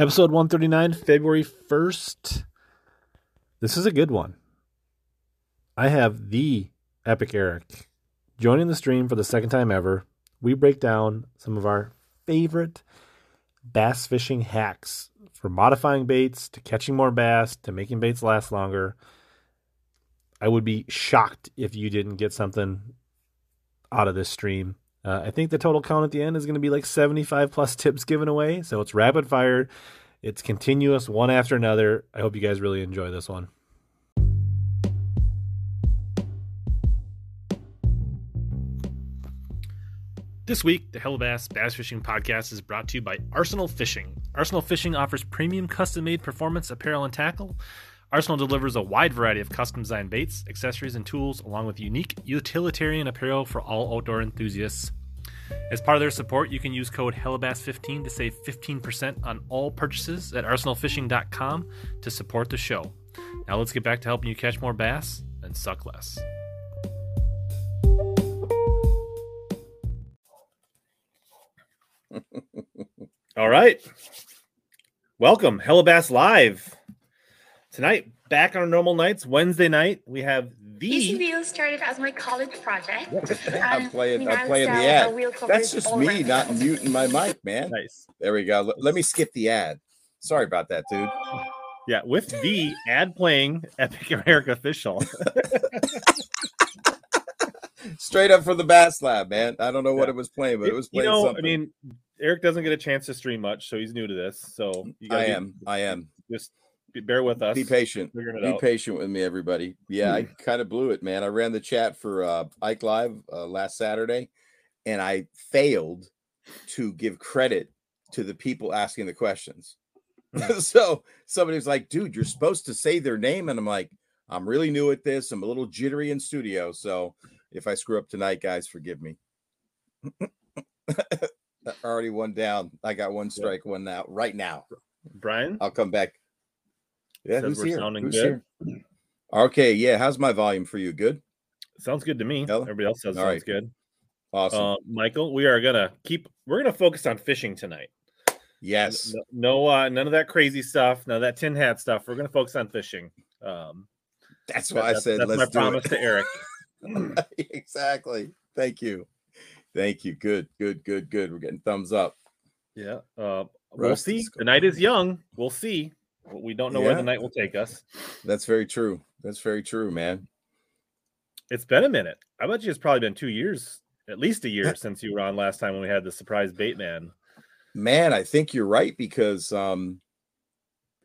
Episode 139, February 1st. This is a good one. I have the Epic Eric joining the stream for the second time ever. We break down some of our favorite bass fishing hacks from modifying baits to catching more bass to making baits last longer. I would be shocked if you didn't get something out of this stream. Uh, I think the total count at the end is going to be like 75 plus tips given away. So it's rapid fire, it's continuous, one after another. I hope you guys really enjoy this one. This week, the Hellabass Bass Fishing Podcast is brought to you by Arsenal Fishing. Arsenal Fishing offers premium custom made performance apparel and tackle. Arsenal delivers a wide variety of custom designed baits, accessories, and tools, along with unique utilitarian apparel for all outdoor enthusiasts. As part of their support, you can use code HELLABASS15 to save 15% on all purchases at arsenalfishing.com to support the show. Now let's get back to helping you catch more bass and suck less. All right. Welcome, Hellabass Live. Tonight, back on our normal nights, Wednesday night, we have the PCBO started as my college project. I'm Um, playing. we I'm playing the ad. That's just me around not the house. muting my mic, man. nice. There we go. Let, let me skip the ad. Sorry about that, dude. Yeah, with the ad playing Epic America official. Straight up for the Bass Lab, man. I don't know what Yeah. it was playing, but it was playing you playing know, something. I mean, Eric doesn't get a chance to stream much, so he's new to this. So you I gotta am. I am. just be, bear with us. Be patient. Be out. Hmm. patient with me, everybody. Yeah, I kind of blew it, man. I ran the chat for uh, Ike Live uh, last Saturday, and I failed to give credit to the people asking the questions. Hmm. so somebody was like, "Dude, you're supposed to say their name," and I'm like, "I'm really new at this. I'm a little jittery in studio, so if I screw up tonight, guys, forgive me." Already one down. I got one strike, one now. Right now, Brian, I'll come back. Yeah, who's we're here? sounding Who's good. here? Okay, yeah. How's my volume for you? Good. sounds good to me. Everybody else says All sounds right. good. Awesome. Uh, Michael, we are gonna keep. We're gonna focus on fishing tonight. yes. No, no uh, none of that crazy stuff. None of that tin hat stuff. We're gonna focus on fishing. Um, That's that- why I said that's my promise it. to Eric. exactly. Thank you. Thank you. Good, good, good, good. We're getting thumbs up. Yeah. Uh, we'll see. The night is young. We'll see. We don't know where the night will take us. That's very true. That's very true, man. It's been a minute. I bet you it's probably been two years, at least a year since you were on last time when we had the surprise bait man. Man, I think you're right because um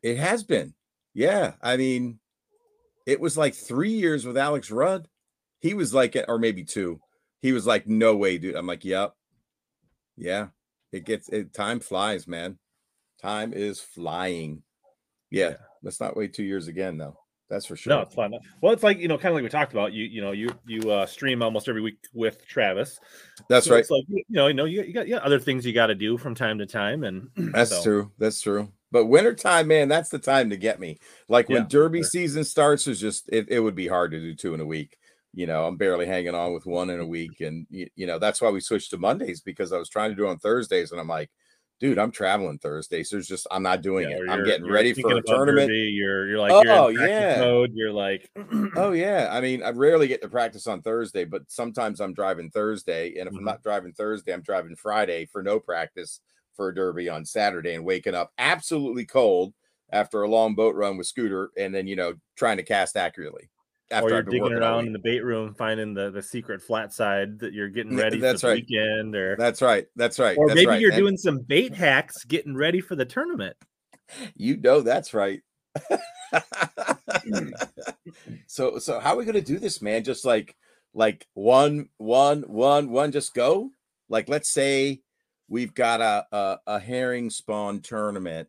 it has been. Yeah. I mean, it was like three years with Alex Rudd. He was like, or maybe two. He was like, no way, dude. I'm like, yep. Yeah. It gets it time flies, man. Time is flying. Yeah. Let's not wait two years again, though. That's for sure. No, it's fun. Well, it's like you know, kind of like we talked about. You you know, you you uh, stream almost every week with Travis. That's So right. It's like you know, you know, you, you got yeah, other things you got to do from time to time, and That's so, true. That's true. But wintertime, man, that's the time to get me. Like when Yeah, derby sure. season starts, is just it, it would be hard to do two in a week. You know, I'm barely hanging on with one in a week. And you, you know, that's why we switched to Mondays because I was trying to do on Thursdays. And I'm like, dude, I'm traveling Thursday, so it's just I'm not doing Yeah, it. I'm getting ready for a tournament. derby, You're you're like Oh, you're in yeah. mode. You're like Oh yeah, I mean, I rarely get to practice on Thursday, but sometimes I'm driving Thursday, and if Mhm. I'm not driving Thursday, I'm driving Friday for no practice for a derby on Saturday, and waking up absolutely cold after a long boat run with Scooter, and then you know trying to cast accurately. Or you're digging around in the bait room finding the the secret flat side that you're getting ready that's for the right. weekend, or That's right. That's right. or that's maybe right. you're and doing some bait hacks, getting ready for the tournament. You know that's right. so so how are we gonna do this, man? Just like like one one one one, just go. Like let's say we've got a a, a herring spawn tournament,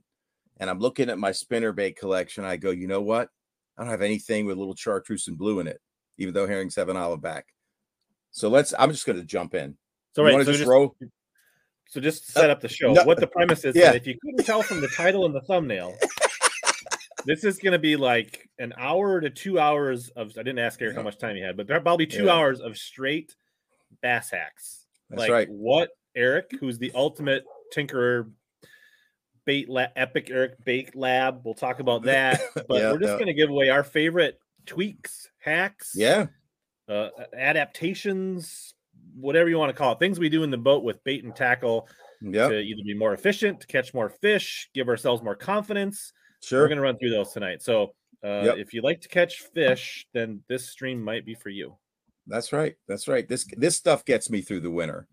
and I'm looking at my spinner bait collection. I go, you know what? I don't have anything with little chartreuse and blue in it, even though herrings have an olive back. So let's. I'm just gonna jump in. So right, want so to just, just, so just to uh, set up the show. no- what the premise is Yeah. that if you couldn't tell from the title and the thumbnail, this is going to be like an hour to two hours of. I didn't ask Eric how much time he had, but probably two Yeah. hours of straight bass hacks. That's like right. what Eric, who's the ultimate tinkerer, bait lab, Epic Eric Bait Lab. We'll talk about that. But Yeah, we're just yeah. going to give away our favorite tweaks, hacks, Yeah. uh, adaptations, whatever you want to call it. Things we do in the boat with bait and tackle Yep. to either be more efficient, to catch more fish, give ourselves more confidence. Sure, we're going to run through those tonight. So uh, Yep. if you like to catch fish, then this stream might be for you. That's right. That's right. This this stuff gets me through the winter.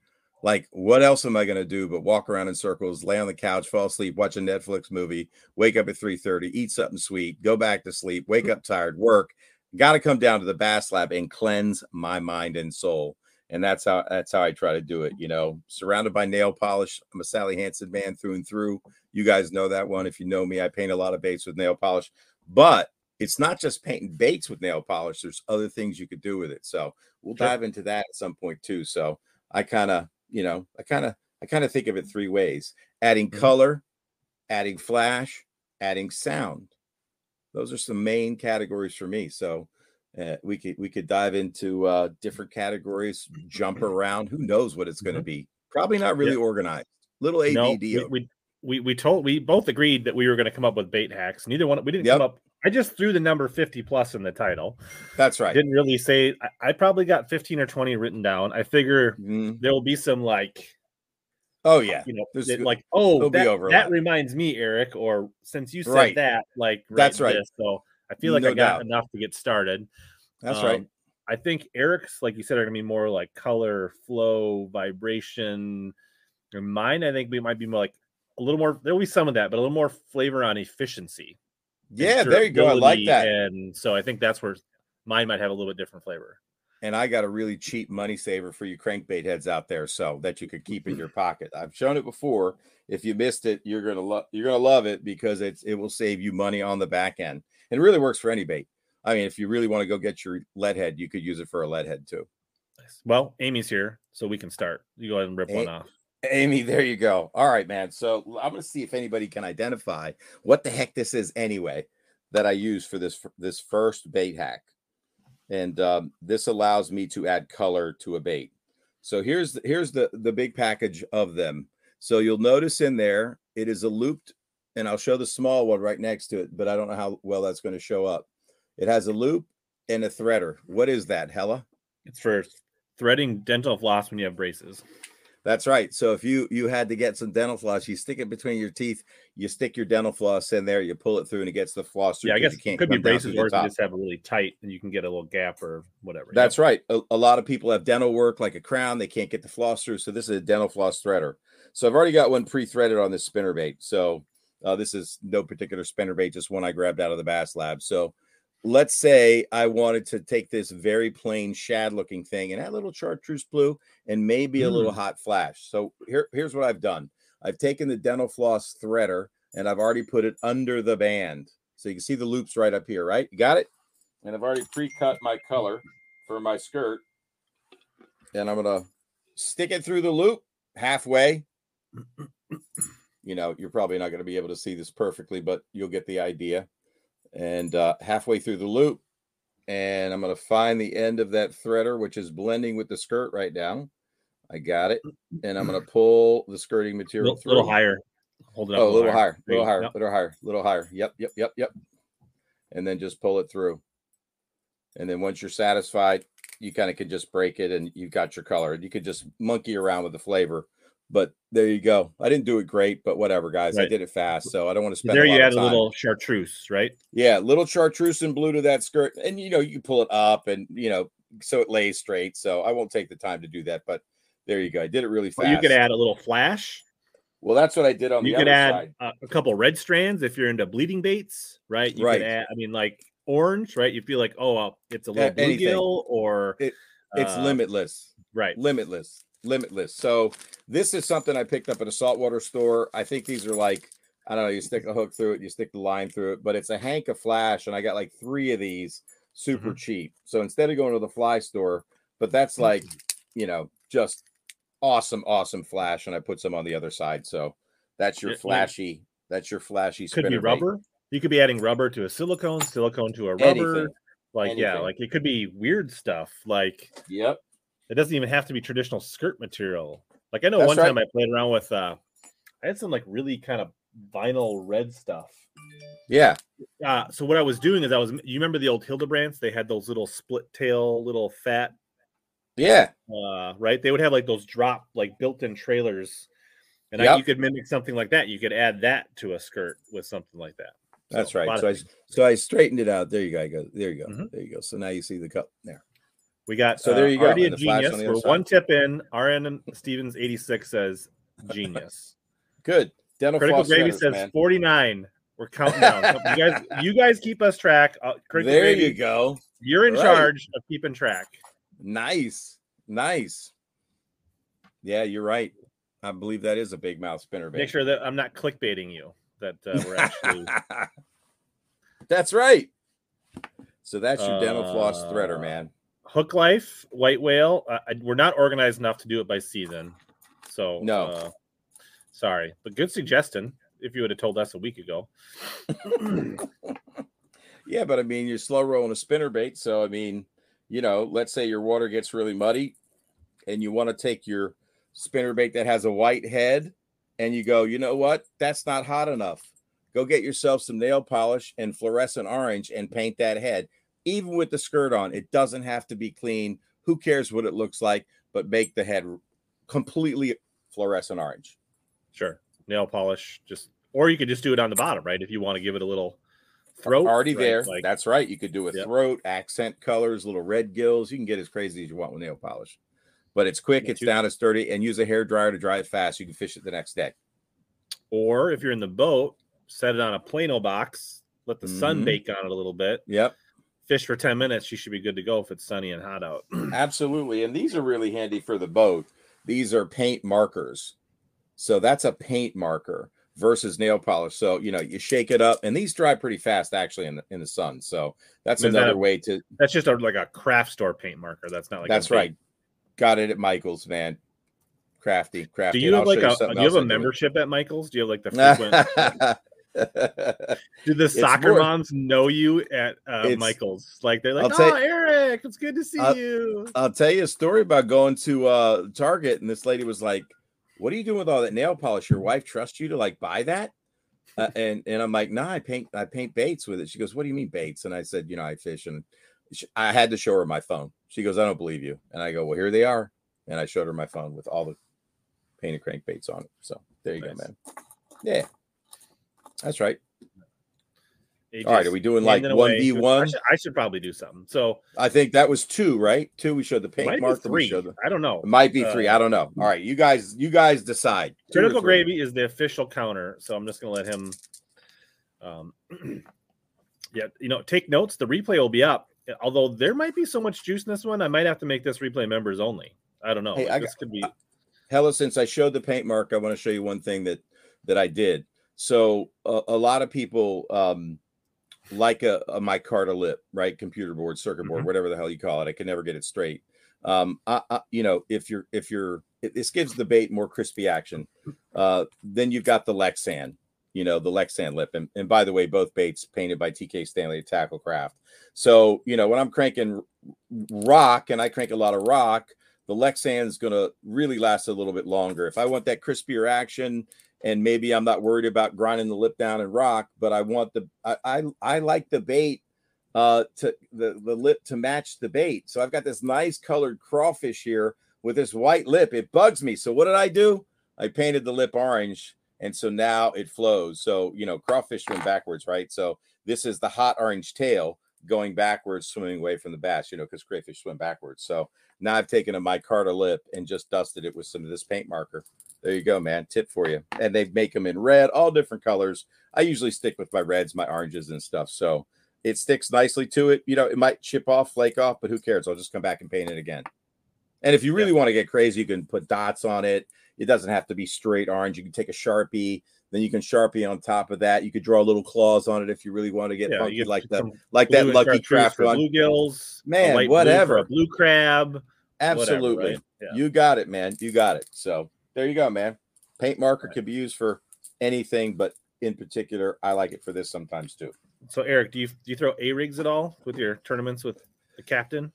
Like, what else am I going to do but walk around in circles, lay on the couch, fall asleep, watch a Netflix movie, wake up at 3:30, eat something sweet, go back to sleep, wake up tired, work. Got to come down to the Bass Lab and cleanse my mind and soul. And that's how that's how I try to do it. You know, surrounded by nail polish. I'm a Sally Hansen man through and through. You guys know that one. If you know me, I paint a lot of baits with nail polish. But it's not just painting baits with nail polish. There's other things you could do with it. So we'll Sure. dive into that at some point too. So I kind of, you know, I kind of, I kind of think of it three ways: adding Mhm. color, adding flash, adding sound. Those are some main categories for me. So uh, we could we could dive into uh, different categories, jump around. Who knows what it's going to Mhm. be? Probably not really organized. Little ADD. No, we, we we we told we both agreed that we were going to come up with bait hacks. Neither one we didn't Yep. come up. I just threw the number fifty plus in the title. That's right. Didn't really say. I, I probably got fifteen or twenty written down. I figure Mhm. there will be some like Oh yeah, you know that, like oh there'll that, that reminds me Eric or since you said Right. that like That's right. this. So I feel like No I got doubt. enough to get started. that's right. Um, I think Eric's, like you said, are gonna be more like color, flow, vibration. And mine, I think we might be more like a little more. There'll be some of that, but a little more flavor on efficiency. Yeah, there you go. I like that. And so I think that's where mine might have a little bit different flavor. and I got a really cheap money saver for you crankbait heads out there, so that you could keep in your pocket. I've shown it before. If you missed it, you're gonna love you're gonna love it because it's it will save you money on the back end. And it really works for any bait. I mean, if you really want to go get your lead head, you could use it for a lead head too. Well, Amy's here, so we can start. You go ahead and rip one off. Amy, there you go. All right, man. So I'm gonna see if anybody can identify what the heck this is anyway that I use for this this first bait hack. And um, this allows me to add color to a bait. So here's here's the the big package of them. So you'll notice in there it is a looped, and I'll show the small one right next to it, but I don't know how well that's going to show up. It has a loop and a threader. What is that, Hella? It's for threading dental floss when you have braces. That's right. So if you you had to get some dental floss, you stick it between your teeth, you stick your dental floss in there, you pull it through, and it gets the floss through. Yeah, I guess you can't it could be braces or you just have it really tight and you can get a little gap or whatever. Yep. That's right. A, a lot of people have dental work like a crown, they can't get the floss through. So this is a dental floss threader. So I've already got one pre-threaded on this spinner bait. So uh, this is no particular spinner bait, just one I grabbed out of the Bass Lab. So let's say I wanted to take this very plain shad looking thing and add a little chartreuse blue and maybe a little mm. hot flash. So here, here's what I've done. I've taken the dental floss threader and I've already put it under the band. So you can see the loops right up here, right? You got it? And I've already pre-cut my color for my skirt. And I'm gonna stick it through the loop halfway. You know, you're probably not going to be able to see this perfectly, but you'll get the idea. And uh, halfway through the loop, and I'm going to find the end of that threader, which is blending with the skirt right now. I got it, and I'm going to pull the skirting material little, through. A little higher. Hold it up. Oh, a little higher, There little higher, go. little higher, little higher. Yep, yep, yep, yep. And then just pull it through. And then once you're satisfied, you kind of can just break it and you've got your color. You could just monkey around with the flavor. But there you go. I didn't do it great, but whatever, guys. I did it fast, so I don't want to spend. There a lot you add a little chartreuse, right? Yeah, little chartreuse and blue to that skirt, and you know you pull it up and you know so it lays straight. So I won't take the time to do that, but there you go. I did it really fast. Or you could add a little flash. Well, that's what I did on You the could add a, a couple red strands if you're into bleeding baits, right? You Right. could add, I mean, like orange, right? You feel like, oh, well, it's a little bluegill or It- It's uh, limitless. right. limitless limitless so this is something i picked up at a saltwater store i think these are like i don't know you stick a hook through it you stick the line through it but it's a hank of flash and i got like three of these super Mm-hmm. cheap so instead of going to the fly store but that's like you know just awesome awesome flash and i put some on the other side so that's your flashy that's your flashy Could be spinner bait. rubber. You could be adding rubber to a silicone, silicone to a rubber. Anything. Like, yeah, like it could be weird stuff. Like, yep it doesn't even have to be traditional skirt material. Like, I know That's one time. I played around with, uh, I had some like really kind of vinyl red stuff. Yeah. Uh, so what I was doing is I was you remember the old Hildebrandts? They had those little split tail, little fat Yeah. uh, right? They would have like those drop like built-in trailers, and I, you could mimic something like that. You could add that to a skirt with something like that. That's So, right. So I things. so I straightened it out. There you go. I go. There you go. Mhm. There you go. So now you see the cup there. We got so there uh, you go, already a and the flash genius. on We're other one tip in. RN Stevens eighty six says genius. Good. Dental Critical floss Gravy says man. forty nine. We're counting down. So you guys, you guys keep us track. Uh, Critical There Gravy, you go. You're in Right. charge of keeping track. Nice. Nice. Yeah, you're right. I believe that is a big mouth spinner. Make sure that I'm not clickbaiting you. That uh, we're actually That's right. So that's your dental floss threader, Uh, man. Hook Life, White Whale. Uh, I- we're not organized enough to do it by season, so No. Uh, sorry, but good suggestion. If you would have told us a week ago, Yeah, but I mean, you're slow rolling a spinner bait. So, I mean, you know, let's say your water gets really muddy and you want to take your spinner bait that has a white head and you go, you know what? That's not hot enough. Go get yourself some nail polish and fluorescent orange and paint that head. Even with the skirt on, it doesn't have to be clean. Who cares what it looks like? But make the head completely fluorescent orange. sure, nail polish. Just or you could just do it on the bottom, right? If you want to give it a little throat, already right? there. Like, That's right. You could do a Yep. throat, accent colors, little red gills. You can get as crazy as you want with nail polish. But it's quick, it's down, it's dirty, and use a hair dryer to dry it fast. You can fish it the next day. or if you're in the boat, set it on a Plano box, let the sun Mhm. bake on it a little bit. Yep, Fish for ten minutes. You should be good to go if it's sunny and hot out. absolutely. And these are really handy for the boat. These are paint markers. So that's a paint marker versus nail polish. So you know, you shake it up, and these dry pretty fast actually in the in the sun. So that's Is another a- way to That's just a, like a craft store paint marker. That's not like that's right. Got it at Michael's, man. Crafty, crafty. Do you have like a do you have a membership at Michael's? Do you have like the frequent? Do the soccer more- moms know you at uh, Michael's? Like they're like, I'll "Oh, Eric, it's good to see I'll- you." I'll tell you a story about going to uh Target and this lady was like, "What are you doing with all that nail polish? Your wife trusts you to like buy that?" Uh, and and I'm like, "Nah, I paint I paint baits with it." She goes, "What do you mean baits?" And I said, "You know, I fish." And she, I had to show her my phone. She goes, "I don't believe you." And I go, "Well, here they are." And I showed her my phone with all the painted crankbaits on it. So there you Nice. go, man. Yeah, that's right. All right, are we doing like one v I one? I should probably do something. So I think that was two, right? Two. We showed the paint be three. the, I don't know. it might be three. Uh, I don't know. All right, you guys, you guys decide. Critical three? Gravy is the official counter, so I'm just gonna let him. Um, yeah, you know, take notes. The replay will be up. Although there might be so much juice in this one, I might have to make this replay members only. I don't know. Hey, Like, I this could be. Hella, since I showed the paint mark, I want to show you one thing that that I did. So a, a lot of people um like a, a micarta lip, right? Computer board, circuit board, Mhm. whatever the hell you call it. I can never get it straight. Um, I, I, you know, if you're if you're it, this gives the bait more crispy action. Uh, then you've got the Lexan, you know, the Lexan lip. And, and by the way, both baits painted by TK Stanley at Tackle Craft. So, you know, when I'm cranking rock and I crank a lot of rock, the Lexan is going to really last a little bit longer. If I want that crispier action, and maybe I'm not worried about grinding the lip down and rock, but I want the I I, I like the bait uh to the the lip to match the bait. So I've got this nice colored crawfish here with this white lip. It bugs me. So what did I do? I painted the lip orange, and so now it flows. So you know, crawfish swim backwards, right? So this is the hot orange tail going backwards, swimming away from the bass. You know, because crayfish swim backwards. So now I've taken a micarta lip and just dusted it with some of this paint marker. There you go, man. Tip for you. And they make them in red, all different colors. I usually stick with my reds, my oranges, and stuff. So it sticks nicely to it. You know, it might chip off, flake off, but who cares? I'll just come back and paint it again. And if you really want to get crazy, you can put dots on it. It doesn't have to be straight orange. You can take a sharpie, then you can sharpie on top of that. You could draw little claws on it if you really want to get Yeah, funky, like that, like that lucky craft one. bluegills, Man, light blue whatever. blue crab. whatever, Absolutely. right? Yeah. You got it, man. You got it. So there you go, man. Paint marker can be used for anything, but in particular, I like it for this sometimes too. So Eric, do you do you throw a rigs at all with your tournaments with the captain?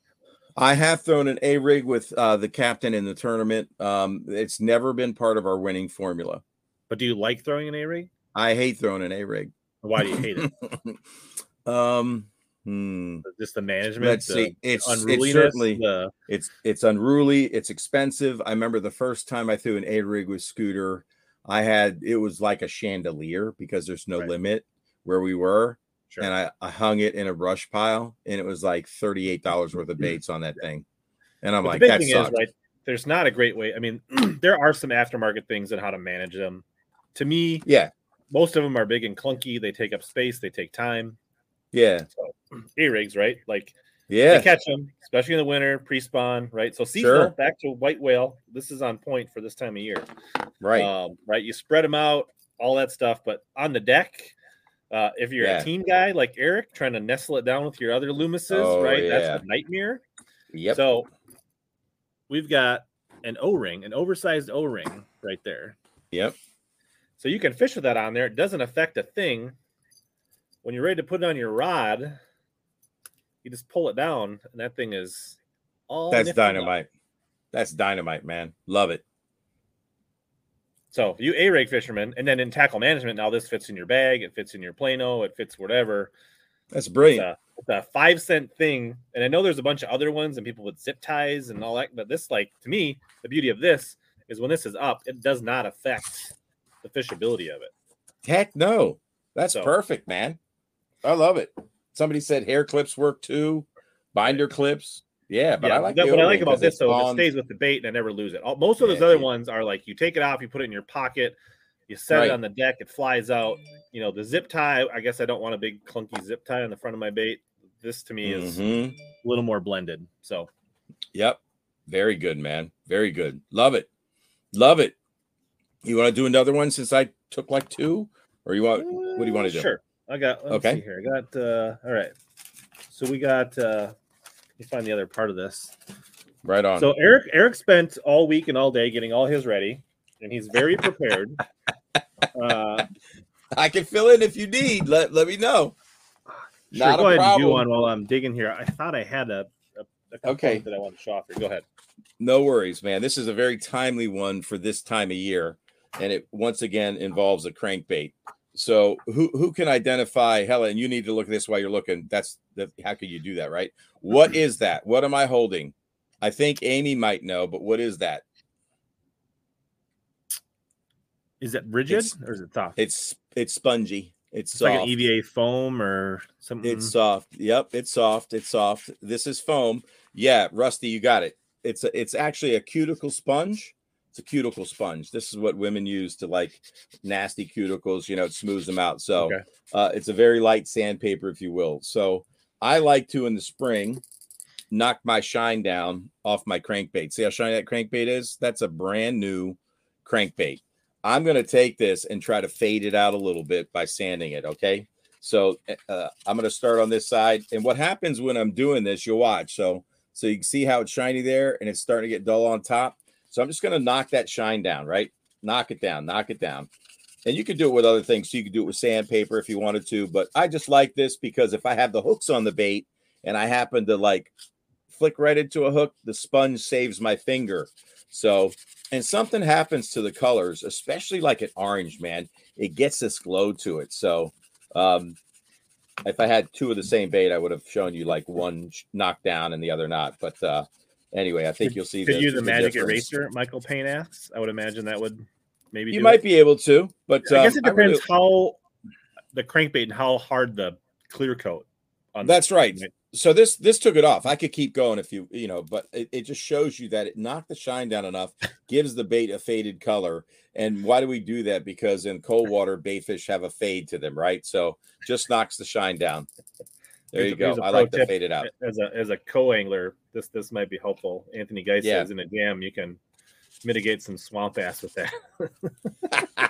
I have thrown an A rig with uh, the captain in the tournament. Um, it's never been part of our winning formula. But do you like throwing an a rig? I hate throwing an A rig. Why do you hate it? um, hmm. Just the management. Let's the see. It's, it's certainly the, it's it's unruly. It's expensive. I remember the first time I threw an A rig with scooter, I had it was like a chandelier because there's no Right. limit where we were, sure. and I, I hung it in a brush pile, and it was like thirty eight dollars worth of baits on that thing, and I'm But like, that thing sucks. is, right? There's not a great way. I mean, there are some aftermarket things on how to manage them. To me, Yeah, most of them are big and clunky. They take up space. They take time. Yeah, A rigs, right? Like yeah. you catch them, especially in the winter, pre-spawn, right? So seasonal, Sure. back to white whale. This is on point for this time of year, Right. Um, right? You spread them out, all that stuff, but on the deck. Uh, if you're Yeah. a team guy like Eric, trying to nestle it down with your other Loomises, Oh, right? yeah. That's a nightmare. yep. So we've got an O-ring, an oversized O-ring right there. yep. So you can fish with that on there. It doesn't affect a thing. When you're ready to put it on your rod, you just pull it down, and that thing is all That's nifted up. dynamite. That's dynamite, man. Love it. So you a rig fisherman, and then in tackle management, now this fits in your bag, it fits in your plano, it fits whatever. That's It's brilliant. a, it's a five cent thing, and I know there's a bunch of other ones and people with zip ties and all that, but this, like to me, the beauty of this is when this is up, it does not affect the fishability of it. Heck no. That's So- perfect, man. I love it. Somebody said hair clips work too, binder clips. Yeah, but yeah, I like that- what I like about this though, it stays with the bait and I never lose it. All, most of those Yeah, other dude. ones are like you take it off, you put it in your pocket, you set Right. it on the deck, it flies out. You know, the zip tie. I guess I don't want a big clunky zip tie on the front of my bait. This to me is Mhm. a little more blended. So Yep. Very good, man. Very good. Love it. Love it. You want to do another one since I took like two? Or you want what do you want to do? Sure. I got. Let's Okay. see here. I got. uh All right. So we got. uh Let me find the other part of this. Right on. So Eric Eric spent all week and all day getting all his ready, and he's very prepared. uh, I can fill in if you need. Let let me know. sure, Not go ahead and do one while I'm digging here. I thought I had a, a, a Okay. that I want to show off here. Go ahead. No worries, man. This is a very timely one for this time of year, and it once again involves a crankbait. So who who can identify Helen? You need to look at this while you're looking. That's the how could you do that, right? What is that? What am I holding? I think Amy might know, but what is that? Is it rigid It's- or is it soft? It's it's spongy. It's It's like an EVA foam or something. It's mm-hmm. soft. Yep, it's soft. It's soft. This is foam. Yeah, Rusty, you got it. It's a, it's actually a cuticle sponge. A cuticle sponge. This is what women use to like nasty cuticles. You know, it smooths them out. So Okay. uh, it's a very light sandpaper, if you will. So I like to in the spring knock my shine down off my crankbait. See how shiny that crankbait is? That's a brand new crankbait. I'm going to take this and try to fade it out a little bit by sanding it. Okay. So uh, I'm going to start on this side. And what happens when I'm doing this, you'll watch. So, so you can see how it's shiny there and it's starting to get dull on top. So I'm just going to knock that shine down, right? Knock it down, knock it down. And you could do it with other things. So you could do it with sandpaper if you wanted to. But I just like this because if I have the hooks on the bait and I happen to like flick right into a hook, the sponge saves my finger. So, and something happens to the colors, especially like an orange, man. It gets this glow to it. So, um, if I had two of the same bait, I would have shown you like one knocked down and the other not. But uh, anyway, I think you'll see. Could the, you use a magic difference. eraser? Michael Payne asks. I would imagine that would maybe. You might it. be able to, but I guess um, it I really- depends how the crankbait and how hard the clear coat. On That's right. So this this took it off. I could keep going if you you know, but it, it just shows you that it knocked the shine down enough, gives the bait a faded color. And why do we do that? Because in cold water, bait fish have a fade to them, right? So just knocks the shine down. There Here's you go. a I like to fade it out. As a as a co-angler, this this might be helpful. Anthony Geis Yeah. says in a jam you can mitigate some swamp ass with that.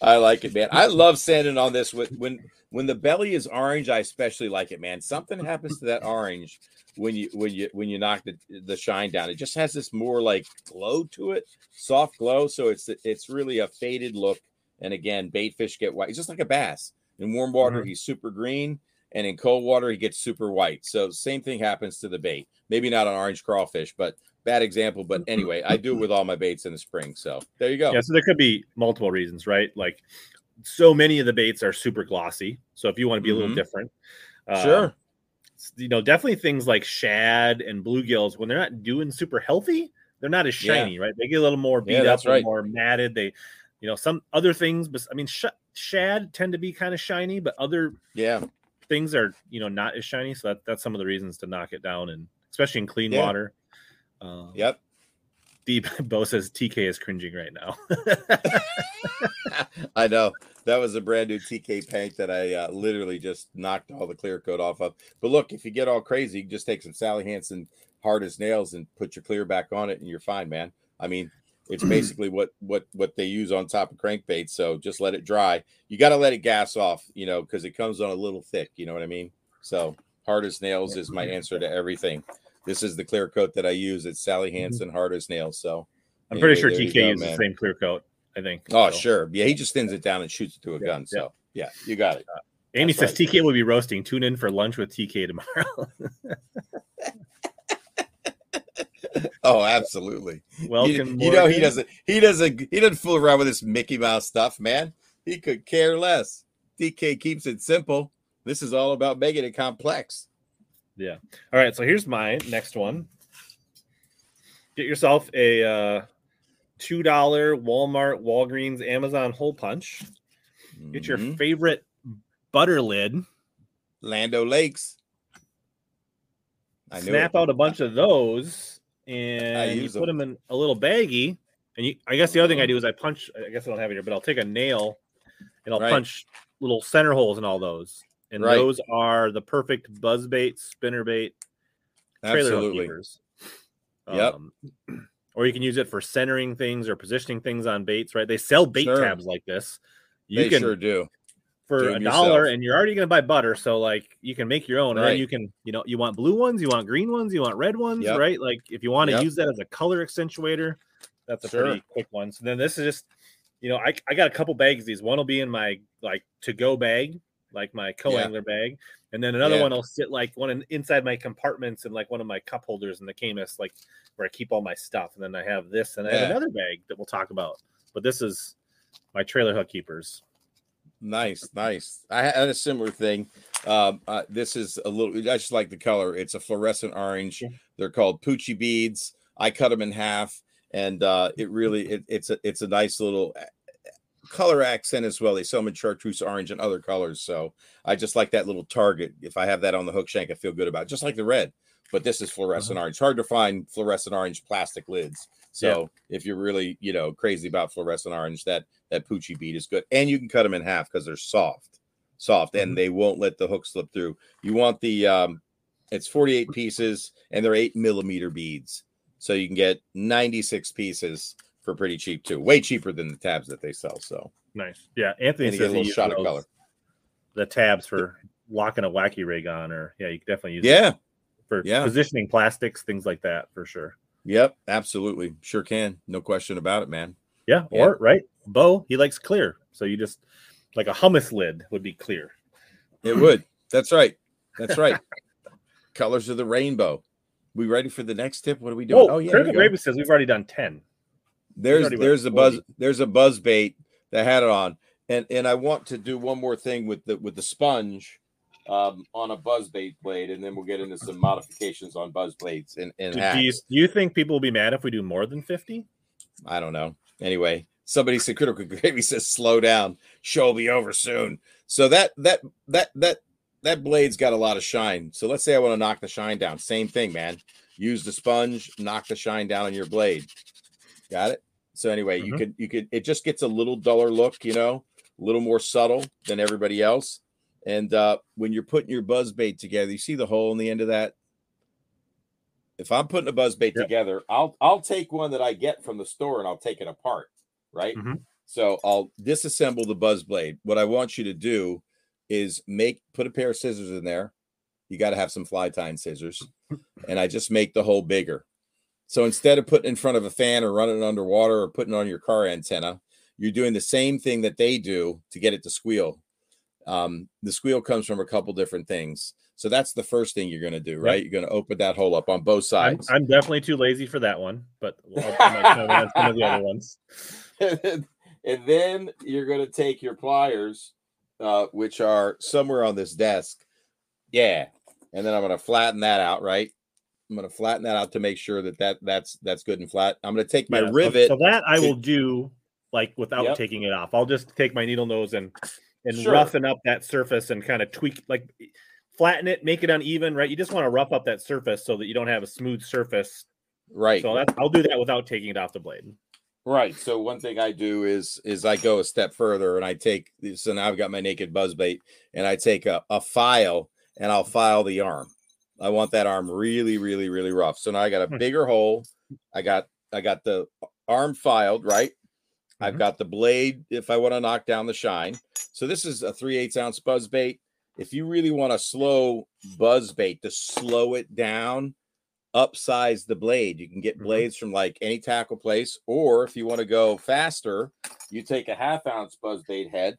I like it, man. I love sanding on this with when when the belly is orange. I especially like it, man. Something happens to that orange when you when you when you knock the the shine down. It just has this more like glow to it, soft glow. So it's it's really a faded look. And again, bait fish get white. It's just like a bass. In warm water, mm-hmm. he's super green, and in cold water, he gets super white. So same thing happens to the bait. Maybe not on orange crawfish, but bad example, but anyway, I do it with all my baits in the spring. So there you go. Yeah, so there could be multiple reasons, right? Like so many of the baits are super glossy. So if you want to be a little Mhm. different, uh, Sure. you know, definitely things like shad and bluegills when they're not doing super healthy, they're not as Yeah. shiny, right? They get a little more beat Yeah, up, right. more matted. They, you know, some other things, but I mean, sh- shad tend to be kind of shiny, but other Yeah. Things are, you know, not as shiny. So that, that's some of the reasons to knock it down, and especially in clean Yeah. water. Um, Yep. Deep Bo says TK is cringing right now. I know that was a brand new TK paint that I uh, literally just knocked all the clear coat off of. But look, if you get all crazy, you can just take some Sally Hansen hard as nails and put your clear back on it, and you're fine, man. I mean, it's mm-hmm. basically what what what they use on top of crankbaits. So just let it dry. You got to let it gas off, you know, because it comes on a little thick. You know what I mean? So hard as nails is my answer to everything. This is the clear coat that I use. It's Sally mm-hmm. Hansen hard as nails. So I'm pretty sure anyway, there you TK go, uses man. the same clear coat. I think. Oh, So, sure. Yeah, he just thins it down and shoots it to a Yeah, gun. So yeah, you got it. Uh, Amy That's says TK will be roasting. Tune in for lunch with TK tomorrow. Oh, absolutely. You, Welcome. you know he doesn't he doesn't he doesn't fool around with this Mickey Mouse stuff, man. He could care less. TK keeps it simple. This is all about making it complex. Yeah. All right, so here's my next one. Get yourself a uh, two dollar Walmart, Walgreens, Amazon hole punch. Get your Mhm. favorite butter lid. Land O'Lakes. I snap it. out a bunch of those, and you put them. them in a little baggie. And you, I guess the other thing I do is I punch. I guess I don't have it here, but I'll take a nail and I'll Right. punch little center holes in all those. And Right. those are the perfect buzz bait, spinner bait, trailer Absolutely. keepers. Yep. Um, or you can use it for centering things or positioning things on baits. Right? They sell bait Sure. tabs like this. You They can sure do. For a dollar, and you're already going to buy butter. So like you can make your own, and then you can, you know, you want blue ones, you want green ones, you want red ones, Yep. right? Like if you want to Yep. use that as a color accentuator, that's a Sure. pretty quick one. So then this is just, you know, I, I got a couple bags of these. One will be in my like to go bag, like my co angler bag, and then another Yeah. one will sit like one in, inside my compartments and like one of my cup holders in the Camus, like where I keep all my stuff. And then I have this, and I have another bag that we'll talk about. But this is my trailer hook keepers. Nice, nice. I had a similar thing. Um, uh, this is a little. I just like the color. It's a fluorescent orange. Yeah. They're called Poochie beads. I cut them in half, and uh, it really it, it's a it's a nice little uh, color accent as well. They sell them in chartreuse orange and other colors. So I just like that little target. If I have that on the hook shank, I feel good about it. Just like the red, but this is fluorescent orange. Hard to find fluorescent orange plastic lids. So if you're really you know crazy about fluorescent orange, that that Poochie bead is good, and you can cut them in half because they're soft, soft, and they won't let the hook slip through. You want the um, it's 48 pieces, and they're eight millimeter beads, so you can get 96 pieces for pretty cheap too, way cheaper than the tabs that they sell. So Nice. Yeah. Anthony and you get says a little shot of color. the tabs for locking a wacky rig on, or yeah, you can definitely use Yeah, for yeah. positioning plastics, things like that for sure. Yep, absolutely, sure can, no question about it, man. Yeah, Yeah. or right, Bo he likes clear, so you just like a hummus lid would be clear. It would. That's right. That's right. Colors of the rainbow. We ready for the next tip? What are we doing? Oh, oh yeah, Critical here we go. Gravy says we've already done ten. there's there's a buzz there's a buzz bait that had it on and and i want to do one more thing with the with the sponge um on a buzz bait blade and then we'll get into some modifications on buzz blades and and Do, do you do you think people will be mad if we do more than fifty? i don't know. Anyway somebody said critical gravy says slow down. Show will be over soon. So that that that that that blade's got a lot of shine. So let's say i want to knock the shine down. Same thing man. Use the sponge knock the shine down on your blade. Got it? So anyway you Mhm. could you could it just gets a little duller look you know a little more subtle than everybody else and uh when you're putting your buzz bait together you see the hole in the end of that? If i'm putting a buzz bait Yep. together i'll i'll take one that i get from the store and i'll take it apart right? Mhm. so i'll disassemble the buzz blade. What i want you to do is make put a pair of scissors in there. You got to have some fly tying scissors. And i just make the hole bigger. So instead of putting in front of a fan or running underwater or putting it on your car antenna you're doing the same thing that they do to get it to squeal um, the squeal comes from a couple different things So that's the first thing you're going to do, right? You're going to open that hole up on both I'm, sides. I'm definitely too lazy for that one, but I'll, I might come on some of the other ones. and then you're going to take your pliers, uh, which are somewhere on this desk. Yeah. And then I'm going to flatten that out, right? I'm going to flatten that out to make sure that, that that's that's good and flat. I'm going to take my Yeah, rivet. So, that I will do like without Yep. taking it off. I'll just take my needle nose and and Sure. roughen up that surface and kind of tweak like flatten it, make it uneven, right? You just want to rough up that surface so that you don't have a smooth surface. right. So that's I'll do that without taking it off the blade. Right. So one thing I do is is I go a step further and I take this. so now I've got my naked buzz bait and I take a, a file and I'll file the arm. I want that arm really, really, really rough. So now I got a Hmm. bigger hole. I got I got the arm filed, right? I've Mhm. got the blade if I want to knock down the shine. So this is a 3 8 ounce buzz bait. If you really want a slow buzz bait to slow it down, upsize the blade. You can get Mhm. blades from like any tackle place, or if you want to go faster, you take a half ounce buzz bait head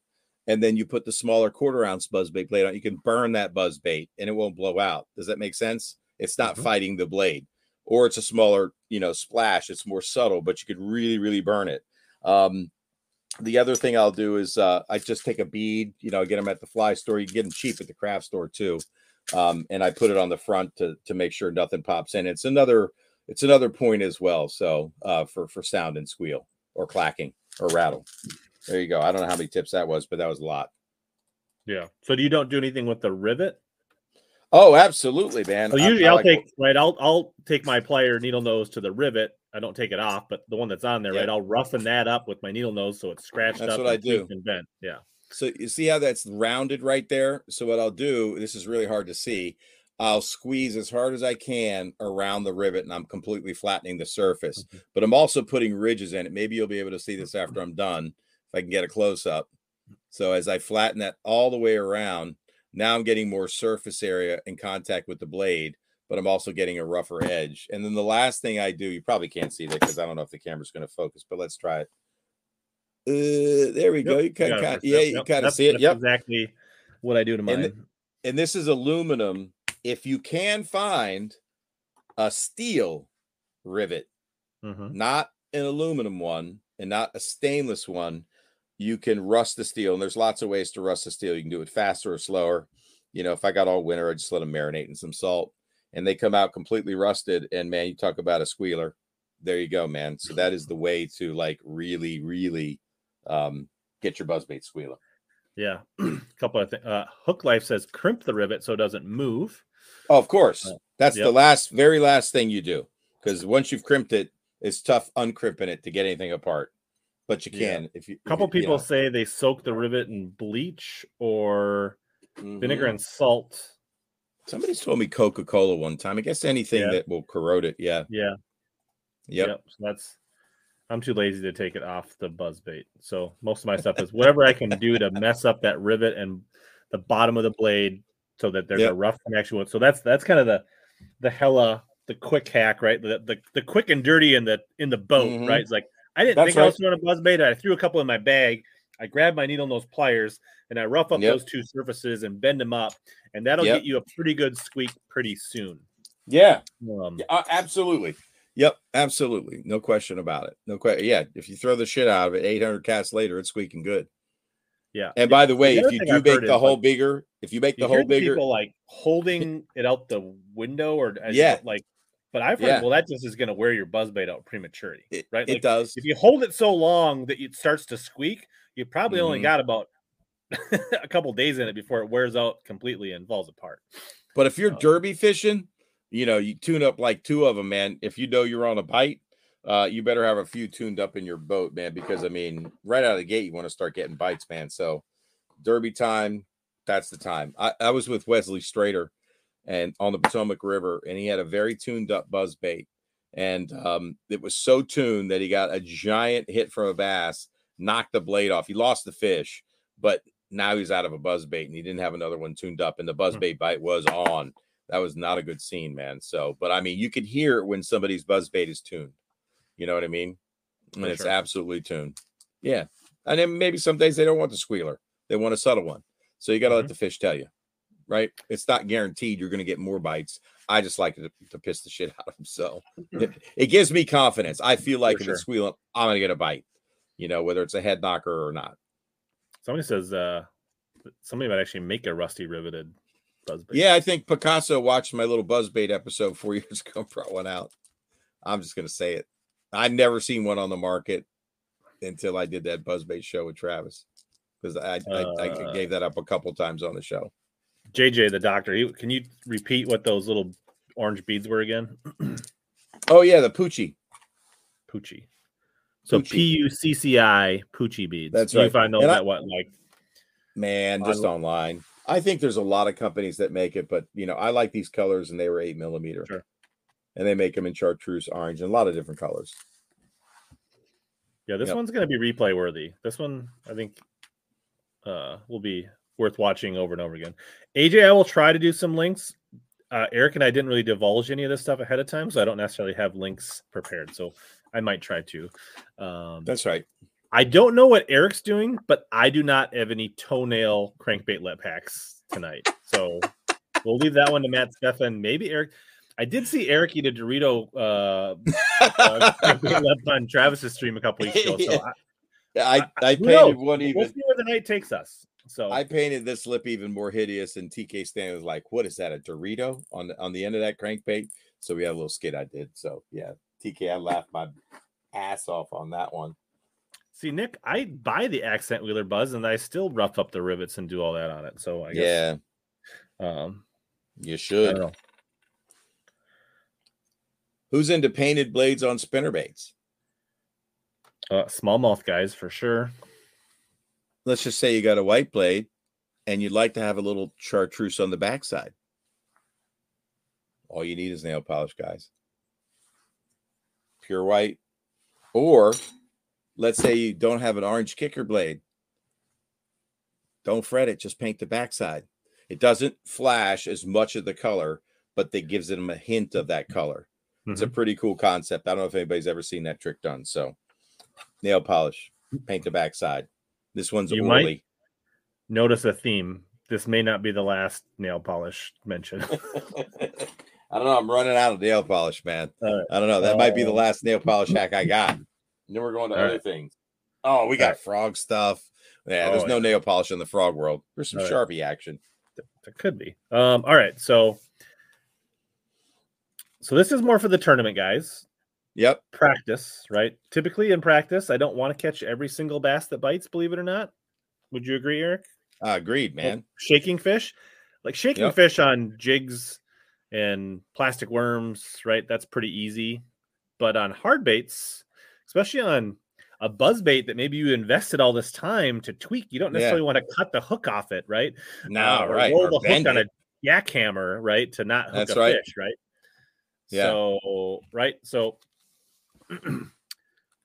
and then you put the smaller quarter ounce buzz bait blade on. You can burn that buzz bait and it won't blow out. Does that make sense? It's not Mhm. fighting the blade, or it's a smaller, you know, splash. It's more subtle, but you could really, really burn it. Um, the other thing I'll do is uh, I just take a bead, you know, get them at the fly store. You can get them cheap at the craft store too, um, and I put it on the front to to make sure nothing pops in. It's another it's another point as well. So uh, for for sound and squeal or clacking or rattle. There you go. I don't know how many tips that was, but that was a lot. Yeah. So do you don't do anything with the rivet? Oh, absolutely, man. So usually I I'll like- take right. I'll I'll take my plier needle nose to the rivet. I don't take it off, but the one that's on there, Yeah. right? I'll roughen that up with my needle nose so it's scratched That's up. what I do. and bent. Yeah. So you see how that's rounded right there? So what I'll do, this is really hard to see. I'll squeeze as hard as I can around the rivet and I'm completely flattening the surface. Mhm. But I'm also putting ridges in it. Maybe you'll be able to see this after I'm done if I can get a close up. So as I flatten that all the way around, now I'm getting more surface area in contact with the blade, but I'm also getting a rougher edge. And then the last thing I do, you probably can't see that because I don't know if the camera's going to focus, but let's try it. Uh, there we go. You kind of, first. yeah, Yep, you yep. kind of see it. that's Yep. Exactly what I do to mine. And and this is aluminum. If you can find a steel rivet, Mhm. not an aluminum one and not a stainless one, you can rust the steel. And there's lots of ways to rust the steel. You can do it faster or slower. You know, if I got all winter, I just let them marinate in some salt and they come out completely rusted. And man, you talk about a squealer. There you go, man. So that is the way to like really, really um, get your buzzbait squealer. Yeah. A couple of things. Uh, Hook Life says crimp the rivet so it doesn't move. Oh, of course. Uh, That's the last, very last thing you do. Because once you've crimped it, it's tough uncrimping it to get anything apart. But you Yeah. can if you. A couple you- you people know. say they soak the rivet in bleach or vinegar Mhm. and salt. Somebody's told me Coca Cola one time. I guess anything Yeah. that will corrode it. Yeah. Yeah. Yep. So that's I'm too lazy to take it off the buzz bait. So most of my stuff is whatever I can do to mess up that rivet and the bottom of the blade so that there's Yep. a rough connection with. So that's that's kind of the the hella the quick hack, right? The the, the quick and dirty in the in the boat, Mhm. right? It's like I didn't That's think I was right. throwing a buzz bait. I threw a couple in my bag. I grab my needle nose pliers and I rough up Yep. those two surfaces and bend them up, and that'll Yep. get you a pretty good squeak pretty soon. Yeah. Um, Yeah, uh, absolutely. Yep, absolutely. No question about it. No question. Yeah, if you throw the shit out of it, 800 casts later, it's squeaking good. yeah. And by the way, other if you do I've make the hole like, bigger, if you make You the hole bigger, people like holding it out the window or Yeah. like but I've heard Yeah. well that just is gonna wear your buzz bait out prematurely. right? it Like, does. If you hold it so long that it starts to squeak, you probably only Mhm. got about a couple days in it before it wears out completely and falls apart. But if you're derby fishing, you know, you tune up like two of them, man. If you know you're on a bite, uh, you better have a few tuned up in your boat, man, because I mean, right out of the gate, you want to start getting bites, man. So, derby time, that's the time. I, I was with Wesley Strader and on the Potomac River, and he had a very tuned up buzz bait. And um, it was so tuned that he got a giant hit from a bass, knocked the blade off. He lost the fish, but now he's out of a buzz bait and he didn't have another one tuned up, and the buzz Hmm. bait bite was on. That was not a good scene, man. So, but I mean, you could hear when somebody's buzz bait is tuned. You know what I mean? And For it's sure. absolutely tuned. Yeah. And then maybe some days they don't want the squealer, they want a subtle one. So you got to let Mhm. the fish tell you. right? It's not guaranteed you're going to get more bites. I just like to, to piss the shit out of them. So it, it gives me confidence. I feel like For if sure. it's squealing, I'm going to get a bite, you know, whether it's a head knocker or not. Somebody says uh somebody might actually make a rusty riveted buzzbait. Yeah, I think Picasso watched my little buzzbait episode four years ago, and brought one out. I'm just going to say it. I'd never seen one on the market until I did that buzzbait show with Travis because I, I, I Uh, gave that up a couple times on the show. JJ the doctor. He, can you repeat what those little orange beads were again? Oh, yeah, the Poochie. Poochie. So. P U C C I Poochie beads. That's You right. find those at what like Man, just lo- online. I think there's a lot of companies that make it, but you know, I like these colors and they were eight millimeter. Sure. And they make them in chartreuse orange and a lot of different colors. Yeah, this Yep. one's going to be replay worthy. This one, I think, uh, will be worth watching over and over again. AJ, I will try to do some links. Uh, Eric and I didn't really divulge any of this stuff ahead of time, so I don't necessarily have links prepared. So I might try to. Um, That's right. I don't know what Eric's doing, but I do not have any toenail crankbait let packs tonight. So we'll leave that one to Matt Stefan. Maybe Eric. I did see Eric eat a Dorito uh, uh, on Travis's stream a couple weeks ago. So I, Yeah, I, I who painted one we'll even see where the night takes us. So I painted this lip even more hideous, and TK Stan was like, "What is that? A Dorito on the on the end of that crankbait?" So we had a little skit I did. So yeah, TK, I laughed my ass off on that one. see, Nick, I buy the accent wheeler buzz, and I still rough up the rivets and do all that on it. So I guess, yeah, um, you should. Who's into painted blades on spinner baits? Uh, smallmouth guys for sure. Let's just say you got a white blade, and you'd like to have a little chartreuse on the backside. All you need is nail polish, guys. Pure white, or let's say you don't have an orange kicker blade. Don't fret it, just paint the backside. It doesn't flash as much of the color, but that gives them a hint of that color. It's a Mhm. pretty cool concept. I don't know if anybody's ever seen that trick done. So, nail polish, paint the backside. This one's You might- Notice a theme. This may not be the last nail polish mention. I don't know. I'm running out of nail polish, man. Right. I don't know. That might be the Um, last nail polish hack I got. And then we're going to All other right. things. Oh, we got right. frog stuff. Yeah, Oh, there's no yeah. nail polish in the frog world. There's some. Sharpie action. There could be. Um, all right, so so this is more for the tournament guys. Yep. Practice, right? Typically in practice, I don't want to catch every single bass that bites, believe it or not. Would you agree, Eric? Uh, agreed, man. Shaking fish, like shaking Yep. fish on jigs and plastic worms, right? That's pretty easy. But on hard baits, especially on a buzz bait that maybe you invested all this time to tweak, you don't Yeah. necessarily want to cut the hook off it, right? No, uh, or right. roll or the hook on a jackhammer, right, to not hook That's a right. fish, right? Yeah. So, right, so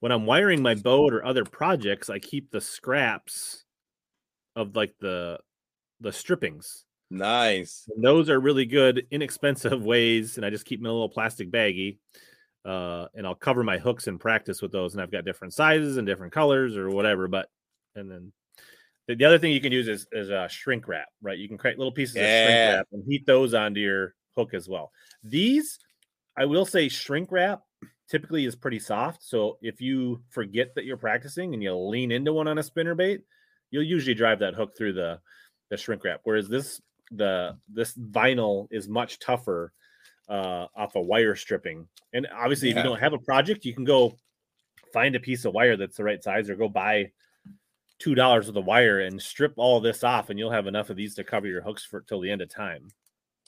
when I'm wiring my boat or other projects, I keep the scraps of like the the strippings. Nice. And those are really good, inexpensive ways, and I just keep them in a little plastic baggie. Uh, and I'll cover my hooks in practice with those, and I've got different sizes and different colors or whatever. But and then the, the other thing you can use is is uh, shrink wrap, right? You can create little pieces of shrink wrap and heat those onto your hook as well. These, I will say, shrink wrap typically is pretty soft. So if you forget that you're practicing and you lean into one on a spinner bait, you'll usually drive that hook through the the shrink wrap. Whereas this the this vinyl is much tougher uh off a wire stripping. And obviously, if you don't have a project, you can go find a piece of wire that's the right size or go buy two dollars with a wire and strip all this off and you'll have enough of these to cover your hooks for till the end of time.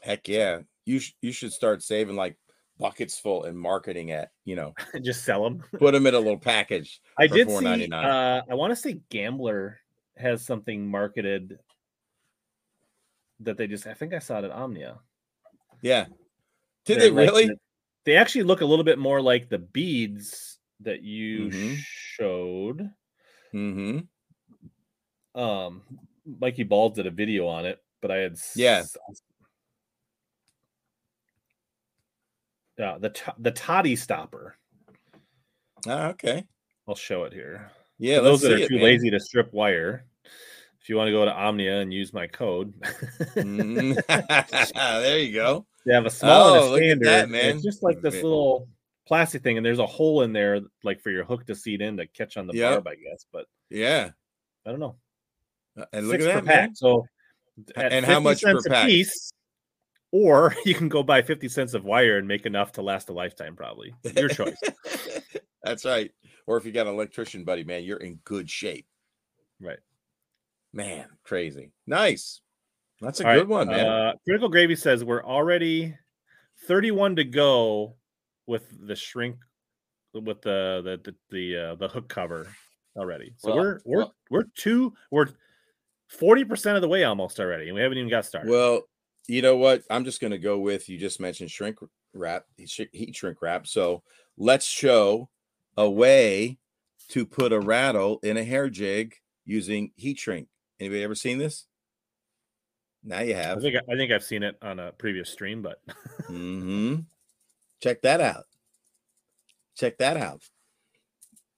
Heck yeah. You sh- you should start saving like buckets full and marketing it. You know, Just sell them. put them in a little package. I did see. $4.99. Uh, I want to say Gambler has something marketed that they just. I think I saw it at Omnia. Yeah. Did They're they like really? they actually look a little bit more like the beads that you Mhm. showed. Mm-hmm. Um, Mikey Balls did a video on it, but I had Yeah. s- Yeah, the to- the toddy stopper. Ah, okay. I'll show it here. Yeah, those that are it, too man. lazy to strip wire, if you want to go to Omnia and use my code, Mm. there you go. they have a small and Oh, a look at standard. that, and man. It's just like this little plastic thing, and there's a hole in there, like for your hook to seat in to catch on the Yep. barb, I guess. But Yeah. I don't know. And look Six at per that, man. pack. So, at And how 50 much per a pack? piece, or you can go buy 50 cents of wire and make enough to last a lifetime, probably. Your choice. That's right. Or if you got an electrician buddy, man, you're in good shape. right. Man, crazy. Nice. That's a All good right, one, man. Uh, Critical Gravy says we're already 31 to go with the shrink with the the the the, uh, the hook cover already. So Well, we're we're well- we're two we're 40% of the way almost already and we haven't even got started. Well, you know what? I'm just going to go with you just mentioned shrink wrap, heat shrink wrap. So let's show a way to put a rattle in a hair jig using heat shrink. Anybody ever seen this? Now you I have. think I think I've seen it on a previous stream, but hmm Check that out. Check that out.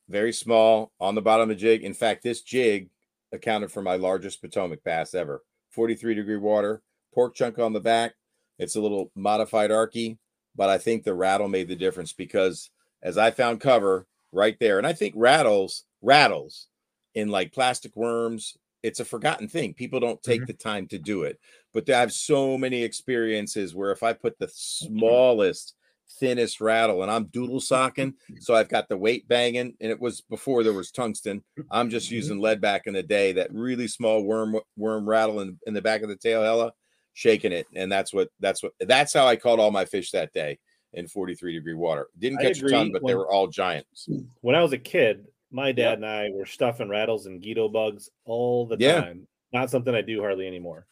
Very small on the bottom of the jig. In fact, this jig accounted for my largest Potomac bass ever. 43 degree water, pork chunk on the back. It's a little modified arky, but I think the rattle made the difference because as I found cover right there, and I think rattles, rattles in like plastic worms, it's a forgotten thing. People don't take mm-hmm. the time to do it. But I have so many experiences where if I put the mm-hmm. smallest, thinnest rattle and I'm doodle socking, so I've got the weight banging, and it was before there was tungsten. I'm just mm-hmm. using lead back in the day. That really small worm worm rattle in, in the back of the tail, hella shaking it, and that's what that's what that's how I caught all my fish that day in 43 degree water. Didn't catch a ton, but they were all giants. when I was a kid, my dad Yep. and I were stuffing rattles and Guido bugs all the Yeah. time. Not something I do hardly anymore.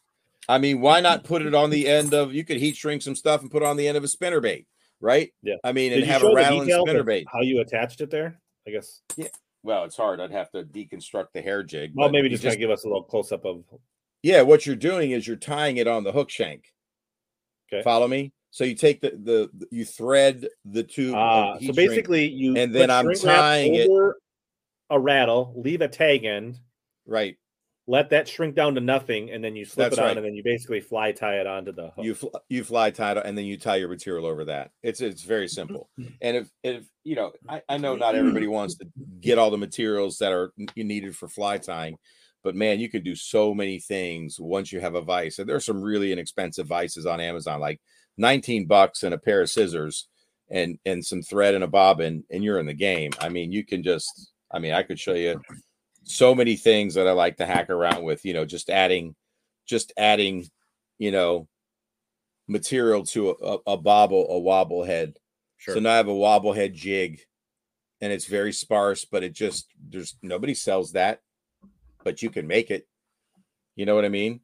I mean, why not put it on the end of? You could heat shrink some stuff and put it on the end of a spinner bait, right? Yeah. I mean, Did and have a rattling spinner bait. How you attached it there? I guess. Yeah. Well, it's hard. I'd have to deconstruct the hair jig. Well, maybe just, kind of give us a little close up of. yeah. What you're doing is you're tying it on the hook shank. Okay. Follow me. So you take the the you thread the tube. Uh, so basically, you and then I'm tying it- over a rattle, leave a tag end, right. let that shrink down to nothing, and then you slip That's it on, right. and then you basically fly tie it onto the hook. You fl- you fly tie it, and then you tie your material over that. It's it's very mm-hmm. simple. And if if you know, I, I know not mm-hmm. everybody wants to get all the materials that are n- needed for fly tying, but man, you can do so many things once you have a vice. And there's some really inexpensive vices on Amazon, like 19 bucks and a pair of scissors and and some thread and a bobbin, and you're in the game. I mean, you can just. I mean, I could show you so many things that I like to hack around with. You know, just adding, just adding, you know, material to a, a, a bobble, a wobble head. sure. So now I have a wobble head jig, and it's very sparse, but it just there's nobody sells that, but you can make it. You know what I mean?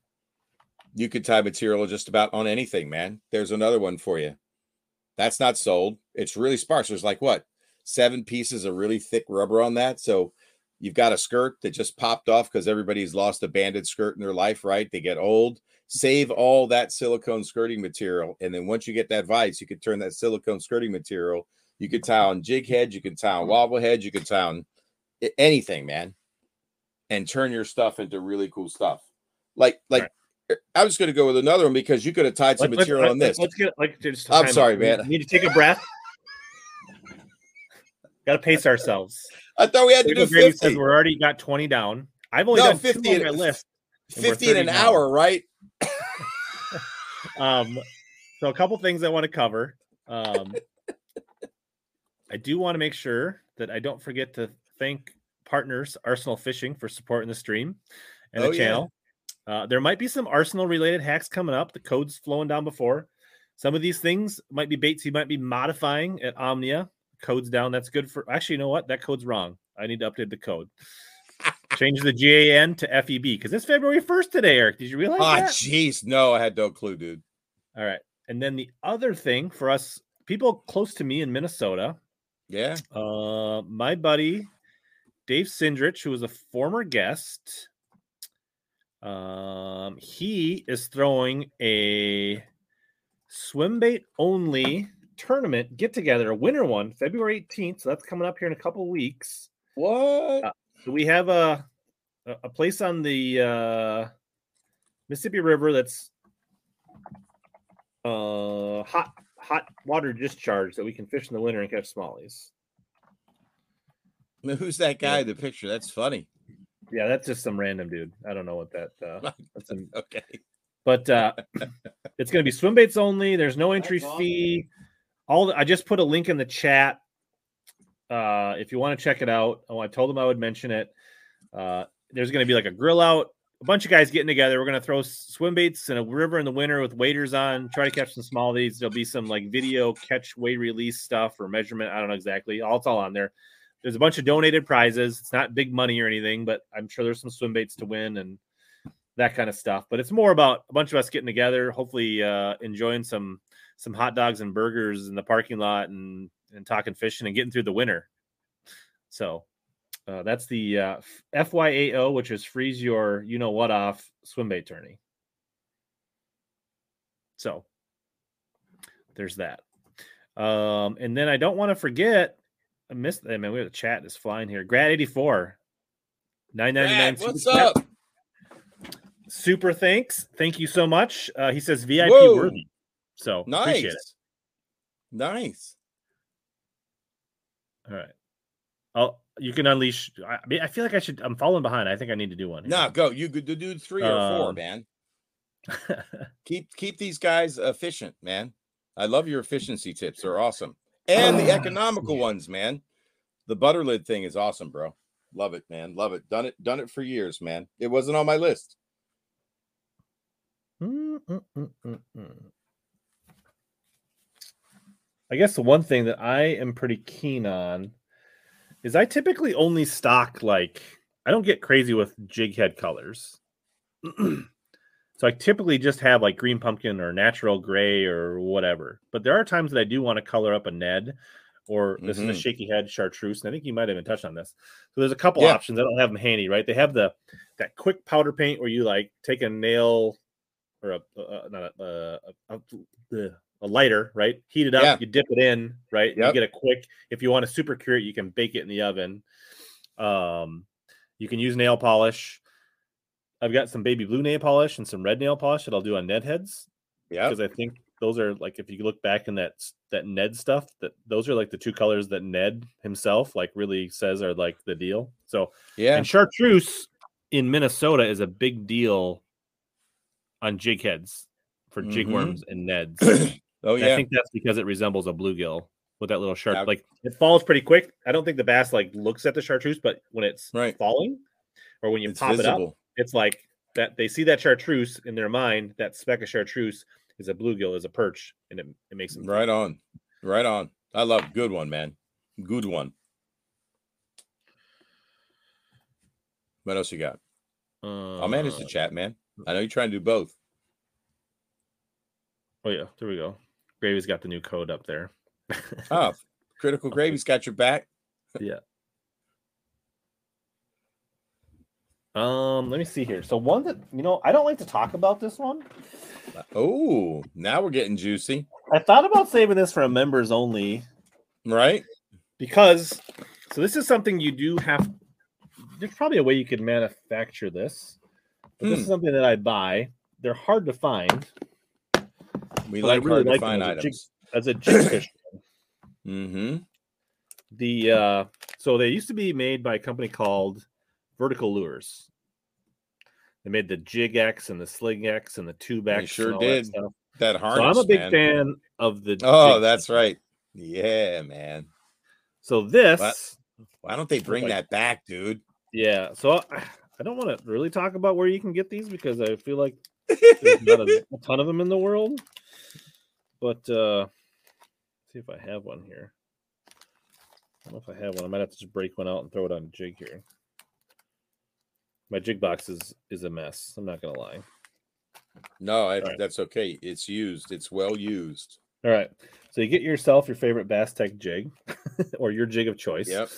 You could tie material just about on anything, man. There's another one for you. That's not sold. It's really sparse. There's like what seven pieces of really thick rubber on that. So you've got a skirt that just popped off because everybody's lost a banded skirt in their life, right? They get old. Save all that silicone skirting material. And then once you get that vise, you could turn that silicone skirting material. You could tie on jig heads, you can tie on mm. wobble heads, you can tie on anything, man. And turn your stuff into really cool stuff. Like, like eh, I was going to go with another one because you could have tied some Let- let's- material on let's- this. Let's get like just. I'm sorry, We man. Need to take a breath. Got to pace ourselves. I thought we had to do Critical Gravy 50. says we're already got 20 down. I've only No, done 50 50 on my list. and we're 50 in an hour, right? Um, so a couple things I want to cover. Um, I do want to make sure that I don't forget to thank partners Arsenal Fishing for supporting the stream and Oh, the yeah. channel. Uh, there might be some Arsenal related hacks coming up. The code's flowing down before. Some of these things might be baits you might be modifying at Omnia. Code's down. That's good for. Actually, you know what? That code's wrong. I need to update the code. Change the JAN to FEB because it's February 1st today, Eric. Did you realize Ah, that? jeez. No, I had no clue, dude. All right. And then the other thing for us people close to me in Minnesota, Yeah. uh, my buddy Dave Sindrich, who was a former guest, um, he is throwing a swim bait only tournament get together, a winter one, February 18th. So that's coming up here in a couple weeks. What? Uh, So we have a a, a place on the uh, Mississippi River that's uh, hot hot water discharge that we can fish in the winter and catch smallies. Who's that guy? in The picture. That's funny. Yeah, that's just some random dude. I don't know what that. Uh, that's some, Okay. but uh, it's going to be swim baits only. There's no entry That's awesome. All I just put a link in the chat. Uh, if you want to check it out, oh, I told them I would mention it. Uh, there's going to be like a grill out, a bunch of guys getting together. We're going to throw swim baits in a river in the winter with waders on, try to catch some smallies. There'll be some like video catch, weight release stuff or measurement. I don't know exactly. All it's all on there. There's a bunch of donated prizes. It's not big money or anything, but I'm sure there's some swim baits to win and that kind of stuff. But it's more about a bunch of us getting together, hopefully uh, enjoying some some hot dogs and burgers in the parking lot and and talking fishing and getting through the winter. So uh, that's the uh, FYAO, which is freeze your you know what off swim bait tourney. So there's that. Um, and then I don't want to forget, I missed. I mean, we have the chat is flying here. Grad eighty four. Nine ninety nine. What's up? Super thanks. Thank you so much. Uh, he says VIP Whoa. worthy. So appreciate it. Nice. Nice. All right. Oh, you can unleash. I, mean, I feel like I should. I'm falling behind. I think I need to do one. No, go. You could do three or four, Um, man. Keep keep these guys efficient, man. I love your efficiency tips. They're awesome. And the economical ones, man. The butter lid thing is awesome, bro. Love it, man. Love it. Done it, done it for years, man. It wasn't on my list. Mm, mm, mm, mm, mm. I guess the one thing that I am pretty keen on is I typically only stock like I don't get crazy with jig head colors. so I typically just have like green pumpkin or natural gray or whatever. But there are times that I do want to color up a Ned or this is Mhm. a shaky head chartreuse. And I think you might have even touched on this. So there's a couple Yeah. options. I don't have them handy, right? They have the that quick powder paint where you like take a nail or a uh, not a, uh, a, a, a lighter, right? Heat it up, Yeah. you dip it in, right? Yep. You get a quick. If you want to super cure it, you can bake it in the oven. Um, you can use nail polish. I've got some baby blue nail polish and some red nail polish that I'll do on Ned heads Yeah. because I think those are like if you look back in that that Ned stuff, that those are like the two colors that Ned himself like really says are like the deal. So Yeah. and chartreuse in Minnesota is a big deal on jig heads for jig Mhm. worms and neds. Oh And I think that's because it resembles a bluegill with that little sharp. Yeah. Like it falls pretty quick. I don't think the bass like looks at the chartreuse, but when it's Right. falling or when you It's pop it up, it's like that they see that chartreuse in their mind. That speck of chartreuse is a bluegill, is a perch, and it, it makes them Right on. Right on. I love good one, man. Good one. What else you got? I'll manage the Uh, chat, man. I know you're trying to do both. Oh yeah, there we go. Gravy's got the new code up there. Oh, Critical Gravy's got your back. Yeah. Um, let me see here. So one that you know, I don't like to talk about this one. Oh, now we're getting juicy, I thought about saving this for a members only right? because so this is something you do have. There's probably a way you could manufacture this, but this Hmm. is something that I buy. They're hard to find We like really hard to like find as a jig- items. as a jig fish. Mm-hmm. The uh, so they used to be made by a company called Vertical Lures. They made the Jig X and the Sling X and the Tube X. sure and all that did. stuff. That harness. So I'm a big man. fan of the. Oh, that's right. Yeah, man. So this, Why don't they bring like- that back, dude? yeah. So I, I don't want to really talk about where you can get these because I feel like there's not a, a ton of them in the world. But uh see if I have one here. I don't know if I have one. I might have to just break one out and throw it on a jig here. My jig box is is a mess. I'm not gonna lie. no, I, right. that's okay. It's used. It's well used. All right. So you get yourself your favorite Bass Tech jig or your jig of choice. Yep.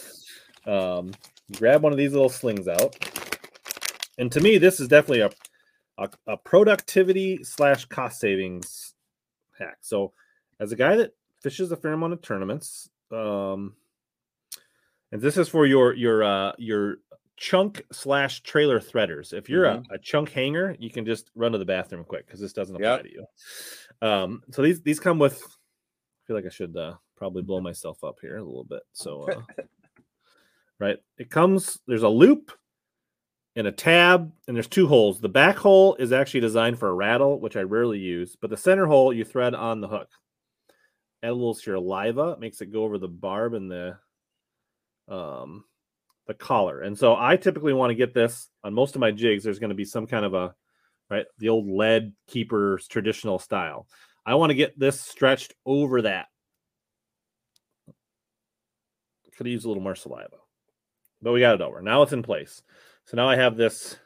Um, grab one of these little slings out. And to me, this is definitely a, a, a productivity slash cost savings hack. So, as a guy that fishes a fair amount of tournaments, um, and this is for your your uh, your chunk slash trailer threaders. If you're Mhm. a, a chunk hanger, you can just run to the bathroom quick because this doesn't apply Yep. to you. Um, so these these come with. I feel like I should uh, probably blow myself up here a little bit. So, uh, right, it comes. There's a loop and a tab, and there's two holes. The back hole is actually designed for a rattle, which I rarely use, but the center hole you thread on the hook. Add a little saliva, makes it go over the barb and the um the collar. And so I typically want to get this on most of my jigs. There's going to be some kind of a right the old lead keepers traditional style. I want to get this stretched over that. Could use a little more saliva, but we got it over. Now it's in place. So now I have this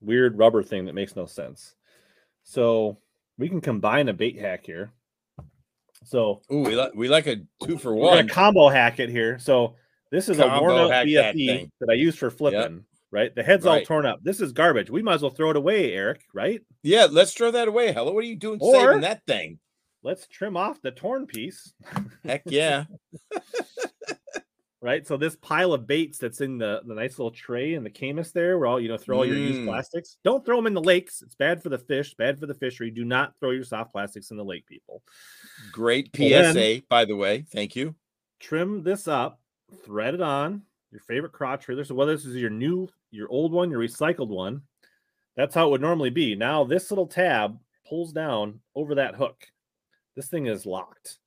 weird rubber thing that makes no sense. So we can combine a bait hack here. So Ooh, we like we like a two for we're one. gonna combo hack it here. So this is a Combo worn out hack that BFE that I use for flipping. Right, the head's all torn up. This is garbage. We might as well throw it away, Eric. Right? Yeah, let's throw that away. Hello, what are you doing Or- saving that thing? Let's trim off the torn piece. Heck yeah. Right. So this pile of baits that's in the, the nice little tray in the Camus there, where all you know, throw all your used Mm. plastics. Don't throw them in the lakes. It's bad for the fish, bad for the fishery. Do not throw your soft plastics in the lake, people. Great Well, then- PSA, by the way. Thank you. trim this up, thread it on your favorite crotch trailer. So whether this is your new, your old one, your recycled one, that's how it would normally be. Now this little tab pulls down over that hook. This thing is locked.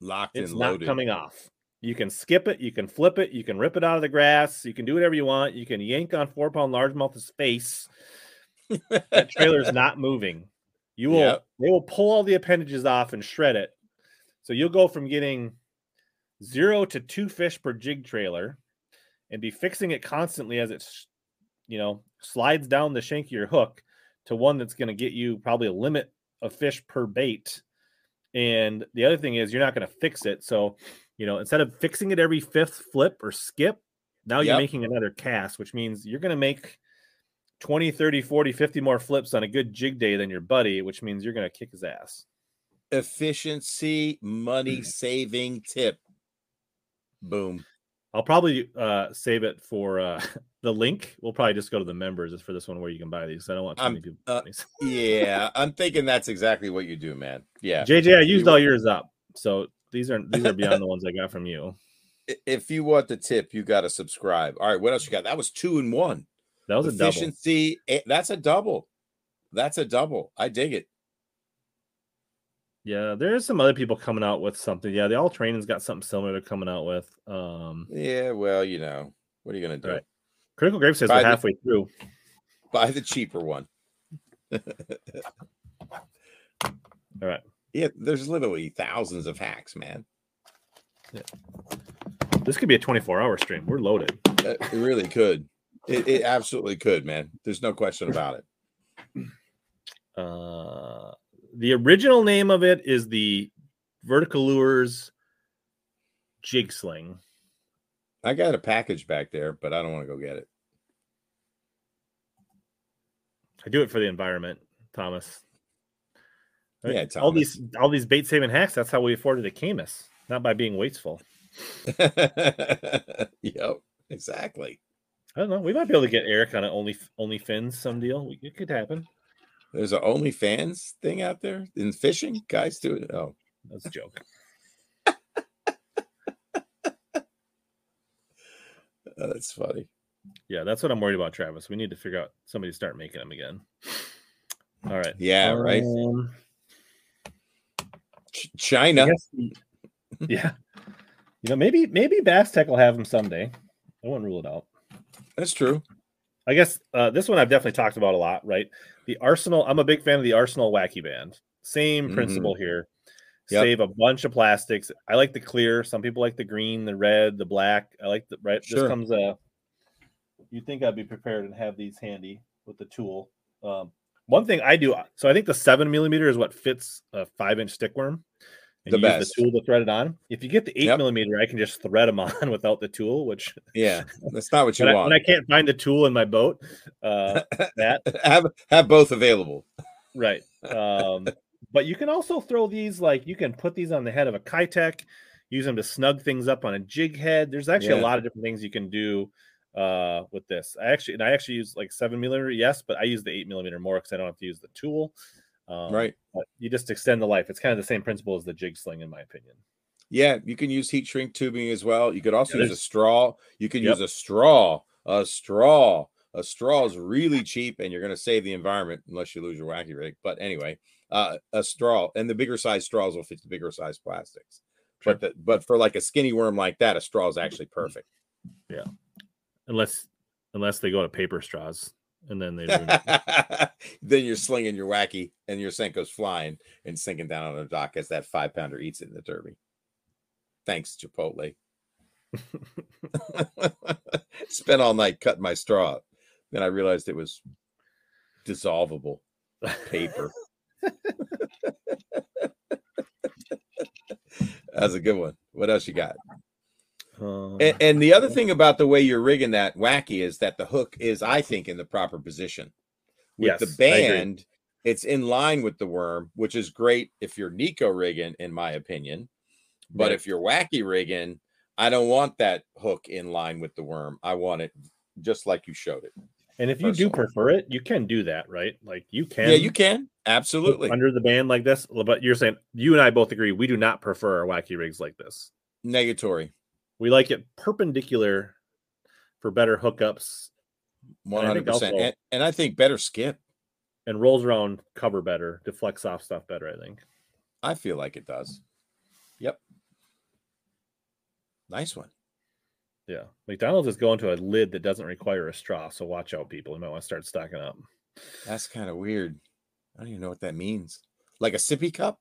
Locked It's and not coming off. You can skip it, you can flip it, you can rip it out of the grass, you can do whatever you want. You can yank on four pound largemouth's face. that trailer's not moving. You will Yep. they will pull all the appendages off and shred it. So you'll go from getting zero to two fish per jig trailer and be fixing it constantly as it's you know slides down the shank of your hook to one that's going to get you probably a limit of fish per bait. And the other thing is you're not going to fix it. So, you know, instead of fixing it every fifth flip or skip, now you're making another cast, which means you're going to make 20, 30, 40, 50 more flips on a good jig day than your buddy, which means you're going to kick his ass. Efficiency, money saving tip. Boom. I'll probably uh, save it for uh, the link. We'll probably just go to the members is for this one where you can buy these. I don't want too many people. uh. Yeah, I'm thinking that's exactly what you do, man. Yeah. JJ, I used all yours up, so these are these are beyond the ones I got from you. If you want the tip, you got to subscribe. All right, what else you got? That was two and one. That was a. Efficiency. eh, That's a double. That's a double. I dig it. Yeah, there's some other people coming out with something. Yeah, the all training's got something similar they're coming out with. Um, Yeah, well, you know, what are you gonna do? Right. Critical Grave says Buy we're the- halfway through. Buy the cheaper one. All right. Yeah, there's literally thousands of hacks, man. This could be a 24 hour stream. We're loaded. Uh, It really could. It, it absolutely could, man. There's no question about it. Uh, the original name of it is the Vertical Lures Jig Sling. I got a package back there, but I don't want to go get it. I do it for the environment, Thomas. Right? Yeah, all these all these bait saving hacks. That's how we afforded a Camus, not by being wasteful. yep, exactly. I don't know. We might be able to get Eric on an only only fins some deal. It could happen. There's an OnlyFans thing out there in fishing. Guys do it. Oh, That's a joke. oh, that's funny. Yeah, that's what I'm worried about, Travis. We need to figure out somebody to start making them again. All right. Yeah, right. Um, I China. yeah. You know, maybe maybe Bass Tech will have them someday. I won't rule it out. That's true. I guess uh, this one I've definitely talked about a lot, right? The Arsenal. I'm a big fan of the Arsenal Wacky Band. Same Mhm. principle here. Yep. Save a bunch of plastics. I like the clear. Some people like the green, the red, the black. I like the right. Sure. This comes uh You think I'd be prepared and have these handy with the tool? Um, one thing I do. So I think the seven millimeter is what fits a five inch stickworm. And The best. the tool to thread it on. If you get the eight Yep. millimeter, I can just thread them on without the tool, which Yeah, that's not what you when I, want. when I can't find the tool in my boat, uh, that have have both available. right. Um, but you can also throw these like you can put these on the head of a Keitech, use them to snug things up on a jig head. There's actually Yeah. a lot of different things you can do uh with this. I actually and I actually use like seven millimeter, yes, but I use the eight millimeter more because I don't have to use the tool. Um, right. But you just extend the life. It's kind of the same principle as the jig sling, in my opinion. Yeah, you can use heat shrink tubing as well. You could also Yeah, use a straw. You can Yep. use a straw. A straw. A straw is really cheap, and you're going to save the environment unless you lose your wacky rig. But anyway, uh, a straw and the bigger size straws will fit the bigger size plastics. But the, but for like a skinny worm like that, a straw is actually perfect. Unless unless they go to paper straws and then they then you're slinging your wacky, and your Senko's flying and sinking down on the dock as that five pounder eats it in the derby. Thanks, Chipotle. Spent all night cutting my straw. Then I realized it was dissolvable paper. That's a good one. What else you got? Um, And, and the other thing about the way you're rigging that wacky is that the hook is, I think, in the proper position. With the Yes, agree. band, it's in line with the worm, which is great if you're Nico rigging, in my opinion. But Right. if you're wacky rigging, I don't want that hook in line with the worm. I want it just like you showed it. and if you do prefer it, you can do that, right? Like you can yeah, you can absolutely. under the band like this. But you're saying you and I both agree we do not prefer our wacky rigs like this. Negatory, We like it perpendicular for better hookups one hundred percent. and I think better skip. and rolls around cover better, deflects off stuff better. I think. I feel like it does. Yep. Nice one. Yeah, McDonald's is going to a lid that doesn't require a straw, so watch out, people. You might want to start stocking up. That's kind of weird. I don't even know what that means. Like a sippy cup?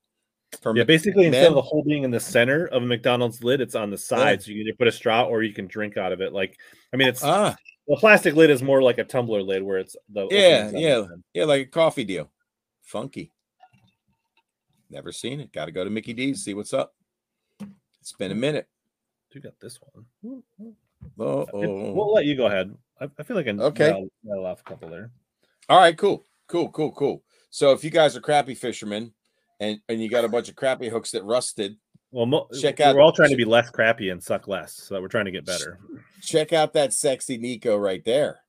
For Yeah, basically, instead of the hole being in the center of a McDonald's lid, it's on the side, so you can either put a straw or you can drink out of it. Like, I mean, it's ah, the plastic lid is more like a tumbler lid, where it's the Yeah, yeah. the yeah, like a coffee deal. Funky. Never seen it. Got to go to Mickey D's, see what's up. It's been a minute. You got this one. Oh, We'll let you go ahead. I, I feel like I Okay. rattled- rattled off a couple there. All right, cool, cool, cool, cool. So if you guys are crappy fishermen and and you got a bunch of crappy hooks that rusted, Well, mo- Check out. we're all trying to be less crappy and suck less, so that we're trying to get better. check out that sexy Nico right there.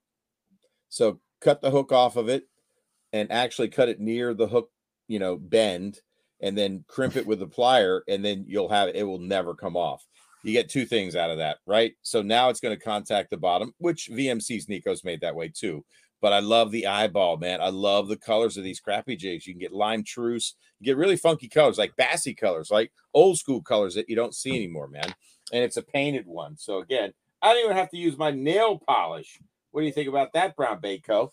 So cut the hook off of it and actually cut it near the hook, you know, bend, and then crimp it with the plier, and then you'll have it. it will never come off. You get two things out of that, right? So now it's going to contact the bottom, which VMC's Nico's made that way too. But I love the eyeball, man. I love the colors of these crappy jigs. You can get lime truce, you get really funky colors, like bassy colors, like old school colors that you don't see anymore, man. And it's a painted one. So again, I don't even have to use my nail polish. What do you think about that, Brown Baco?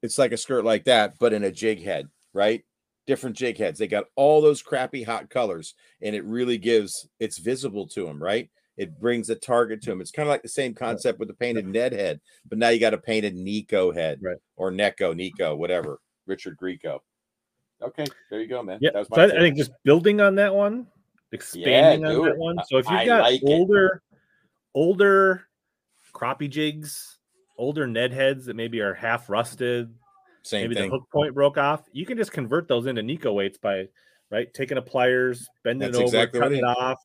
It's like a skirt like that, but in a jig head, right? Different jig heads. They got all those crappy hot colors, and it really gives it's visible to them, right? It brings a target to him. It's kind of like the same concept with the painted Ned head, but now you got a painted Nico head, Right. Or Neko, Nico, whatever. Richard Grieco. Okay, there you go, man. Yeah, That was so my I, I think just building on that one, expanding do on that it. one. So if you've got like it. older, older crappie jigs, older Ned heads that maybe are half rusted, same maybe thing. the hook point broke off, you can just convert those into Nico weights by right taking a pliers, bending That's it over, exactly cutting it off,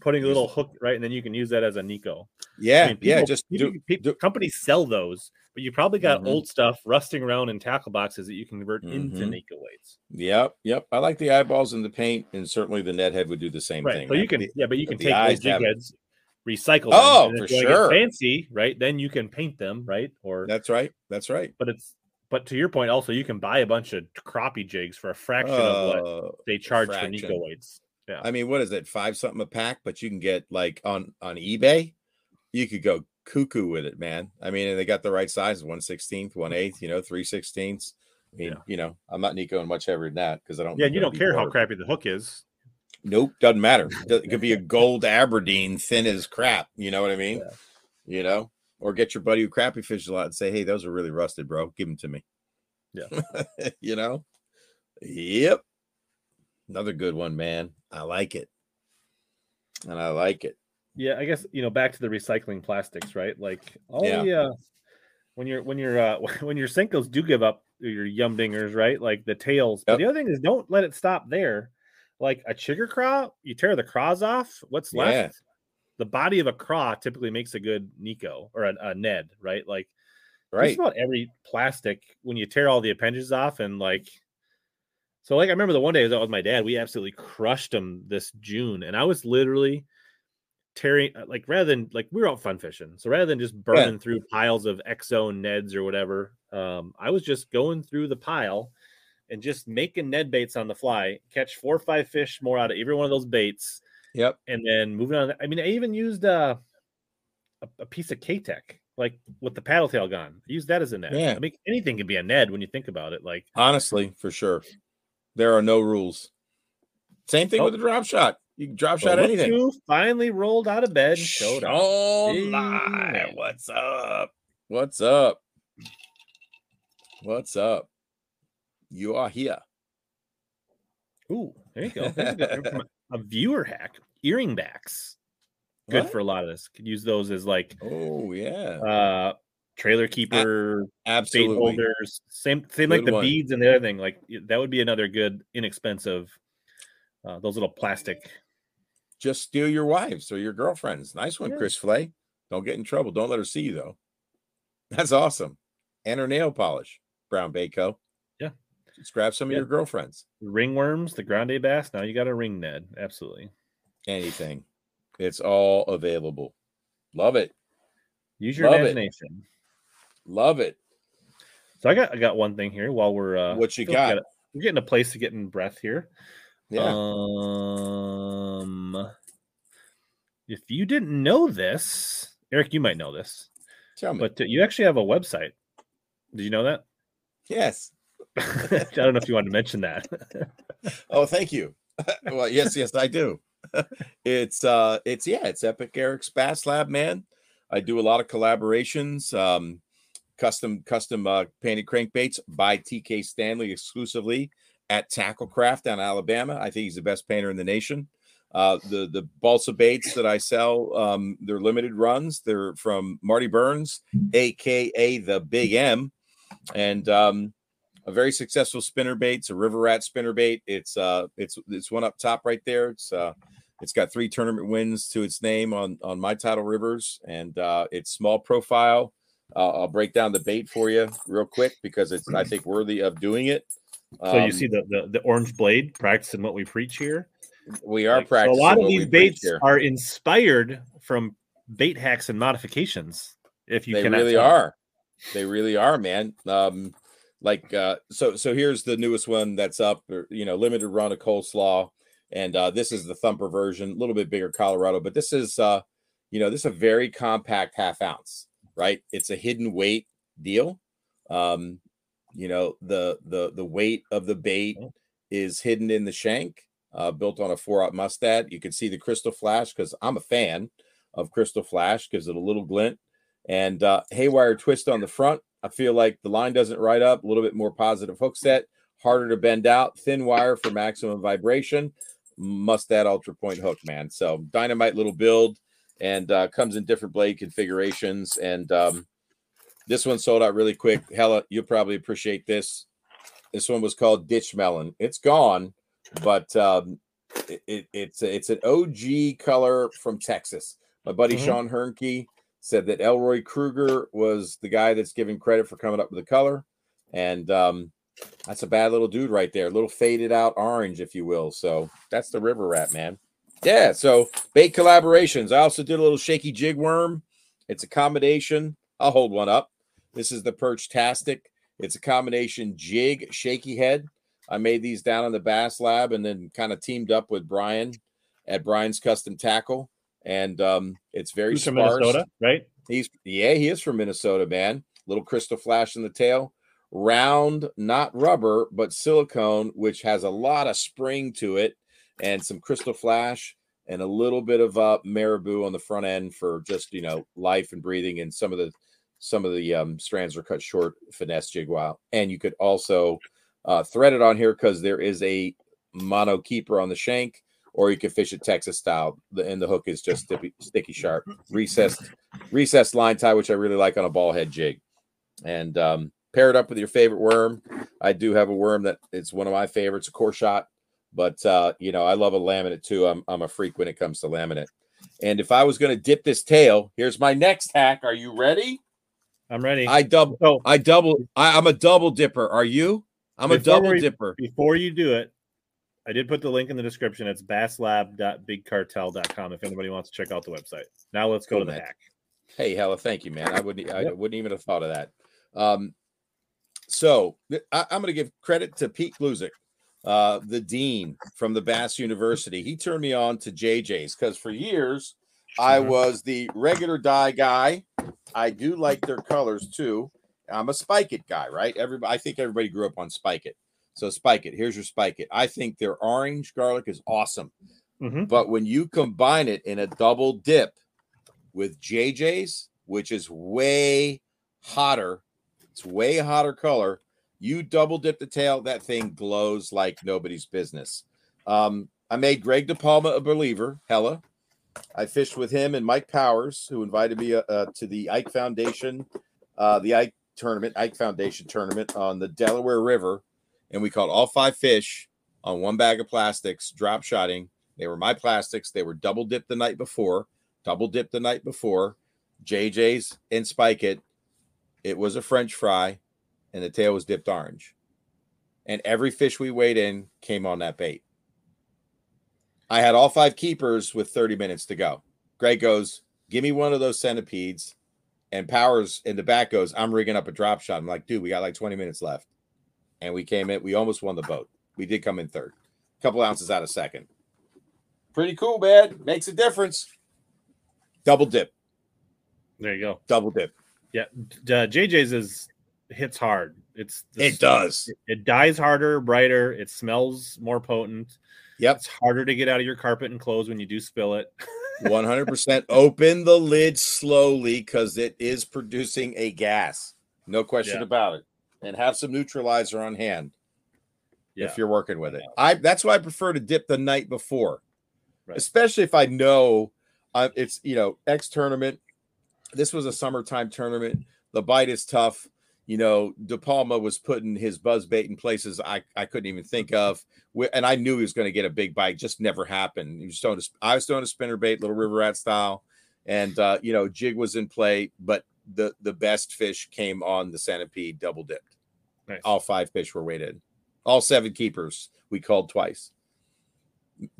putting a little hook right, and then you can use that as a Nico. Yeah, I mean, yeah. Just people- do, people- do companies sell those, but you probably got Mhm. old stuff rusting around in tackle boxes that you can convert into Mhm. Nico weights. Yep, yep. I like the eyeballs and the paint, and certainly the net head would do the same Right. thing. So you can, yeah, but you can take those jig heads, recycle them. Oh, and for sure. fancy, right? Then you can paint them, right? Or That's right. That's right. but it's but to your point, also you can buy a bunch of crappie jigs for a fraction of what Uh, they charge for Nico weights. Yeah. I mean, what is it? Five something a pack, but you can get like on on eBay, you could go cuckoo with it, man. I mean, and they got the right size: one sixteenth, one mm-hmm. eighth, you know, three sixteenths. I mean, Yeah. you know, I'm not Nico and much heavier than that because I don't. yeah, you don't care how crappy the hook is. Nope, doesn't matter. It could be a gold Aberdeen, thin as crap. You know what I mean? Yeah. You know, or get your buddy who crappy fishes a lot and say, "Hey, those are really rusted, bro. Give them to me." Yeah. you know. Yep. Another good one, man. I like it, and I like it. Yeah, I guess you know back to the recycling plastics, right? Like all Yeah. the uh, when you're when you're uh, when your Senkos do give up your yumdingers, right? Like the tails. But the other thing is don't let it stop there. Like a chigger craw, you tear the craws off. What's Yeah. left? the body of a craw typically makes a good Nico or a, a Ned, right? Like Right. just about every plastic when you tear all the appendages off and like so like I remember the one day I was out with my dad, we absolutely crushed them this June, and I was literally tearing uh, like rather than like we were out fun fishing, so rather than just burning through piles of exo neds or whatever, um, I was just going through the pile and just making ned baits on the fly, catch four or five fish more out of every one of those baits, Yep. and then moving on. I mean, I even used uh, a, a piece of Keitech, like with the paddle tail gun. I used that as a net. Yeah. I mean, anything can be a Ned when you think about it. Like, Honestly, for sure. There are no rules. Same thing Oh. with the drop shot. You can drop shot anything. who finally rolled out of bed showed up. Oh! What's up? What's up? What's up? You are here. Ooh, there you go. A, a- a viewer hack. Earring backs. Good What? for a lot of this. Could use those as like Oh yeah, uh trailer keeper absolutely. holders. Same same like the one. beads and the other thing. Like that would be another good inexpensive uh those little plastic Just steal your wives or your girlfriends. Nice one, Yeah. Chris Flay. Don't get in trouble. Don't let her see you though. That's awesome. And her nail polish, Brown Baco. Yeah. Just grab some of your girlfriends. ringworms, the grande bass. Now you got a ring Ned. Absolutely. Anything. It's all available. Love it. Use your Love it. Love it. So I got I got one thing here while we're uh What you feel like we got we're getting a place to get in breath here. Yeah. Um if you didn't know this, Eric, you might know this, Tell me. but uh, you actually have a website. Did you know that? yes. I don't know if you wanted to mention that. Oh, thank you. well, yes, yes, I do. it's uh it's yeah, it's Epic Eric's Bass Lab, man. I do a lot of collaborations, um, custom custom uh painted crankbaits by TK Stanley exclusively at Tacklecraft down Alabama. I think he's the best painter in the nation. Uh the the balsa baits that I sell, um, they're limited runs. They're from Marty Burns, aka the Big M. And um a very successful spinner bait. It's a river rat spinner bait. It's uh it's it's one up top right there. It's uh it's got three tournament wins to its name on on my tidal rivers, and uh it's small profile. Uh, I'll break down the bait for you real quick because it's I think worthy of doing it. so you Um, see the, the the orange blade practicing what we preach here. we are Like, so practicing. a lot of these baits are inspired from bait hacks and modifications. If you can, they really tell. are they really are man um like uh so so here's the newest one that's up you know limited run of coleslaw and uh this is the thumper version a little bit bigger colorado but this is uh you know this is a very compact half ounce right it's a hidden weight deal um you know the the the weight of the bait Oh. is hidden in the shank uh built on a four out mustad you can see the crystal flash because i'm a fan of crystal flash gives it a little glint and uh, haywire twist on the front. I feel like the line doesn't ride up, a little bit more positive hook set, harder to bend out, thin wire for maximum vibration. Mustad ultra point hook, man. So dynamite little build and uh, comes in different blade configurations. And um, this one sold out really quick. Hella, you'll probably appreciate this. This one was called Ditch Melon. It's gone, but um, it, it, it's it's an OG color from Texas. My buddy Mhm. Sean Hernke said that Elroy Kruger was the guy that's given credit for coming up with the color. And um, that's a bad little dude right there, a little faded out orange, if you will. So that's the river rat, man. Yeah. So bait collaborations. I also did a little shaky jig worm. It's a combination. I'll hold one up. This is the Perch Tastic. It's a combination jig, shaky head. I made these down in the Bass Lab and then kind of teamed up with Brian at Brian's Custom Tackle. And um, it's very Who's from. Minnesota, right? He's yeah, he is from Minnesota, man. Little crystal flash in the tail, round, not rubber, but silicone, which has a lot of spring to it, and some crystal flash and a little bit of uh marabou on the front end for just you know life and breathing. And some of the some of the um, strands are cut short, finesse jig wow. And you could also uh, thread it on here because there is a mono keeper on the shank, or you can fish it Texas style. The and the hook is just sticky, sticky sharp, recessed recessed line tie, which I really like on a ball head jig. And um, pair it up with your favorite worm. I do have a worm that it's one of my favorites, a core shot. But uh, you know, I love a laminate too. I'm I'm a freak when it comes to laminate. And if I was going to dip this tail, here's my next hack. Are you ready? I'm ready. I double. so I double. I, I'm a double dipper. Are you? I'm a double we- dipper. before you do it, I did put the link in the description. It's basslab.bigcartel.com if anybody wants to check out the website. Now let's go Cool, to the man. hack. Hey, hella, thank you, man. I wouldn't. I Yep. wouldn't even have thought of that. Um, so I, am going to give credit to Pete Gluszek, uh, the dean from the Bass University. He turned me on to JJ's because for years I was the regular dye guy. I do like their colors too. I'm a spike it guy, right? Everybody, I think everybody grew up on spike it. So spike it. Here's your spike it. I think their orange garlic is awesome. Mhm. But when you combine it in a double dip with JJ's, which is way hotter, it's way hotter color. You double dip the tail, that thing glows like nobody's business. Um, I made Greg DePalma a believer, hella. I fished with him and Mike Powers, who invited me uh, uh, to the Ike Foundation, uh, the Ike tournament, Ike Foundation tournament on the Delaware River, and we caught all five fish on one bag of plastics, drop shotting. They were my plastics. They were double dipped the night before, double dipped the night before. JJ's and Spike It. It was a French fry, and the tail was dipped orange. And every fish we weighed in came on that bait. I had all five keepers with 30 minutes to go. Greg goes, Give me one of those centipedes. And Powers in the back goes, I'm rigging up a drop shot. I'm like, dude, we got like 20 minutes left. And we came in, we almost won the boat. We did come in third, a couple ounces out of second. Pretty cool, man. Makes a difference. Double dip, There you go. double dip. Yeah, d- uh, JJ's is hits hard. It's It does. It dies harder, brighter. It smells more potent. Yep. It's harder to get out of your carpet and clothes when you do spill it. 100% open the lid slowly because it is producing a gas. No question Yeah. about it. And have some neutralizer on hand Yeah. if you're working with it. I that's why I prefer to dip the night before, Right. especially if I know uh, it's you know X tournament. This was a summertime tournament. The bite is tough. You know, De Palma was putting his buzz bait in places I, I couldn't even think of, and I knew he was going to get a big bite. Just never happened. He was throwing a, I was throwing a spinner bait, little river rat style, and uh, you know, jig was in play, but the the best fish came on the centipede double dipped. Nice. All five fish were weighted. All seven keepers we called twice.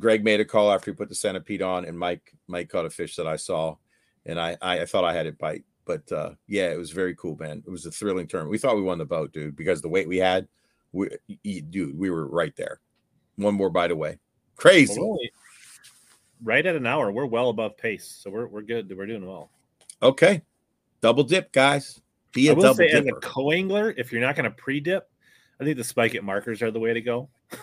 Greg made a call after he put the centipede on, and Mike Mike caught a fish that I saw, and I I, I thought I had it bite, but uh, yeah, it was very cool, man. It was a thrilling tournament. We thought we won the boat, dude, because the weight we had, we, dude, we were right there, one more bite away. Crazy. Right at an hour. We're well above pace, so we're we're good. We're doing well. Okay, double dip, guys. Be I a will double say, as a co-angler, if you're not going to pre-dip, I think the spike it markers are the way to go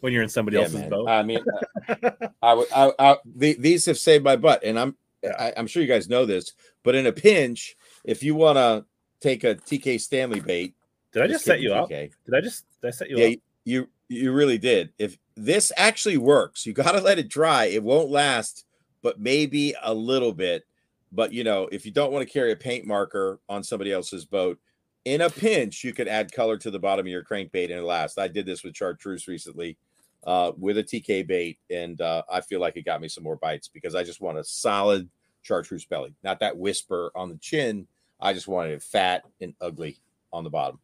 when you're in somebody Yeah, else's man. boat. I mean, uh, I would. I, I, the, these have saved my butt, and I'm. I, I'm sure you guys know this, but in a pinch, if you want to take a TK Stanley bait, Did I just set kidding, you up? TK. Did I just did I set you yeah, up? you you really did. If this actually works, you got to let it dry. It won't last, but maybe a little bit. But you know, if you don't want to carry a paint marker on somebody else's boat, in a pinch, you could add color to the bottom of your crankbait and it lasts. I did this with chartreuse recently uh, with a TK bait, and uh, I feel like it got me some more bites because I just want a solid chartreuse belly, not that whisper on the chin. I just wanted it fat and ugly on the bottom.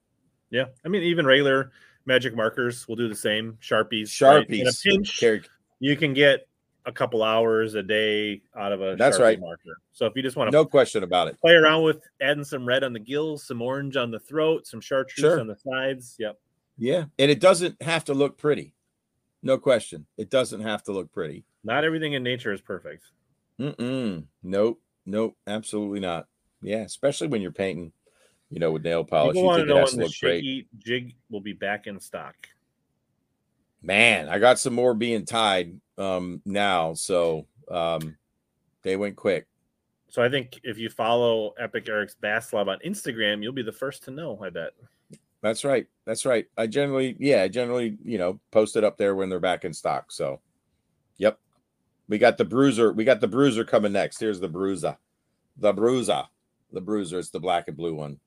Yeah, I mean even regular magic markers will do the same. Sharpies, right? A Sharpies, pinch, you can get a couple hours a day out of a That's Sharpie right. marker. So if you just want to no question about it. play around with adding some red on the gills, some orange on the throat, some chartreuse Sure. on the sides. Yep. Yeah, and it doesn't have to look pretty. No question, it doesn't have to look pretty. Not everything in nature is perfect. Mm-mm. Nope, nope, absolutely not. Yeah, especially when you're painting, you know, with nail polish, People you want to know when to the look great. jig will be back in stock. Man, I got some more being tied um now, so um they went quick. So I think if you follow Epic Eric's Bass Lab on Instagram, you'll be the first to know. I bet. That's right. That's right. I generally, yeah, I generally, you know, post it up there when they're back in stock. So, yep. We got the bruiser. We got the bruiser coming next. Here's the bruiser. The bruiser. The bruiser. It's the black and blue one.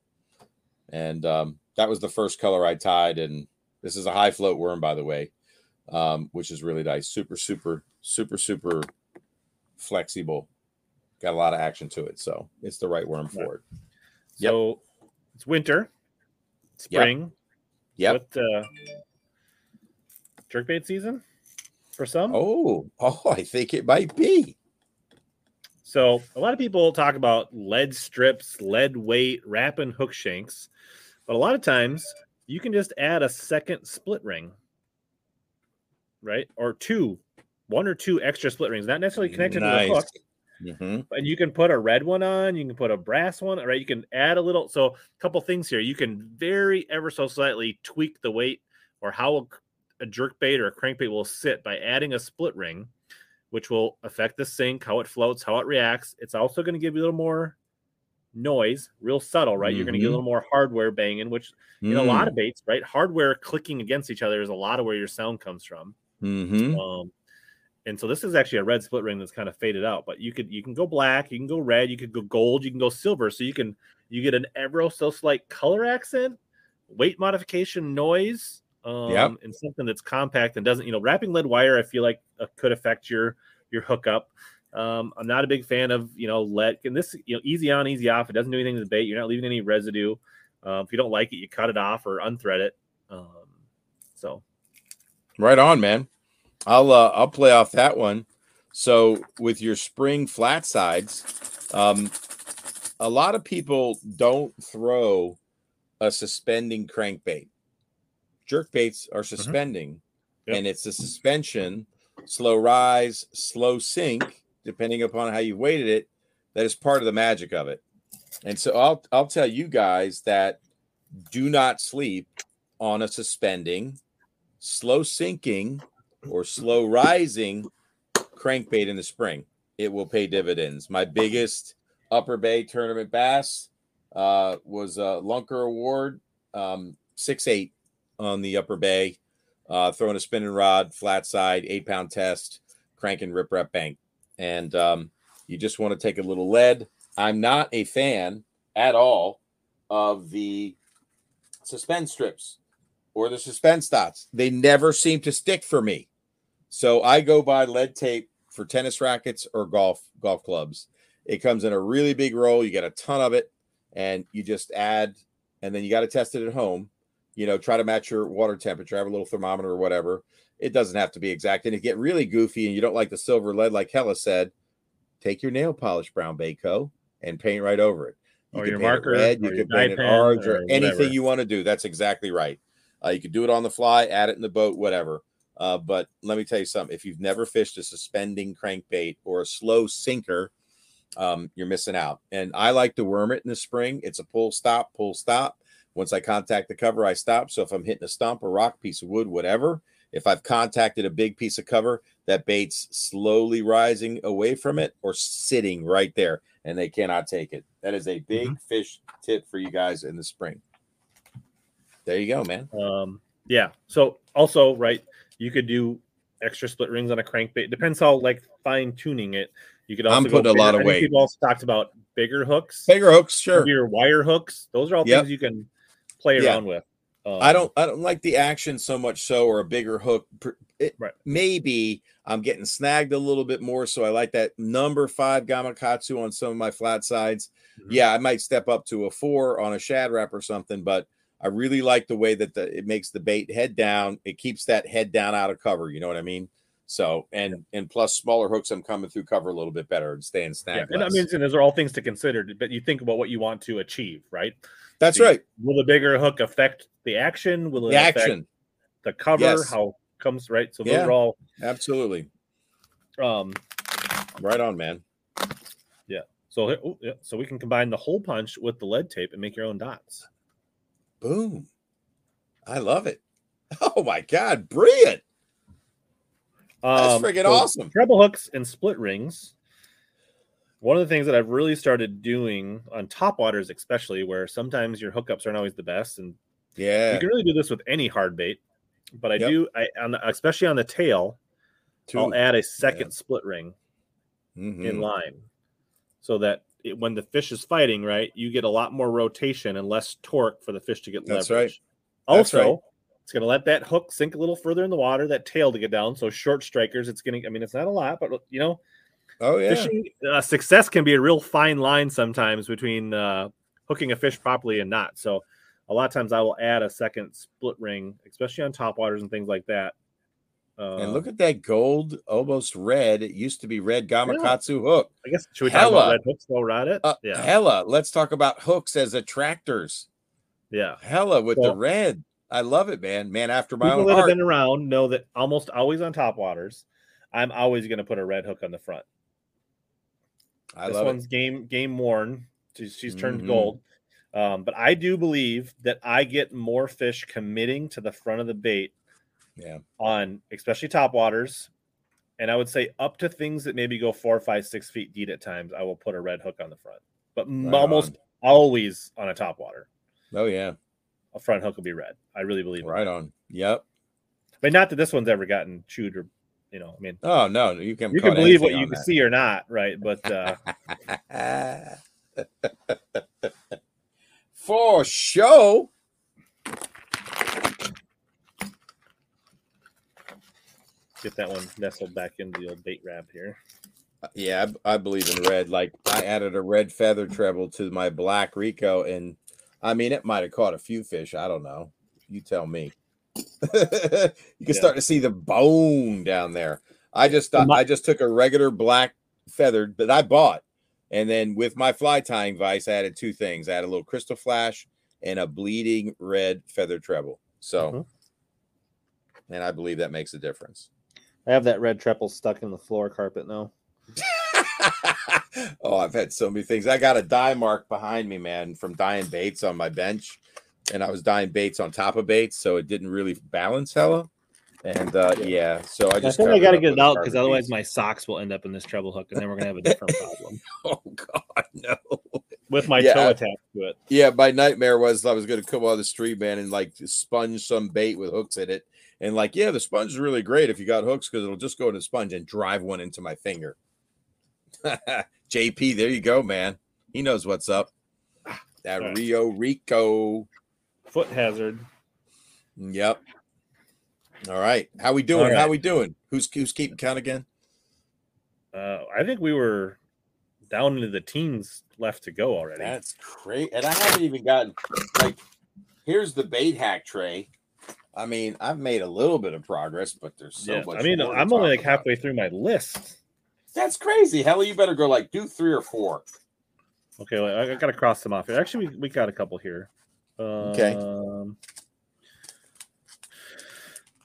And um, that was the first color I tied. And this is a high float worm, by the way, um, which is really nice. Super, super, super, super flexible. got a lot of action to it. So it's the right worm for it. Yep. So it's winter, Spring. Yep. What uh, jerkbait season for some? Oh, oh, I think it might be. So a lot of people talk about lead strips, lead weight, wrapping hook shanks, but a lot of times you can just add a second split ring, right? Or two, one or two extra split rings, not necessarily connected to the hook. Mhm. and you can put a red one on you can put a brass one right you can add a little so a couple things here you can very ever so slightly tweak the weight or how a, a jerk bait or a crankbait will sit by adding a split ring which will affect the sink how it floats how it reacts it's also going to give you a little more noise real subtle right you're going to get a Mhm. little more hardware banging which in a Mm. lot of baits right hardware clicking against each other is a lot of where your sound comes from Mhm. um, and so this is actually a red split ring that's kind of faded out, but you could you can go black, you can go red, you could go gold, you can go silver. So you can you get an ever so slight color accent, weight modification, noise, um, Yep. and something that's compact and doesn't you know wrapping lead wire. I feel like uh, could affect your your hookup. Um, I'm not a big fan of you know lead and this you know easy on easy off. It doesn't do anything to the bait. You're not leaving any residue. Uh, if you don't like it, you cut it off or unthread it. Um, so Right on, man. I'll uh, I'll play off that one. So with your spring flat sides, um, a lot of people don't throw a suspending crankbait. Jerk baits are suspending, Yep. and it's a suspension, slow rise, slow sink, depending upon how you weighted it. That is part of the magic of it. And so I'll I'll tell you guys that do not sleep on a suspending, slow sinking, or slow rising crankbait in the spring. It will pay dividends. My biggest Upper Bay tournament bass uh, was a Lunker Award, um, six eight on the Upper Bay, uh, throwing a spinning rod, flat side, eight pound test, cranking rip rap bank, and um, you just want to take a little lead. I'm not a fan at all of the suspend strips or the suspend dots. They never seem to stick for me. So I go buy lead tape for tennis rackets or golf golf clubs. It comes in a really big roll. You get a ton of it, and you just add, and then you got to test it at home. You know, try to match your water temperature. Have a little thermometer or whatever. It doesn't have to be exact. And if you get really goofy and you don't like the silver lead, like Hella said, take your nail polish brown Baco and paint right over it. You Or can your marker, red, you can paint it orange, or or anything whatever. you want to do. That's exactly right. Uh, you can do it on the fly, add it in the boat, whatever. Uh, but let me tell you something: if you've never fished a suspending crankbait or a slow sinker, um, you're missing out. And I like to worm it in the spring. It's a pull stop, pull stop. Once I contact the cover, I stop. So if I'm hitting a stump, a rock, piece of wood, whatever, if I've contacted a big piece of cover, that bait's slowly rising away from it or sitting right there, and they cannot take it. That is a big fish tip for you guys in the spring. There you go, man. Um, yeah. So also, right, you could do extra split rings on a crankbait. Depends how like fine tuning it. You could also I'm putting a lot of weight. People also talked about bigger hooks, Bigger hooks, sure. your wire hooks. Those are all Yep. things you can play Yeah. around with. Um, I don't I don't like the action so much so or a bigger hook. It, Right. Maybe I'm getting snagged a little bit more, so I like that number five Gamakatsu on some of my flat sides. Mhm. Yeah, I might step up to a four on a Shad Rap or something, but I really like the way that the, it makes the bait head down. It keeps that head down out of cover. You know what I mean? So and and plus smaller hooks, I'm coming through cover a little bit better and staying Yeah, snagged. and I mean, and those are all things to consider. But you think about what you want to achieve, right? that's the- right. Will the bigger hook affect the action? Will it The affect action, the cover? Yes. How comes right? So those Yeah. are all. absolutely Um, right on, man. Yeah. So oh, so we can combine the hole punch with the lead tape and make your own dots. Boom. I love it. Oh my god, brilliant. That's Um, friggin' so awesome. Treble hooks and split rings. One of the things that I've really started doing on top waters, especially where sometimes your hookups aren't always the best, and Yeah. you can really do this with any hard bait. But I Yep. do, I on the, especially on the tail, I'll add a second split ring Mhm. in line, so that it, when the fish is fighting, right, you get a lot more rotation and less torque for the fish to get That's leverage. right. That's Also, right. it's going to let that hook sink a little further in the water, that tail to get down. So short strikers, it's going to. I mean, it's not a lot, but you know, Oh yeah. Fishing uh, success can be a real fine line sometimes between uh, hooking a fish properly and not. So a lot of times I will add a second split ring, especially on top waters and things like that. Uh, And look at that gold, almost red. It used to be red Gamakatsu hook. I guess should we talk about hella. red hooks while we're at it? Uh, yeah, Hella. Let's talk about hooks as attractors. yeah. Hella with the red. I love it, man. Man after my People own that have been around know that almost always on top waters, I'm always going to put a red hook on the front. I love this one's game game worn. She's, she's turned Mhm. gold. Um, but I do believe that I get more fish committing to the front of the bait it. Yeah. on especially top waters. And I would say up to things that maybe go four, five, six feet deep at times, I will put a red hook on the front. But Right almost on. always on a top water, Oh yeah. a front hook will be red. I really believe. Right on. Yep. But not that this one's ever gotten chewed or, you know, I mean, Oh no, you can you can believe what you can see or not, right? But uh, For show. Get that one nestled back into the old bait wrap here. Yeah, I, I believe in red. Like I added a red feather treble to my black Rico, and I mean it might have caught a few fish. I don't know. You tell me. you can Yeah. start to see the bone down there. I just My- I just took a regular black feathered that I bought, and then with my fly tying vise, I added two things. I had a little crystal flash and a bleeding red feather treble. So, Mhm. and I believe that makes a difference. I have that red treble stuck in the floor carpet now. oh, I've had so many things. I got a dye mark behind me, man, from dyeing baits on my bench, and I was dyeing baits on top of baits, so it didn't really balance hella. And uh, yeah, so I just I just think I got to get it out because otherwise piece. my socks will end up in this treble hook, and then we're gonna have a different problem oh god, no. with my Yeah. toe attached to it. Yeah, my nightmare was I was going to come on the street, man, and like sponge some bait with hooks in it, and like, yeah, the sponge is really great if you got hooks because it'll just go to the sponge and drive one into my finger. JP, there you go, man. He knows what's up. That All right. Rio Rico. Foot hazard. Yep. All right. How we doing? All How we doing? Who's who's keeping count again? Uh, I think we were down into the teens left to go already. That's great. And I haven't even gotten like here's the bait hack tray. I mean, I've made a little bit of progress, but there's so yeah, much. I mean, I'm only like about. halfway through my list. That's crazy. Hell, you better go like do three or four. Okay, well, I gotta cross them off here. Actually, we, we got a couple here. Um, Okay.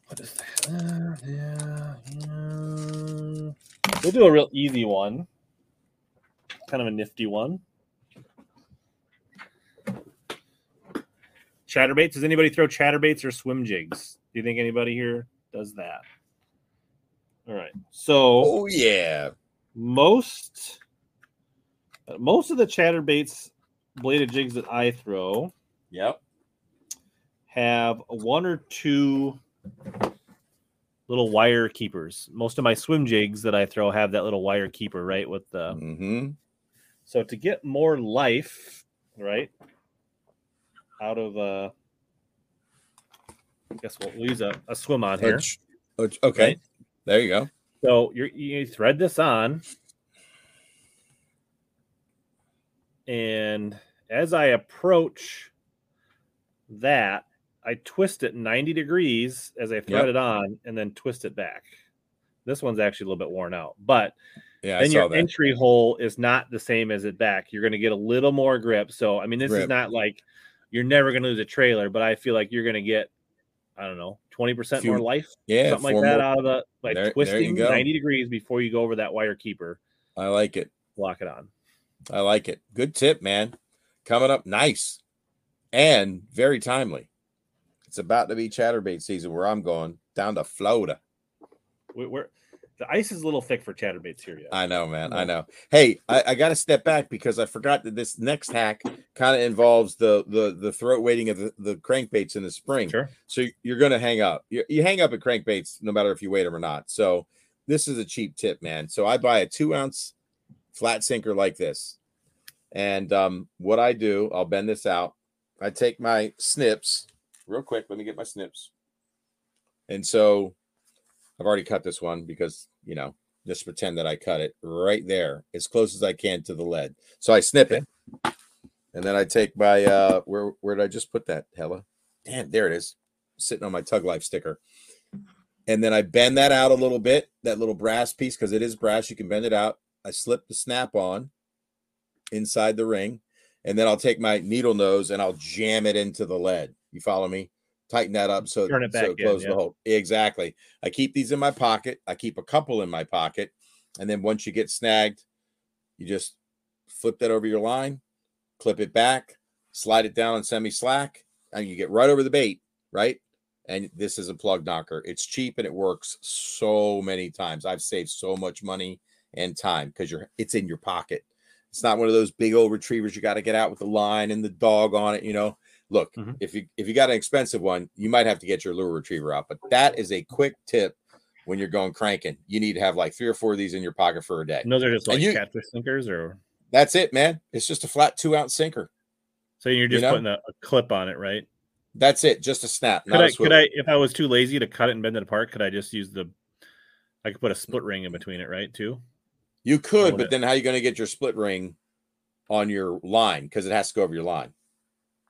What is that? Uh, yeah, yeah. We'll do a real easy one. Kind of a nifty one. Chatterbaits. Does anybody throw chatterbaits or swim jigs? Do you think anybody here does that? All right. So Oh yeah. most most of the chatterbaits bladed jigs that I throw Yep. have one or two little wire keepers. Most of my swim jigs that I throw have that little wire keeper, right? With the Mm-hmm. so to get more life, right, out of uh, I guess we'll, use a, a swim on here. Okay. Right. There you go. So you're, you thread this on, and as I approach that, I twist it 90 degrees as I thread Yep. it on, and then twist it back. This one's actually a little bit worn out, but Yeah, then your that. entry hole is not the same as it back. You're going to get a little more grip. So, I mean, this is not like you're never going to lose a trailer, but I feel like you're going to get, I don't know, 20% Few- more life yeah, something like that more- out of the like There- there twisting go. 90 degrees before you go over that wire keeper I like it. lock it on I like it. Good tip, man. Coming up nice and very timely. It's about to be chatterbait season where I'm going down to Florida. we, we're the ice is a little thick for chatterbaits here yet I know, man. I know. Hey, I, I got to step back because I forgot that this next hack kind of involves the the the throat weighting of the, the crankbaits in the spring. sure So you're going to hang up. You, you hang up at crankbaits no matter if you weight them or not. So this is a cheap tip, man. So I buy a two ounce flat sinker like this. And um, what I do, I'll bend this out. I take my snips real quick. Let me get my snips. And so I've already cut this one because, you know, Just pretend that I cut it right there, as close as I can to the lead. So I snip it, and then I take my uh, where where did I just put that? Hella, damn, there it is, sitting on my Tug Life sticker. And then I bend that out a little bit, that little brass piece, because it is brass. You can bend it out. I slip the snap on inside the ring, and then I'll take my needle nose and I'll jam it into the lead. You follow me? Tighten that up so, Turn it so back in, close yeah. the hole. Exactly. I keep these in my pocket. I keep a couple in my pocket. And then once you get snagged, you just flip that over your line, clip it back, slide it down on semi slack, and you get right over the bait, right? And this is a plug knocker. It's cheap and it works so many times. I've saved so much money and time because you're it's in your pocket. It's not one of those big old retrievers you got to get out with the line and the dog on it, you know. Look, Mhm. if you if you got an expensive one, you might have to get your lure retriever out, but that is a quick tip when you're going cranking. You need to have like three or four of these in your pocket for a day. And those are just like you- catfish sinkers, or That's it, man. It's just a flat two ounce sinker. so you're just know? putting a, a clip on it, right? That's it. Just a snap. Could I, could. I, if I was too lazy to cut it and bend it apart, could I just use the? I could put a split ring in between it, right? Too. You could, but it. then how are you going to get your split ring on your line? Because it has to go over your line.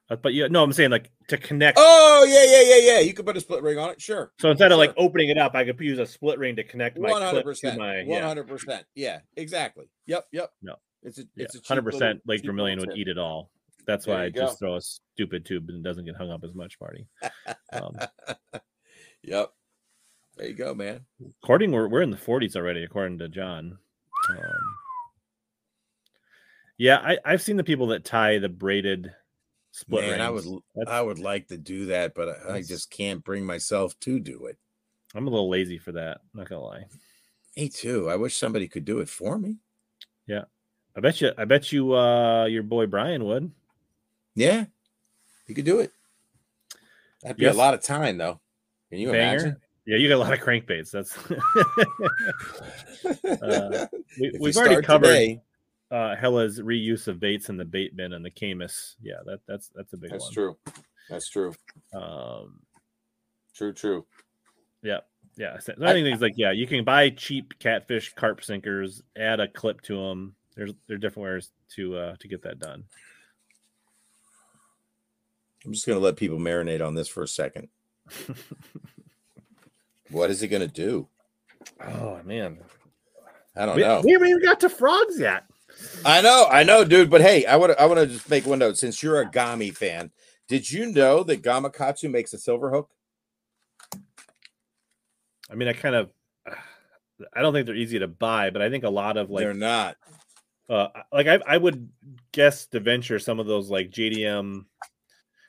Uh, But yeah, no, I'm saying like to connect. Oh yeah, yeah, yeah, yeah. You could put a split ring on it. Sure. so instead of like opening it up, I could use a split ring to connect my One hundred clip to percent. my yeah. hundred percent. Yeah, exactly. Yep, yep. No. It's a Yeah, it's a hundred percent. Lake Vermilion would eat it all. That's There why I you just throw a stupid tube and it doesn't get hung up as much, Marty. Um, Yep. There you go, man. according, we're we're in the 40s already, according to John. Um, yeah, I, I've seen the people that tie the braided split Man, I would That's- I would like to do that, but I, I just can't bring myself to do it. I'm a little lazy for that. Not gonna lie. Me too. I wish somebody could do it for me. Yeah, I bet you. I bet you. Uh, your boy Brian would. Yeah, he could do it. That'd be Yes. a lot of time, though. Can you Banger. imagine? Yeah, you got a lot of crankbaits. That's. Uh, we, we've already covered today- uh, Hella's reuse of baits in the bait bin and the Camus. Yeah, that that's that's a big That's one. true. That's true. Um, True. True. yeah, yeah. So I- I think things like yeah, you can buy cheap catfish carp sinkers, add a clip to them. There's there are different ways to uh to get that done. I'm just gonna let people marinate on this for a second. What is it gonna do? Oh man, I don't we, know. we haven't even got to frogs yet. I know, I know, dude. But hey, I want to, I want to just make one note. Since you're a Gami fan, did you know that Gamakatsu makes a silver hook? I mean, I kind of. I don't think they're easy to buy, but I think a lot of like They're not. uh like I, I would guess to venture some of those like JDM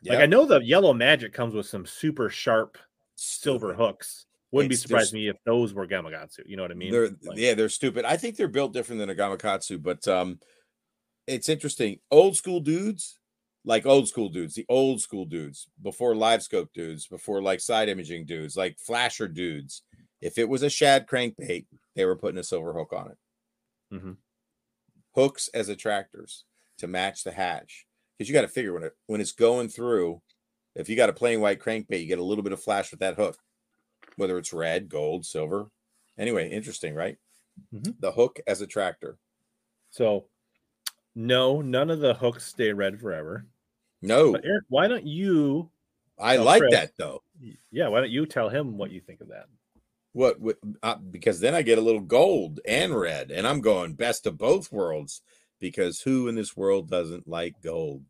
like I know the yellow magic comes with some super sharp silver hooks. Wouldn't be surprised me if those were Gamakatsu. You know what I mean? They're Like, yeah, they're stupid. I think they're built different than a Gamakatsu, but um, it's interesting. Old school dudes, like old school dudes, the old school dudes before LiveScope dudes, before like side imaging dudes, like flasher dudes. If it was a shad crankbait, they were putting a silver hook on it. Mm-hmm. Hooks as attractors to match the hatch, because you got to figure when it when it's going through. If you got a plain white crankbait, you get a little bit of flash with that hook, whether it's red, gold, silver. Anyway, interesting, right? Mhm. The hook as a tractor. So no, none of the hooks stay red forever. No, But Eric, why don't you I like Chris. that though. yeah, why don't you tell him what you think of that? What, what uh, because then I get a little gold and red, and I'm going best of both worlds. Because who in this world doesn't like gold?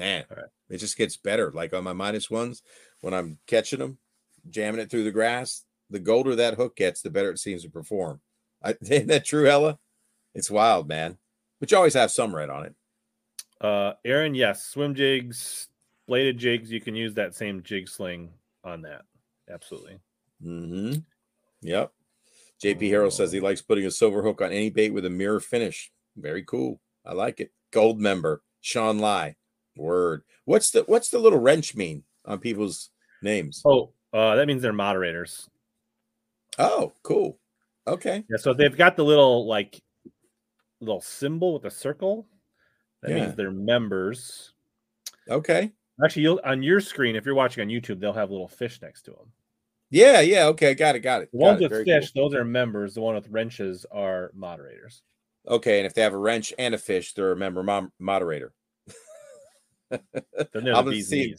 Man, right. it just gets better. Like on my minus ones, when I'm catching them, jamming it through the grass, the golder that hook gets, the better it seems to perform. I, isn't that true, Ella? It's wild, man. But you always have some red on it. Uh Aaron, yes, swim jigs, bladed jigs, you can use that same jig sling on that. Absolutely. Mm-hmm. Yep. JP Harrell says he likes putting a silver hook on any bait with a mirror finish. Very cool. I like it. Gold member, Sean Lai. Word. What's the what's the little wrench mean on people's names? Oh, uh that means they're moderators. Oh, cool. Okay. Yeah, so they've got the little like little symbol with a circle. That Yeah. means they're members. Okay. Actually, you'll on your screen, if you're watching on YouTube, they'll have little fish next to them. Yeah, yeah. Okay, got it, got it. The got ones it, with very fish, cool. those are members. The one with wrenches are moderators. Okay, and if they have a wrench and a fish, they're a member mom- moderator. The gonna see-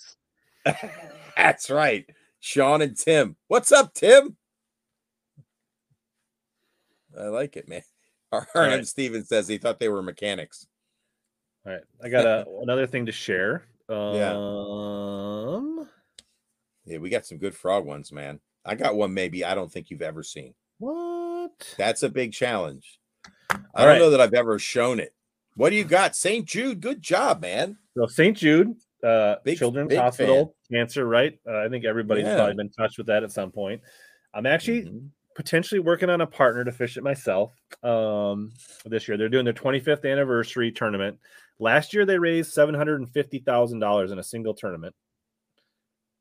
That's right. Sean and Tim. What's up, Tim? I like it, man. Arn right. Steven says he thought they were mechanics. All right, I got a, another thing to share. Yeah. Um, Yeah, we got some good frog ones, man. I got one maybe I don't think you've ever seen. what? That's a big challenge. I All don't right. know that I've ever shown it. What do you got? St. Jude, good job, man. So St. Jude, uh, Big- Children's big Hospital, cancer, right? Uh, I think everybody's Yeah. probably been touched with that at some point. I'm actually Mhm. potentially working on a partner to fish it myself um, this year. They're doing their 25th anniversary tournament. Last year, they raised $750,000 in a single tournament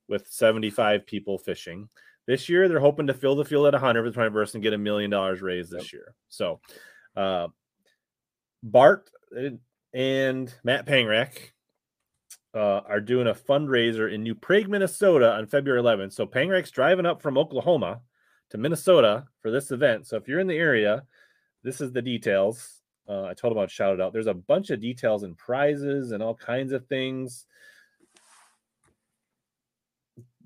with 75 people fishing. This year, they're hoping to fill the field at 100 for the 21st and get a million dollars raised this year. So, uh, Bart and Matt Pangrak uh, are doing a fundraiser in New Prague, Minnesota on February 11th. So Pangrak's driving up from Oklahoma to Minnesota for this event. So if you're in the area, this is the details. Uh, I told him I'd shout it out. There's a bunch of details and prizes and all kinds of things.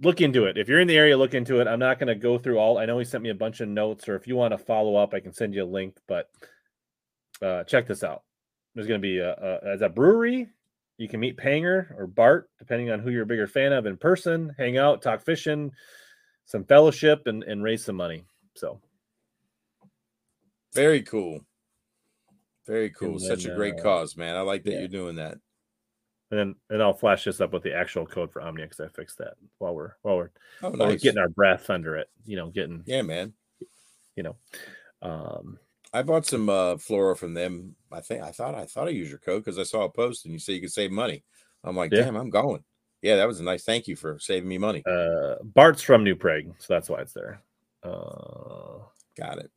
Look into it. If you're in the area, look into it. I'm not going to go through all. I know he sent me a bunch of notes, or if you want to follow up, I can send you a link. But uh, check this out. There's going to be a, a as a brewery. You can meet Panger or Bart, depending on who you're a bigger fan of in person. Hang out, talk fishing, some fellowship, and and raise some money. So Very cool. Very cool. And Such a great uh, cause, man. I like that yeah. you're doing that. and then and I'll flash this up with the actual code for Omnia because I fixed that while we're while we're, Oh, while we're getting our breath under it. You know, getting yeah, man. you know. Um, I bought some uh flora from them. I think I thought I thought I used your code because I saw a post and you say you could save money. I'm like, Yeah. damn, I'm going. Yeah, that was a nice thank you for saving me money. uh, Bart's from New Prague, so that's why it's there. Uh, Got it.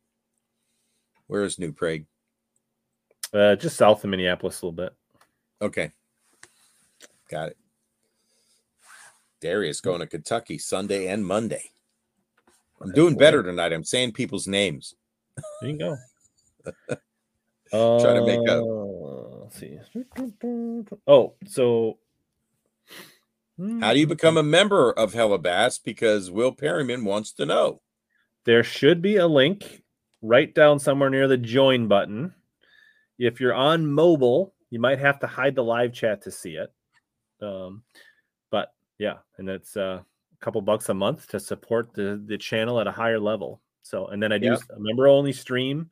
Where is New Prague? uh, just south of Minneapolis a little bit. Okay. Got it. Darius going to Kentucky Sunday and Monday. I'm doing better tonight. I'm saying people's names. There you go. Try to make up. Uh, Let's see. Oh, so How do you become a member of Hellabass? Because Will Perryman wants to know. There should be a link right down somewhere near the join button. If you're on mobile, you might have to hide the live chat to see it. Um, but yeah, and it's uh, a couple bucks a month to support the the channel at a higher level. So, and then I do Yeah. a member only stream.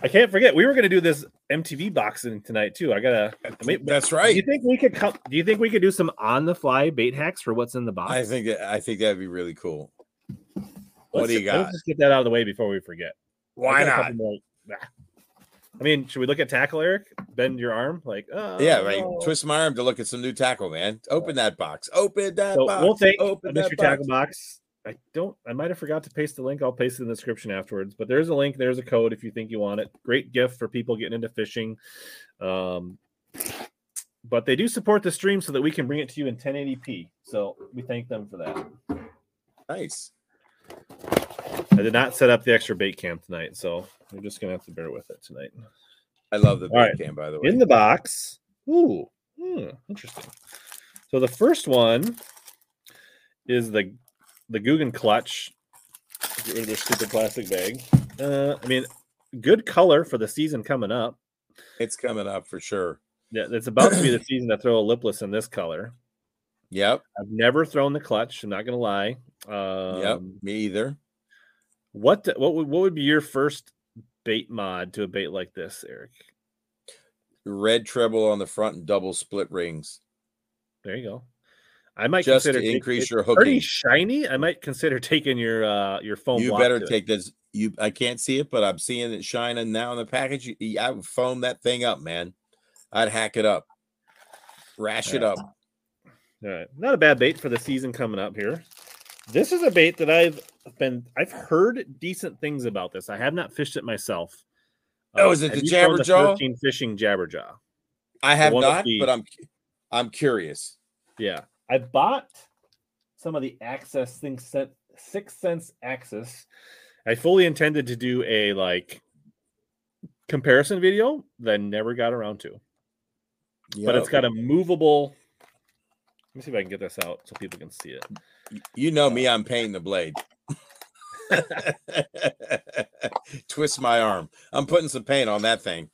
I can't forget we were going to do this MTB boxing tonight too. I gotta. I mean, That's Do you right. think we could come? Do you think we could do some on the fly bait hacks for what's in the box? I think I think that'd be really cool. what Let's do you ju- let's got? just get that out of the way before we forget. Why not? I mean, should we look at tackle, Eric? Bend your arm, like, oh, Yeah, right. Twist my arm to look at some new tackle, man. Open that box. Open that So box. we'll take Open that mystery box. tackle box. I don't. I might have forgot to paste the link. I'll paste it in the description afterwards. But there's a link. There's a code if you think you want it. Great gift for people getting into fishing. Um, but they do support the stream so that we can bring it to you in 1080p. So we thank them for that. Nice. I did not set up the extra bait cam tonight, so you're just gonna have to bear with it tonight. I love the All right. bait cam, by the way. In the box, ooh, hmm, interesting. So the first one is the the Googan clutch. Get rid of this stupid plastic bag. Uh, I mean, good color for the season coming up. it's coming up for sure. Yeah, it's about to be the season to throw a lipless in this color. Yep. I've never thrown the clutch. I'm not gonna lie. Um, yep. Me either. What what would what would be your first bait mod to a bait like this, Eric? Red treble on the front and double split rings. There you go. I might Just consider increase your Pretty shiny. I might consider taking your uh your foam. you better it. take this. You, I can't see it, but I'm seeing it shining now in the package. You- I would foam that thing up, man. I'd hack it up, rash it up. All right, not a bad bait for the season coming up here. This is a bait that I've been I've heard decent things about this. I have not fished it myself. Oh, is it the Jabberjaw? 13 fishing jabberjaw. I have not, the- but I'm, I'm curious. Yeah, I bought some of the access things sent 6th Sense Axis. I fully intended to do a like comparison video that never got around to. But it's got a movable. Let me see if I can get this out so people can see it. You know me, I'm painting the blade. Twist my arm. I'm putting some paint on that thing.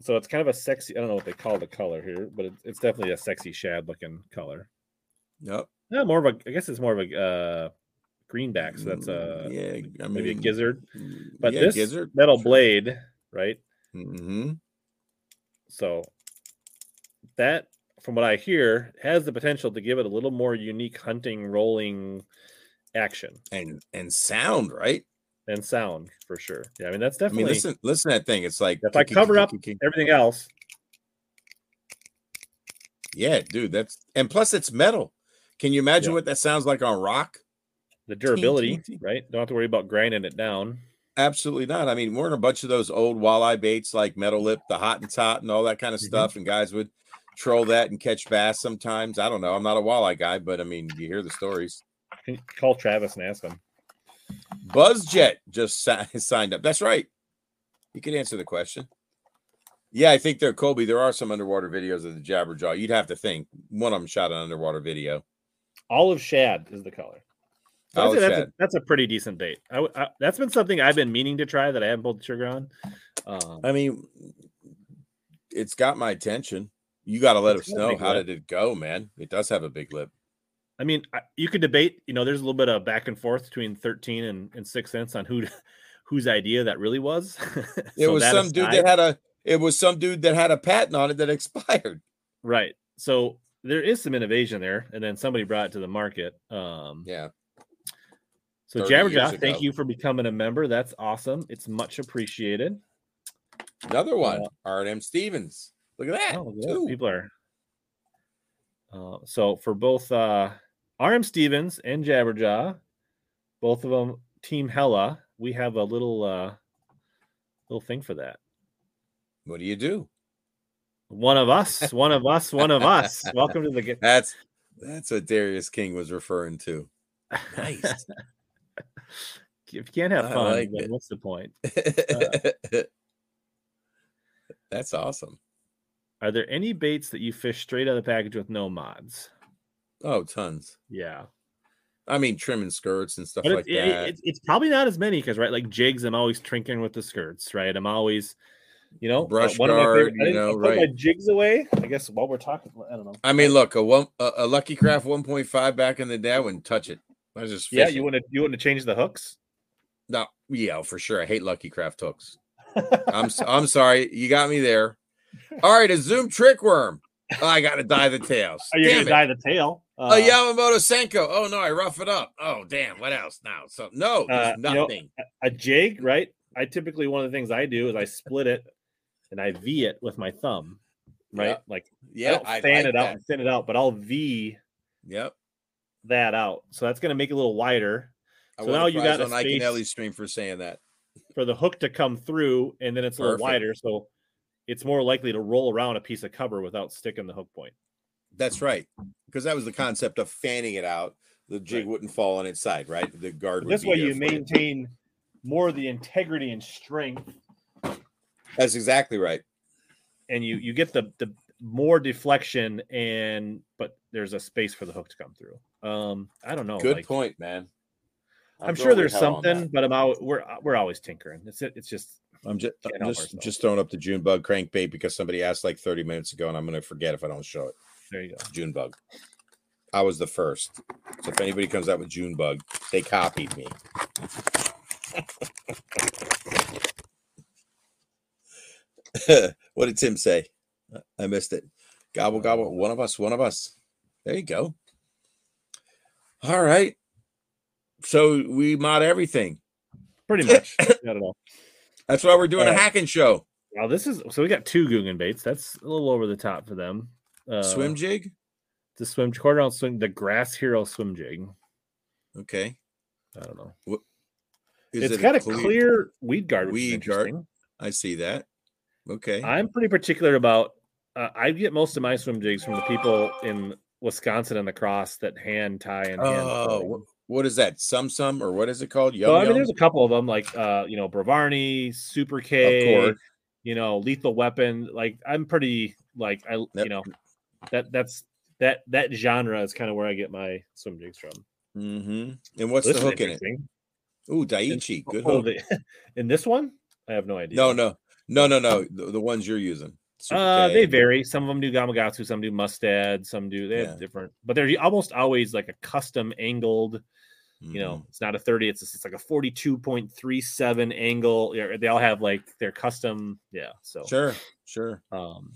So it's kind of a sexy. I don't know what they call the color here, but it's, it's definitely a sexy shad looking color. Yep. Yeah, more of a. I guess it's more of a uh, greenback. So that's a Mm, yeah, I mean, maybe a gizzard. mm, But yeah, this gizzard, metal sure. blade, right? Mm-hmm. So that, from what I hear, has the potential to give it a little more unique hunting rolling action and and sound right. and sound for sure. Yeah, I mean that's definitely. I mean, listen, listen to that thing. It's like If I cover up- everything else. Yeah, dude, that's and plus it's metal. Can you imagine Yeah. what that sounds like on rock? The durability, ting. right? Don't have to worry about grinding it down. Absolutely not. I mean, we're in a bunch of those old walleye baits like metal lip, the Hot 'N Tot, and all that kind of Mhm. stuff. And guys would troll that and catch bass sometimes. I don't know. I'm not a walleye guy, but I mean, you hear the stories. Call Travis and ask him. BuzzJet just si- signed up. That's right. You can answer the question. Yeah, I think there, Colby. There are some underwater videos of the Jabberjaw. You'd have to think one of them shot an underwater video. Olive shad is the color. So I'd Olive say that's, a, that's a pretty decent bait. I, w- I- that's been something I've been meaning to try that I haven't pulled the trigger on. Um, I mean, it's got my attention. You got to let us know how lip. did it go, man. It does have a big lip. I mean, I- you could debate. You know, there's a little bit of back and forth between 13 and, and 6th Sense on who whose idea that really was. It was that some dude that had a. It was some dude that had a patent on it that expired. right. So there is some innovation there, and then somebody brought it to the market. Um, Yeah, so Jabberjaw, thank you for becoming a member. That's awesome. It's much appreciated. another one. Uh, R&M Stevens. Look at that. Oh, look at that. too. People are. Uh, so for both uh, RM Stevens and Jabberjaw, both of them Team Hella, we have a little uh, little thing for that. What do you do? One of us, one of us, one of us. Welcome to the. That's that's what Darius King was referring to. Nice. if you can't have fun, like what's the point? Uh, that's awesome. Are there any baits that you fish straight out of the package with no mods? Oh, tons. Yeah, I mean, trimming skirts and stuff but like it, it- that. it- it's probably not as many because right, like jigs, I'm always trinkering with the skirts. Right, I'm always, you know, uh, Brush one of my guard, favorite- I you didn't- I know, put my jigs away. I guess while we're talking, I don't know. I mean, look, a one a, a Lucky Craft 1.5 back in the day, I wouldn't touch it. I was just yeah, you want to you want to change the hooks? no, yeah, for sure. I hate Lucky Craft hooks. I'm I'm sorry, you got me there. All right, a Zoom trick worm. Oh, I got to dye the tails. Are you Damn gonna it. dye the tail? A Uh, Yamamoto Senko. Oh no, I rough it up. Oh damn, what else now? So no, Uh, there's you know, nothing. a jig, right? I typically one of the things I do is I split it and I V it with my thumb, right? Yeah. Like I yeah, don't I, fan like it out that. and thin it out, but I'll V Yep. that out. So that's gonna make it a little wider I So now you got a on Ellie's stream for saying that. for the hook to come through, and then it's a little wider, so it's more likely to roll around a piece of cover without sticking the hook point. That's right, because that was the concept of fanning it out. The jig Right. wouldn't fall on its side, right? The guard. Would this way, you maintain more of the integrity and strength, That's exactly right. and you you get the the more deflection, and but there's a space for the hook to come through. Um, I don't know. Good like, point, man. I'm, throwing sure there's hat on that. something, but I'm out. We're we're always tinkering. It's it's just I'm just I'm just ourselves. just throwing up the June bug crankbait because somebody asked like 30 minutes ago, and I'm gonna forget if I don't show it. there you go. June bug. I was the first. So if anybody comes out with June bug, they copied me. what did Tim say? I missed it. Gobble gobble. One of us. One of us. There you go. All right. So we mod everything. Pretty much. Got it all. That's why we're doing a Uh, hacking show. Now this is so we got two Googan baits. That's a little over the top for them. Uh, Swim jig. the swim quarter ounce swim, the Grass Hero swim jig. Okay. I don't know. It's it got a clear, weed guard. Weed guard? I see that. Okay. I'm pretty particular about. Uh, I get most of my swim jigs from the people in Wisconsin and the cross that hand tie and hand. Oh, pull. what, is that? Sum Sum or what is it called? Yum So I mean, there's a couple of them like uh, you know, Bravarni, Super K, you know, Lethal Weapon. Like I'm pretty like I you know that that's that that genre is kind of where I get my swim jigs from. Mm-hmm. And what's This the hook in it? Ooh, Daiichi. Good Oh, hook. the- in this one, I have no idea. No, no, no, no, no. The, the ones you're using. Super Uh, K. they vary. Some of them do Gamakatsu, some do Mustad, some do they have Yeah. different, but they're almost always like a custom angled. You know, Mhm. it's not a 30, it's, it's like a 42.37 angle. Yeah, They all have like their custom. Yeah. So, Sure, sure. um,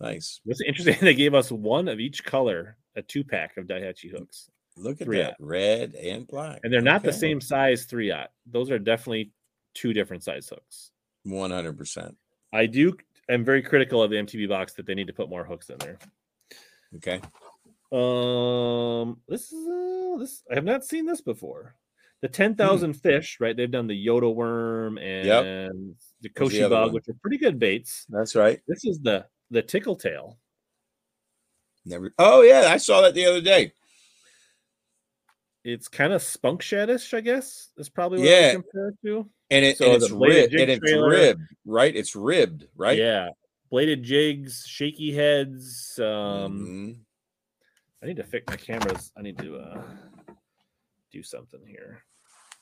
Nice. what's interesting, they gave us one of each color, a two pack of Daihachi hooks, Look at that. Red and black. and they're not the same size three aught. Those are definitely two different size hooks. 100%. I do. I'm very critical of the MTB box that they need to put more hooks in there. Okay. Um, this is uh, this. I have not seen this before. The ten thousand fish, right? They've done the Yoda worm and the What's the Koshi bug, one? which are pretty good baits. That's right. This is the the tickle tail. Never. Oh, yeah. I saw that the other day. It's kind of spunk shadish, I guess. Is probably what I Yeah. would compare it to. And, it, So and it's ribbed. And it's trailer- ribbed, right? It's ribbed, right? Yeah, bladed jigs, shaky heads. Um, Mhm. I need to fix my cameras. I need to uh do something here.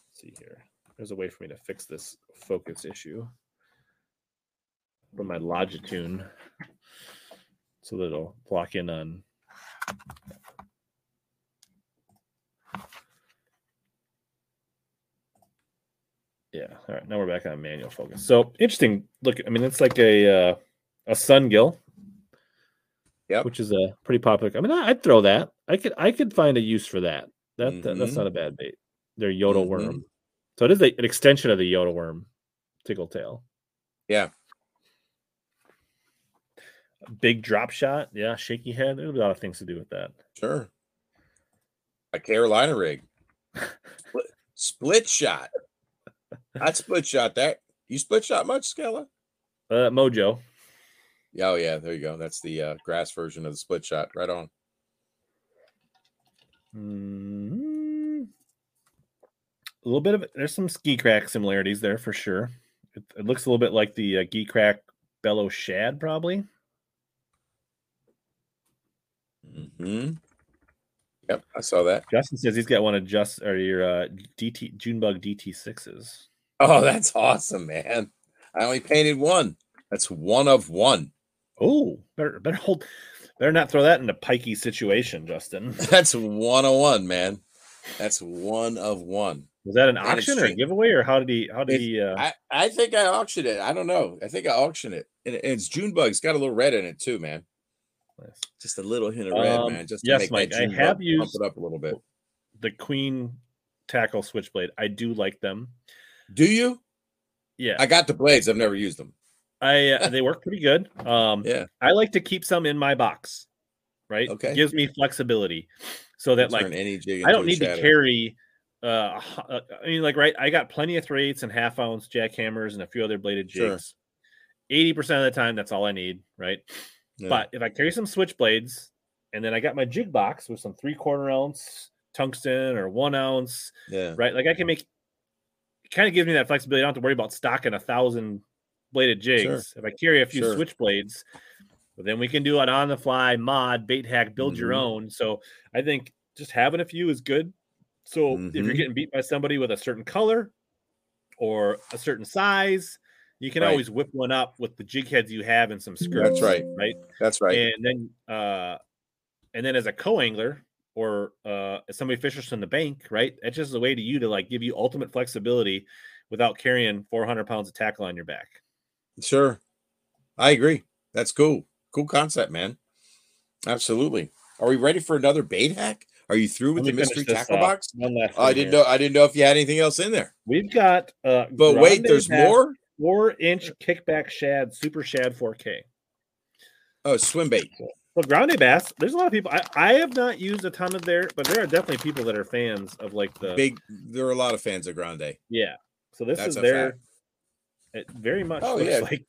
Let's see here. There's a way for me to fix this focus issue from my Logitune so that it'll block in on Yeah. All right. Now we're back on manual focus. So interesting. Look, I mean, it's like a uh, a sun gill. Yep. Which is a pretty popular. I mean, I- I'd throw that. I could I could find a use for that. That, that- that's Mhm. not a bad bait. They're yodel Mhm. worm. So it is a, an extension of the yodel worm tickle tail. Yeah. Big drop shot. Yeah. Shaky head. There's a lot of things to do with that. Sure. A Carolina rig. split, split shot. I'd split shot that. You split shot much, Skella? Uh, Mojo. Oh yeah, there you go. That's the uh, grass version of the split shot. Right on. Mm, a little bit of there's some ski crack similarities there for sure. It, it looks a little bit like the uh, Geecrack bellow shad, probably. hmm Yep, I saw that. Justin says he's got one of just or your uh, DT Junebug DT sixes. Oh, that's awesome, man. I only painted one. That's one of one. Oh, better better hold, better not throw that in a pikey situation, Justin. That's one of one, man. That's one of one. Was that an And auction or a giveaway, or how did he? How did It's- he? Uh, I, I think I auctioned it. I don't know. I think I auctioned it. And it- it's June bug. It's got a little red in it too, man. nice. Just a little hint of red, Um, man. Just to yes, make Mike, I have used- pump it up a little bit. the Queen tackle switchblade. I do like them. Do you? Yeah, I got the blades. I've never used them. I uh, they work pretty good. Um, Yeah. I like to keep some in my box, right? Okay. gives me flexibility, so that Turn like any jig I don't need to carry. Uh, I mean, like right, I got plenty of three eighths and half ounce jackhammers and a few other bladed jigs. Eighty percent of the time, that's all I need, right? Yeah. But if I carry some switchblades, and then I got my jig box with some three quarter ounce tungsten or one ounce, yeah. right? Like I can make it kind of gives me that flexibility. I don't have to worry about stocking a thousand bladed jigs. If I carry a few Sure. switchblades, well, then we can do an on the fly mod, bait hack, build your Mhm. own. So I think just having a few is good. So if you're Mhm. getting beat by somebody with a certain color or a certain size, you can Right. always whip one up with the jig heads you have and some skirts. That's right. Right. That's right. And then uh and then as a co-angler or uh somebody fishes from the bank, right? That's just a way to you to like give you ultimate flexibility without carrying 400 pounds of tackle on your back. Sure. I agree. That's cool. Cool concept, man. Absolutely. Are we ready for another bait hack? Are you through with the mystery tackle off. box? One last I didn't here. know. I didn't know if you had anything else in there. We've got uh But wait, there's more. four inch kickback shad, super shad 4K. Oh, swim bait. Well, Grande Bass, there's a lot of people. I, I have not used a ton of there, but there are definitely people that are fans of like the Big. There are a lot of fans of Grande. yeah. So this That's is their it very much Oh, looks yeah. like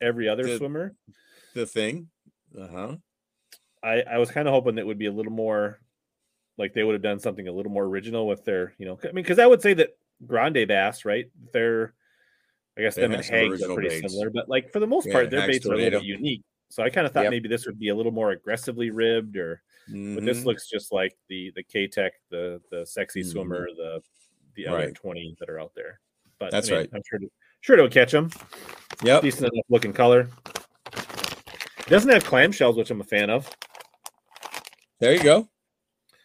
every other The- swimmer. The thing. Uh huh. I, I was kind of hoping that would be a little more like they would have done something a little more original with their, you know, I mean, because I would say that Grande Bass, right? They're, I guess They them and Hags are pretty baits. similar, but like for the most Yeah, part, their baits are a little bit unique. So I kind of thought Yep. maybe this would be a little more aggressively ribbed, or but this Mhm. looks just like the the Keitech, the the sexy Mhm. swimmer, the the other Right. twenty that are out there. But That's I mean, right. I'm sure to, sure it'll catch them. Yep. Decent enough looking color. It doesn't have clamshells, which I'm a fan of. There you go.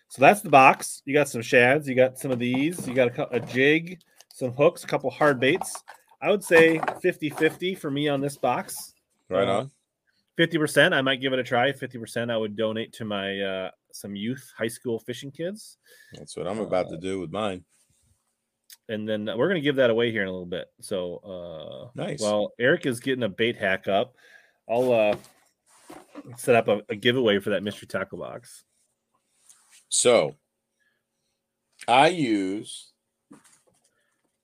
So that's the box. You got some shads. You got some of these. You got a, a jig, some hooks, a couple hard baits. I would say 50 50 for me on this box. Right Uh, on. 50%, I might give it a try. 50%, I would donate to my uh, some youth high school fishing kids. That's what I'm about to do with mine. And then we're going to give that away here in a little bit. So, uh, Nice. Well, Eric is getting a bait hack up. I'll uh, set up a, a giveaway for that mystery tackle box. So I use.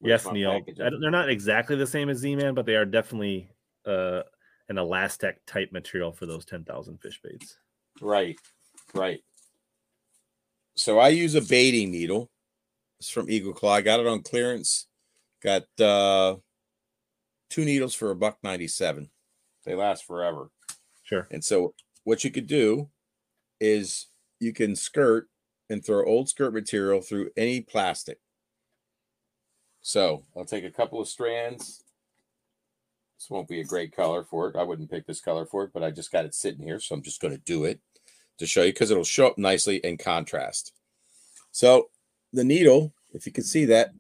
yes, Neil. package? I don't- they're not exactly the same as Z-Man, but they are definitely uh, an Elastec type material for those 10,000 fish baits. Right, right. So I use a baiting needle. It's from Eagle Claw. I got it on clearance. Got uh two needles for a buck ninety seven. They last forever. Sure. And so what you could do is you can skirt and throw old skirt material through any plastic. So I'll take a couple of strands. This won't be a great color for it. I wouldn't pick this color for it, but I just got it sitting here, so I'm just going to do it to show you because it'll show up nicely in contrast. So the needle, if you can see that,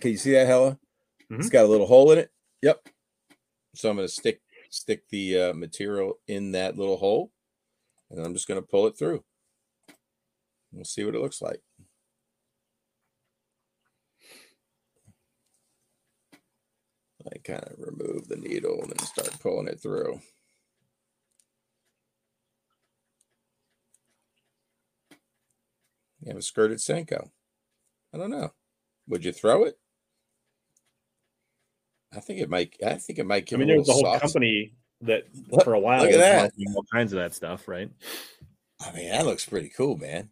can you see that, Hella? It's Mhm. got a little hole in it. Yep. So I'm going to stick stick the uh, material in that little hole, and I'm just going to pull it through. We'll see what it looks like. I kind of remove the needle and then start pulling it through. You have a skirted Senko. I don't know. Would you throw it? I think it might. I think it might come I mean, a there was a whole sauce. company that Look- for a while look at was that. all kinds of that stuff, right? I mean, that looks pretty cool, man.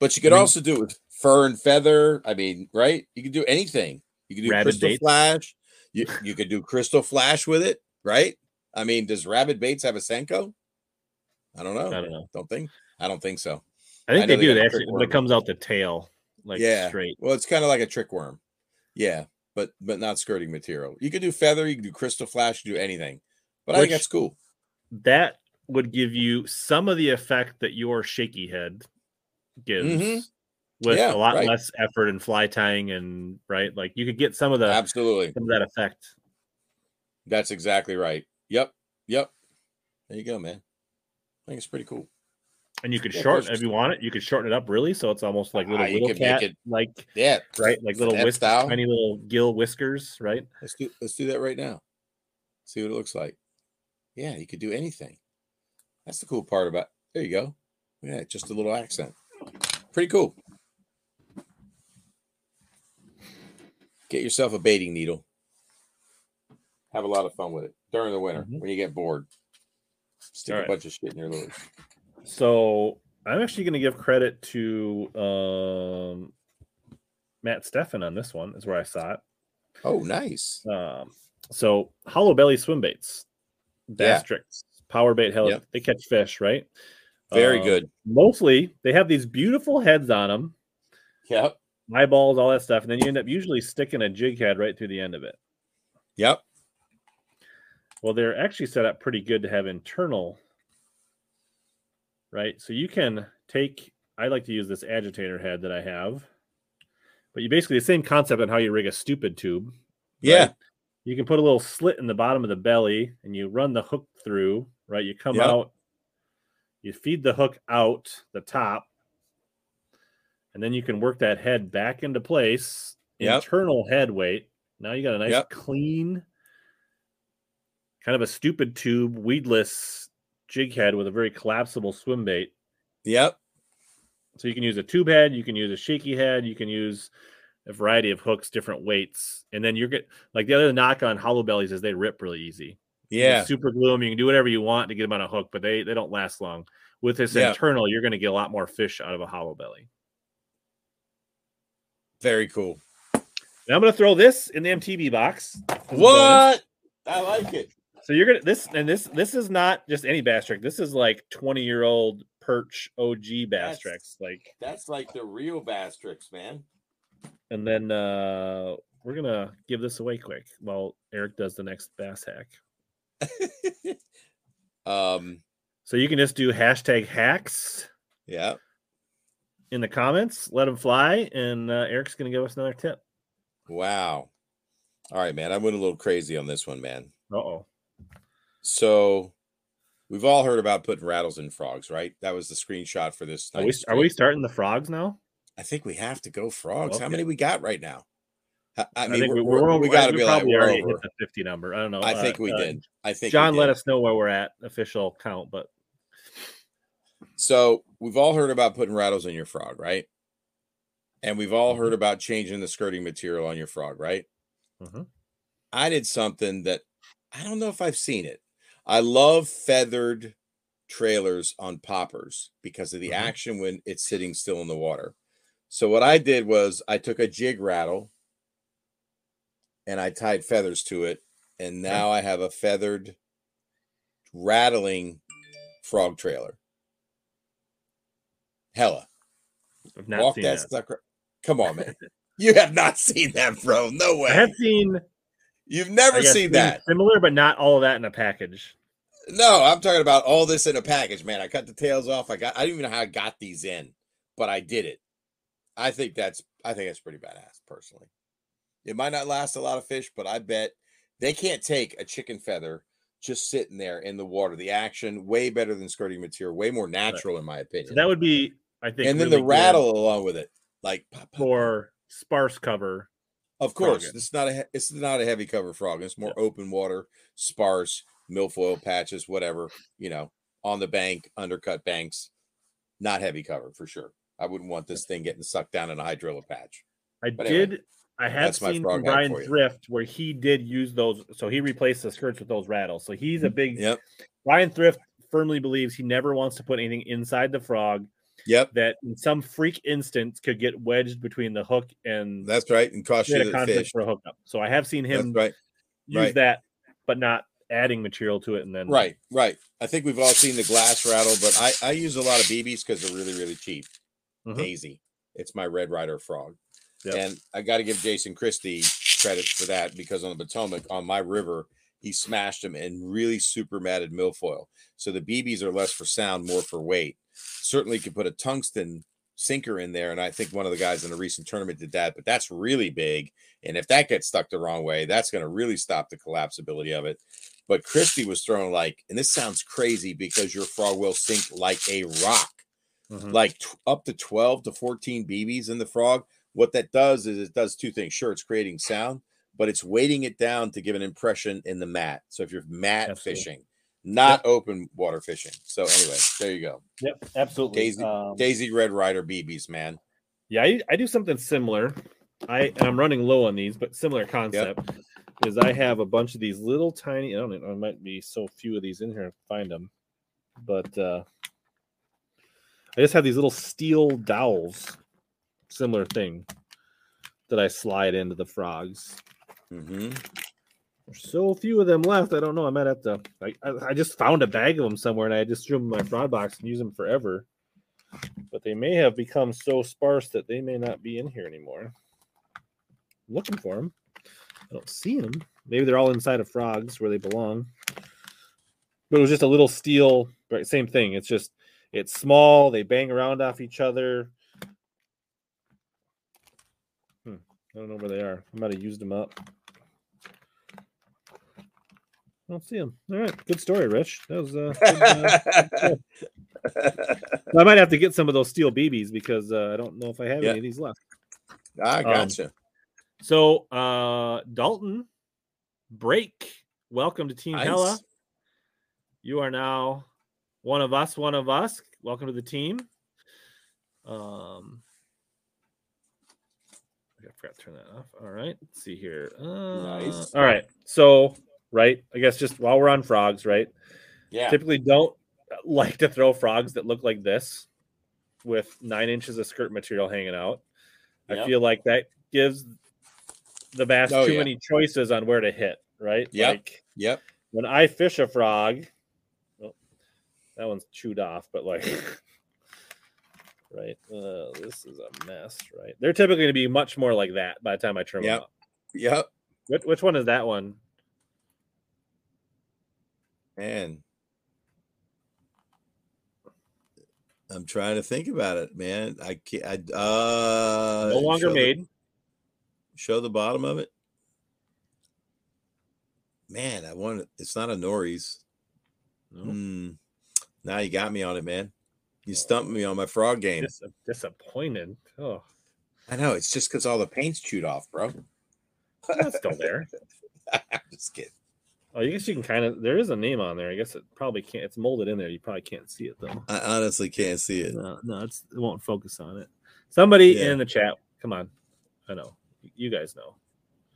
But you could I mean- also do it with fur and feather. I mean, right? You could do anything. You could do crystal baits. flash. You you could do crystal flash with it, right? I mean, does Rabbit Bates have a Senko? I don't know. I don't know. Don't think. I don't think so. I think I they they do. They actually, when it comes out the tail, like yeah. straight. Well, it's kind of like a trick worm. Yeah, but but not skirting material. You could do feather. You can do crystal flash. Do anything. But I think that's cool. That would give you some of the effect that your shaky head gives. Mhm. With Yeah, a lot right. less effort and fly tying, and right, like you could get some of the Absolutely. some of that effect. That's exactly right. Yep. Yep. There you go, man. I think it's pretty cool. And you could Yeah, shorten if you want it. You could shorten it up really, so it's almost like little Ah, little cat, it- like Yeah. right, like little whisk, style. tiny little gill whiskers, right? Let's do let's do that right now. See what it looks like. Yeah, you could do anything. That's the cool part about there you go. Yeah, just a little accent. Pretty cool. Get yourself a baiting needle. Have a lot of fun with it during the winter Mhm. when you get bored. Stick All a right. bunch of shit in your lures. So I'm actually going to give credit to um, Matt Steffen on this one. Is where I saw it. Oh, nice. Um, so hollow belly swim baits, Yeah. tricks, power bait. Hell, Yep. they catch fish, right? Very Um, good. Mostly, they have these beautiful heads on them, Yep. Eyeballs, all that stuff, and then you end up usually sticking a jig head right through the end of it. Yep. Well, they're actually set up pretty good to have internal, right? So you can take, I like to use this agitator head that I have, but you basically the same concept on how you rig a stupid tube. Yeah. right? You can put a little slit in the bottom of the belly and you run the hook through, right? You come Yep. out, you feed the hook out the top, and then you can work that head back into place, Yep. internal head weight. Now you got a nice Yep. clean, kind of a stupid tube, weedless jig head with a very collapsible swim bait. Yep. So you can use a tube head, you can use a shaky head, you can use a variety of hooks, different weights, and then you're get like the other knock on hollow bellies is they rip really easy. Yeah. super glue them. You can do whatever you want to get them on a hook, but they they don't last long. with this internal, you're going to get a lot more fish out of a hollow belly. Very cool. And I'm going to throw this in the MTB box. as a bonus. What? I like it. So you're gonna this and this this is not just any bass trick. This is like 20 year old perch OG bass That's- tricks. Like That's like the real bass tricks, man. and then uh we're gonna give this away quick while Eric does the next bass hack. um, So you can just do hashtag hacks yeah. In the comments, let them fly, and uh, Eric's gonna give us another tip. Wow. All right, man. I went a little crazy on this one, man. Uh oh. So we've all heard about putting rattles in frogs, right? That was the screenshot for this. Are we are we starting the frogs now? I think we have to go frogs. How many we got right now? I, I mean, think we're, we're- we're, we're- got to be like we're over. hit the 50 number. I don't know. I Uh, think we uh, did. I think we John, let us know where we're at official count, but So we've all heard about putting rattles in your frog, right? And we've all heard about changing the skirting material on your frog, right? Mhm. I did something that I don't know if I've seen it. I love feathered trailers on poppers because of the Mhm. action when it's sitting still in the water. So what I did was I took a jig rattle and I tied feathers to it, and now I have a feathered rattling frog trailer. Hella. I've not Walk seen that that. sucker. Come on, man. you have not seen that, bro. No way. I have seen You've never guess, seen that. similar, but not all of that in a package. No, I'm talking about all this in a package, man. I cut the tails off. I got I don't even know how I got these in, but I did it. I think that's I think that's pretty badass, personally. It might not last a lot of fish, but I bet they can't take a chicken feather just sitting there in the water. The action way better than skirting material, way more natural in my opinion. So that would be, I think, and then really the rattle along with it, like for sparse cover. Of course, frogging. is not a it's not a heavy cover frog. It's more open water, sparse milfoil patches, whatever you know, on the bank, undercut banks. Not heavy cover for sure. I wouldn't want this thing getting sucked down in a hydrilla patch. I But anyway, did. I have seen from Bryan. Thrift where he did use those. So he replaced the skirts with those rattles. So he's a mm-hmm. big Yep, Bryan Thrift firmly believes he never wants to put anything inside the frog yep, that in some freak instance could get wedged between the hook and that's right, and cost you a conflict fish. for a hookup. So I have seen him right, use right. that, but not adding material to it and then right, right. I think we've all seen the glass rattle, but I I use a lot of BBs because they're really really cheap. Mhm. Hazy. It's my Red Ryder frog. Yep. And I got to give Jason Christie credit for that because on the Potomac, on my river, he smashed them and really super matted milfoil. So the BBs are less for sound, more for weight. Certainly could put a tungsten sinker in there. And I think one of the guys in a recent tournament did that, but that's really big. And if that gets stuck the wrong way, that's going to really stop the collapsibility of it. But Christie was throwing like, and this sounds crazy because your frog will sink like a rock Mhm. like t- up to 12 to 14 BBs in the frog. What that does is it does two things. Sure, it's creating sound, but it's weighting it down to give an impression in the mat. So if you're mat Absolutely. fishing, not open water fishing. So anyway, there you go. Yep, absolutely. Daisy- Um, Daisy Red Ryder BBs, man. Yeah, I, I do something similar. I I'm running low on these, but similar concept is I have a bunch of these little tiny. I don't know. There might be so few of these in here. to Find them, but uh, I just have these little steel dowels, similar thing that I slide into the frogs. hmm There's so few of them left. I don't know. I might have to. I, I, I just found a bag of them somewhere, and I just threw them in my frog box and use them forever. But they may have become so sparse that they may not be in here anymore. I'm looking for them. I don't see them. Maybe they're all inside of frogs where they belong. But it was just a little steel. Right, same thing. It's just it's small. They bang around off each other. Hmm. I don't know where they are. I might have used them up. I don't see them. All right, good story, Rich. That was. Uh, good, uh, I might have to get some of those steel BBs because uh, I don't know if I have Yeah. any of these left. I gotcha. So, uh, Dalton, break. Welcome to Team Hella. You are now one of us. One of us. Welcome to the team. Um, I forgot to turn that off. All right. Let's see here. Uh, Nice. All right. So, right. I guess just while we're on frogs, right? Yeah. Typically, don't like to throw frogs that look like this with nine inches of skirt material hanging out. I feel like that gives the bass Oh, too yeah. many choices on where to hit, right? Yep. Like Yep. when I fish a frog, well, that one's chewed off, but like, right? Uh, this is a mess, right? They're typically going to be much more like that by the time I trim Yep. them up. Yep. Which, which one is that one? Man. I'm trying to think about it, man. I can't. I, uh, No longer show the- made. show the bottom of it. Man, I want. It's not a Norris. No. Hmm. Now you got me on it, man. You stumped me on my frog game. Dis- disappointed. Oh, I know. It's just because all the paint's chewed off, bro. that's still there. I'm just kidding. Oh, I guess you can kind of. There is a name on there. I guess it probably can't. It's molded in there. You probably can't see it though. I honestly can't see it. No, no, it's it won't focus on it. Somebody Yeah. in the chat, come on. I know. You guys know.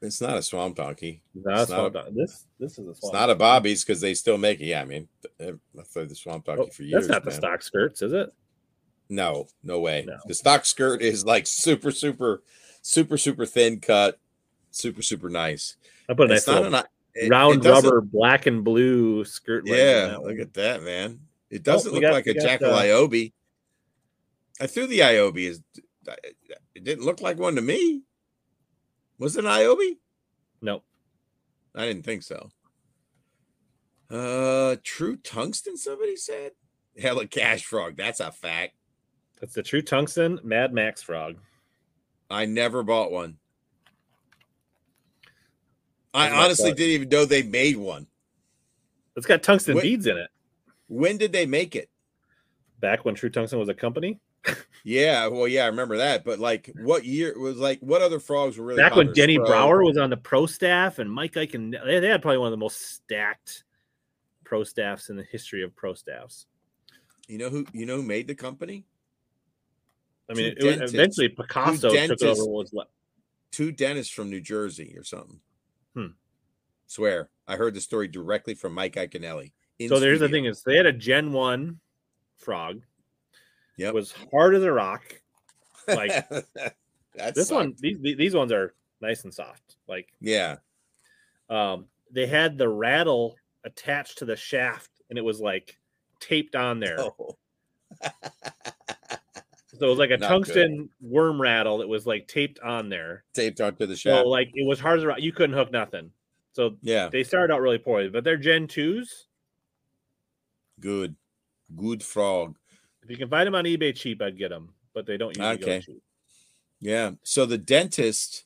It's not a swamp donkey. It's not swamp dog. This this is a It's swamp. not a. Bobby's because they still make it. Yeah, I mean, I've played the swamp donkey Oh, for years. that's not the man. stock skirts, is it? No, no way. No. The stock skirt is like super, super, super, super thin cut, super, super nice. I put a nice it's not an, it- round it rubber black and blue skirt. Yeah, look one. at that, man. It doesn't we look got- like a Jackall uh, Iobi. I threw the Iobi. Is it didn't look like one to me? Was it an Iobi? No, I didn't think so. Uh, true tungsten. Somebody said. Hella cash frog. That's a fact. that's the true tungsten Mad Max frog. I never bought one. I honestly didn't even know they made one. It's got tungsten Wait. beads in it. When did they make it? Back when True Tungsten was a company, Yeah, well, yeah, I remember that. But like, what year was like? What other frogs were really back when? Denny Spro? Brower was on the pro staff and Mike Ike and they, they had probably one of the most stacked pro staffs in the history of pro staffs. You know who? You know who made the company? I mean, Two it, was- eventually Picasso took over. what Was left. Two dentists from New Jersey or something. Hmm. Swear, I heard the story directly from Mike Iaconelli. So there's the thing is they had a Gen One frog. Yeah, It was hard as a rock. Like this sucked. one, these these ones are nice and soft. Like Yeah. um, they had the rattle attached to the shaft, and it was like taped on there. Oh. So it was like a Not good. tungsten worm rattle that was like taped on there. Taped onto the So like it was hard as rock. You couldn't hook nothing. So yeah. they started out really poorly, but they're Gen twos. Good. Good frog. If you can find them on eBay cheap, I'd get them, but they don't usually Okay. go cheap. Yeah. So the dentist,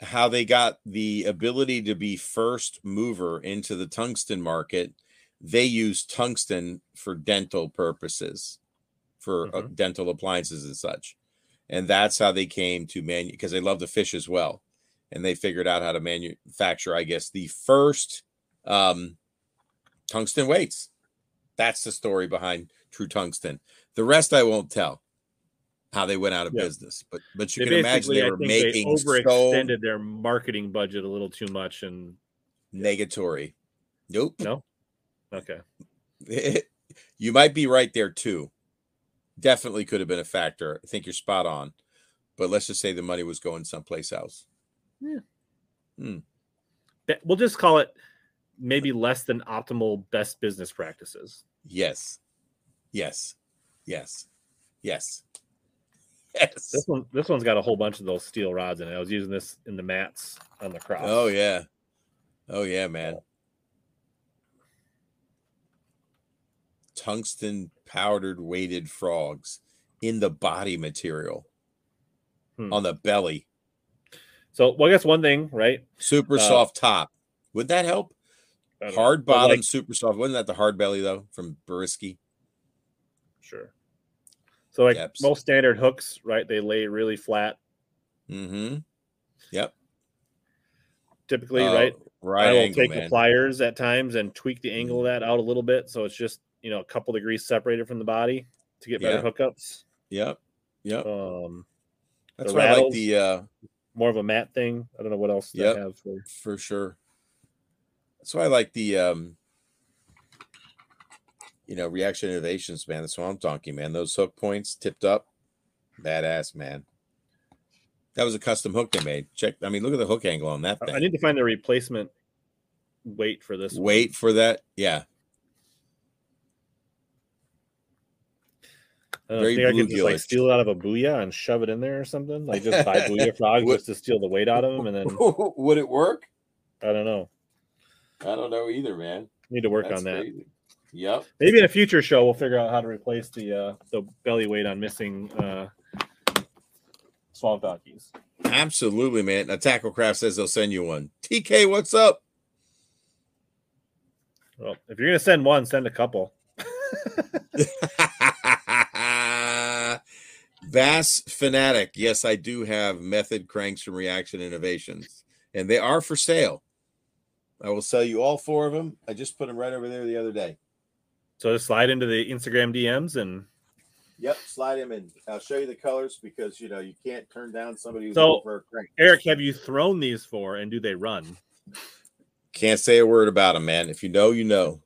how they got the ability to be first mover into the tungsten market, they use tungsten for dental purposes, for uh, dental appliances and such. And that's how they came to manu because they love to fish as well. And they figured out how to manufacture, I guess, the first um, tungsten weights. That's the story behind True Tungsten. The rest I won't tell how they went out of Yeah. business, but but you They can imagine they I were making they so overextended their marketing budget a little too much, and negatory. Nope. no, okay, you might be right there too. Definitely could have been a factor. I think you're spot on. But let's just say the money was going someplace else. Hmm. Be- we'll just call it maybe less than optimal best business practices. Yes. Yes. Yes. Yes. Yes. This one, this one's got a whole bunch of those steel rods in it. I was using this in the mats on the cross. Oh yeah. Oh yeah, man. Tungsten powdered weighted frogs in the body material Hmm. on the belly. So, well, I guess one thing, right? Super Uh, soft top. Would that help? Don't know, Hard bottom, like, super soft. Wasn't that the hard belly though from Buriski? sure. So, like Yeps. most standard hooks, right? They lay really flat, Mm-hmm. Yep. typically, Uh, right? Right I will angle, take man. the pliers at times and tweak the angle of that out a little bit, so it's just you know a couple degrees separated from the body to get better Yeah. hookups. Yep. Yep. Um, That's why I like the uh more of a matte thing. I don't know what else Yep. Have for. for sure. That's why I like the um you know, reaction innovations, man. The swamp donkey, man. Those hook points tipped up, badass, man. That was a custom hook they made. Check. I mean, look at the hook angle on that I- thing. I need to find the replacement weight for this. one. Wait for that. Yeah. I don't think I could just like steal it out of a booyah and shove it in there or something. Like just buy booyah frogs just to steal the weight out of them, and then Would it work? I don't know. I don't know either, man. Need to work That's on that. crazy. Yep. Maybe in a future show we'll figure out how to replace the uh, the belly weight on missing uh, swamp donkeys. Absolutely, man. Now, Tacklecraft says they'll send you one. TK, what's up? Well, if you're gonna send one, send a couple. Bass Fanatic. Yes, I do have method cranks from Reaction Innovations, and they are for sale. I will sell you all four of them. I just put them right over there the other day. So just slide into the Instagram DMs and Yep, slide them in. I'll show you the colors because you know you can't turn down somebody who's So- for a crank. Eric, have you thrown these four and do they run? Can't say a word about them, man. If you know, you know.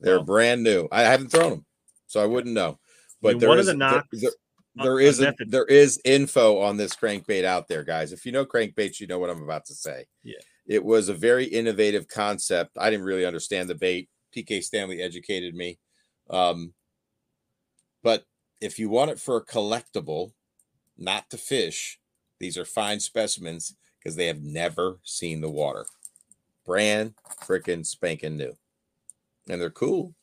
They're Well. brand new. I haven't thrown them, so I wouldn't know. But mean, there one of the knocks there- there is a, there is info on this crankbait out there, guys. If you know crankbaits, you know what I'm about to say. Yeah. It was a very innovative concept. I didn't really understand the bait. TK Stanley educated me. Um, but if you want it for a collectible, not to fish, these are fine specimens because they have never seen the water. Brand freaking spanking new. And they're cool.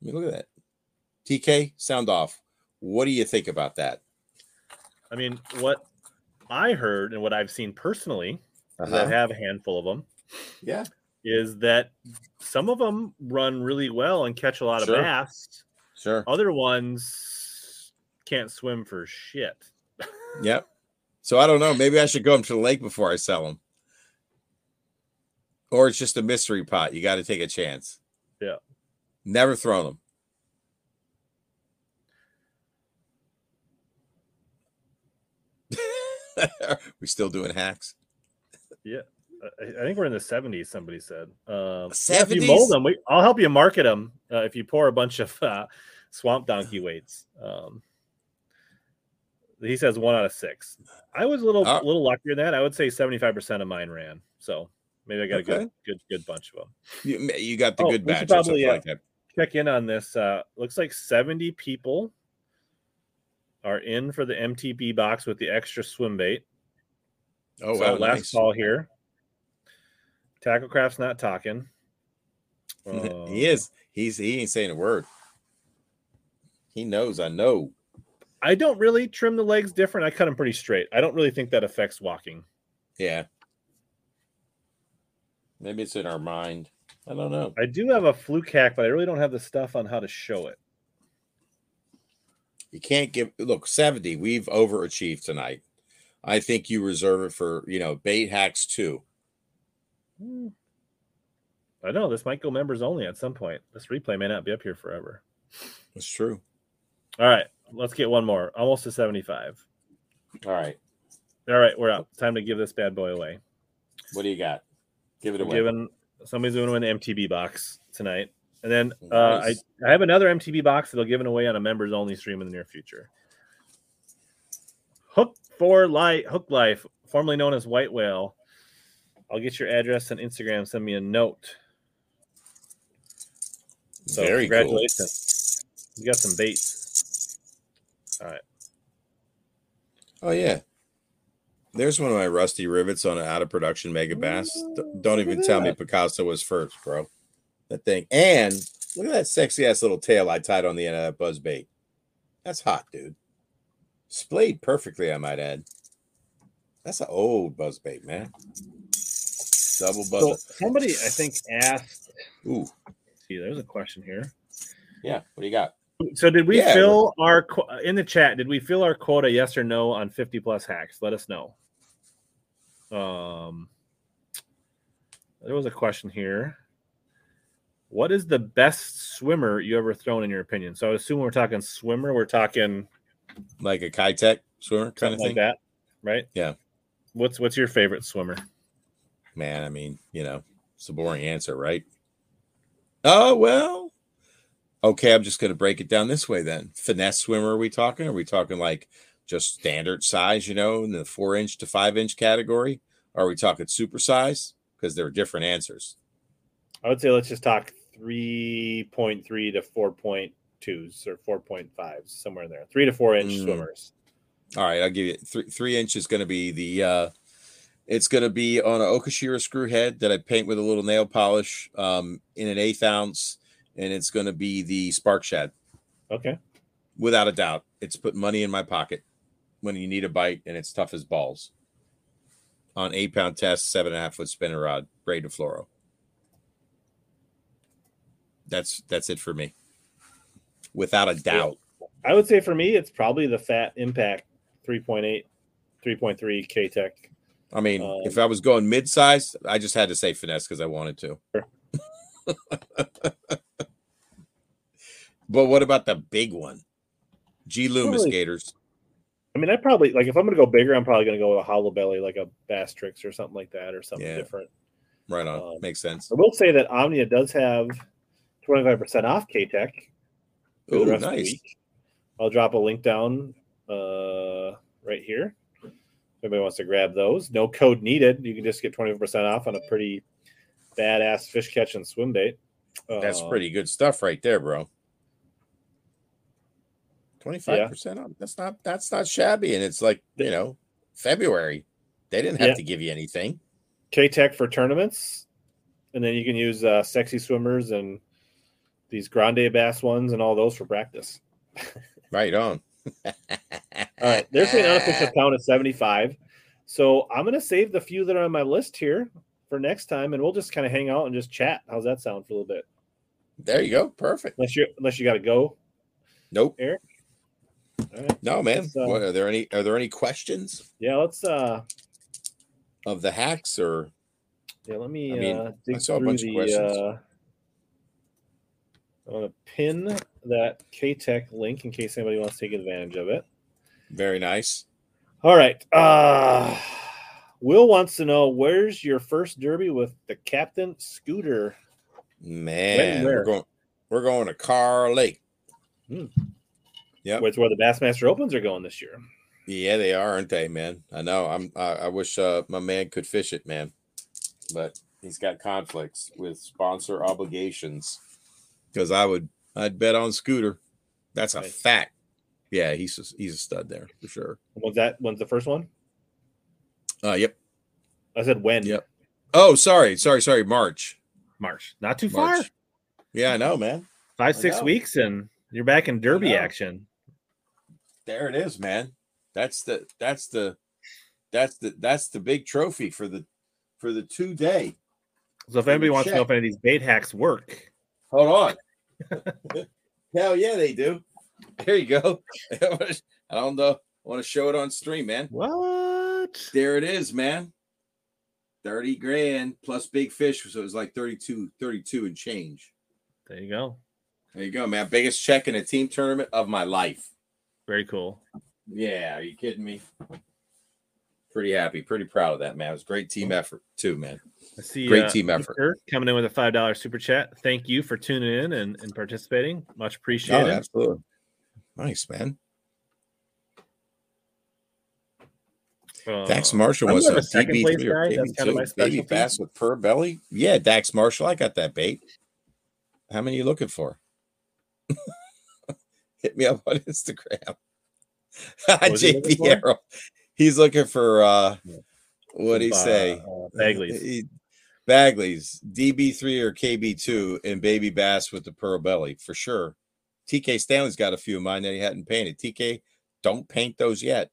I mean, look at that. TK, sound off. What do you think about that? I mean, what I heard and what I've seen personally—I Uh-huh. have a handful of them, Yeah. is that some of them run really well and catch a lot Sure. of bass. Sure. Other ones can't swim for shit. Yep. So I don't know. Maybe I should go up to the lake before I sell them. Or it's just a mystery pot. You got to take a chance. Yeah. Never thrown them. we still doing hacks? I, I think we're in the 70s. Somebody said. Um, yeah, if 70s? you mold them, we, I'll help you market them. Uh, if you pour a bunch of uh, swamp donkey weights. Um, he says one out of six. I was a little Oh. little luckier than that. I would say 75% of mine ran. So maybe I got a good good good bunch of them. You, you got the Oh, good batch. probably, something uh, like that. check in on this. Uh, looks like 70 people are in for the MTB box with the extra swim bait. Oh, so wow. last nice. call here. Tacklecraft's not talking. he Uh, is. He's he ain't saying a word. He knows. I know. I don't really trim the legs different. I cut them pretty straight. I don't really think that affects walking. Yeah. Maybe it's in our mind. I don't know. I do have a fluke hack, but I really don't have the stuff on how to show it. You can't give look 70. We've overachieved tonight. I think you reserve it for, you know, bait hacks too. Hmm. I know this might go members only at some point. This replay may not be up here forever. That's true. All right, let's get one more. Almost to 75. All right. All right, we're up. Time to give this bad boy away. What do you got? Give it We're away. giving somebody's doing an MTB box tonight, and then uh, I Nice. I have another MTB box that'll be giving away on a members only stream in the near future. Hook for life, Hook Life, formerly known as White Whale. I'll get your address and Instagram. Send me a note. So Very cool. congratulations. You got some baits. All right. Oh yeah. There's one of my rusty rivets on an out of production Megabass. Don't even tell me. Picasso was first, bro. That thing. And look at that sexy ass little tail I tied on the end of that buzz bait. That's hot, dude. Splayed perfectly, I might add. That's an old buzz bait, man. Double buzz. So somebody I think asked. Ooh, See, there's a question here. yeah. What do you got? So did we Yeah, fill our in the chat? Did we fill our quota? Yes or no on fifty plus hacks? Let us know. Um, there was a question here. What is the best swimmer you ever thrown in your opinion? So I assume we're talking swimmer. We're talking Like a Keitech swimmer kind something of like that, right? Yeah. What's what's your favorite swimmer? Man, I mean, you know, it's a boring answer, right? Oh well, Okay, I'm just going to break it down this way then. Finesse swimmer, are we talking? Are we talking like just standard size, you know, in the four inch to five inch category? Are we talking super size? Because there are different answers. I would say let's just talk 3.3 to 4.2s or 4.5s, somewhere in there. Three to four inch Mm. swimmers. All right, I'll give you three three inch is going to be the uh it's going to be on an Okashira screw head that I paint with a little nail polish um in an eighth ounce, and it's going to be the Spark Shad Okay. without a doubt. It's put money in my pocket when you need a bite and it's tough as balls. On eight pound test, seven and a half foot spinner rod, braid to fluoro. That's that's it for me. Without a doubt. I would say for me, it's probably the Fat Impact 3.8, 3.3 Keitech. I mean, Um, if I was going mid size, I just had to say finesse because I wanted to. Sure. but what about the big one? G Loomis Really? Gators. I mean, I probably like if I'm going to go bigger, I'm probably going to go with a hollow belly, like a Basstrix or something like that, or something Yeah. different. Right on. Um, Makes sense. I will say that Omnia does have 25% off Keitech. for the of the nice. week. I'll drop a link down uh, right here. If anybody wants to grab those, no code needed. You can just get 25% off on a pretty badass fish catch and swim bait. That's Uh, pretty good stuff right there, bro. Twenty five percent off. That's not that's not shabby, and it's like you know February. They didn't have Yeah. to give you anything. Keitech for tournaments, and then you can use uh, sexy swimmers and these grande bass ones and all those for practice. Right on. All right, there's the unofficial count of 75. So I'm gonna save the few that are on my list here for next time, and we'll just kind of hang out and just chat. How's that sound for a little bit? There you go. Perfect. Unless you unless you got to go. Nope. Eric. All right. No, man. Uh, what, are there any are there any questions Yeah, let's uh of the hacks or yeah, let me I mean, uh I dig saw a bunch of questions. uh I want to pin that Keitech link in case anybody wants to take advantage of it. very nice? All right. Uh Will wants to know where's your first derby with the captain scooter? Man, we're going we're going to Car Lake. Yep. Where it's where the Bassmaster Opens are going this year. Yeah, they are, aren't they, man? I know. I'm. I, I wish uh, my man could fish it, man, but he's got conflicts with sponsor obligations. Because I would, I'd bet on Scooter. That's a fact. Yeah, he's a, he's a stud there for sure. Was that? When's the first one? Uh, yep. I said when. Yep. Oh, sorry, sorry, sorry. March. March. Not too March. far. Yeah, I know, man. Five, I six know. weeks, and you're back in derby action. There it is, man. That's the that's the that's the that's the big trophy for the for the two day. So if anybody wants to know if any of these bait hacks work, Hold on. Hell yeah, they do. There you go. I don't know. I want to show it on stream, man. what? There it is, man. 30 grand plus big fish. So it was like 32, 32 and change. There you go. There you go, man. Biggest check in a team tournament of my life. Very cool. Yeah, are you kidding me? Pretty happy, pretty proud of that, man. It was a great team effort, too, man. I see Great uh, team effort. Kurt coming in with a five dollar super chat. Thank you for tuning in and, and participating. Much appreciated. Oh, absolutely. Nice, man. Uh, Dax Marshall was a a second DB3 place guy. That's kind of my KB2. Baby bass with pearl belly. Yeah, Dax Marshall. I got that bait. How many you looking for? Hit me up on Instagram. was he looking JP? Arrow. He's looking for uh what do you say? uh, Bagley's. He- Bagley's DB3 or KB2 and baby bass with the pearl belly for sure. TK Stanley's got a few of mine that he hadn't painted. TK, don't paint those yet.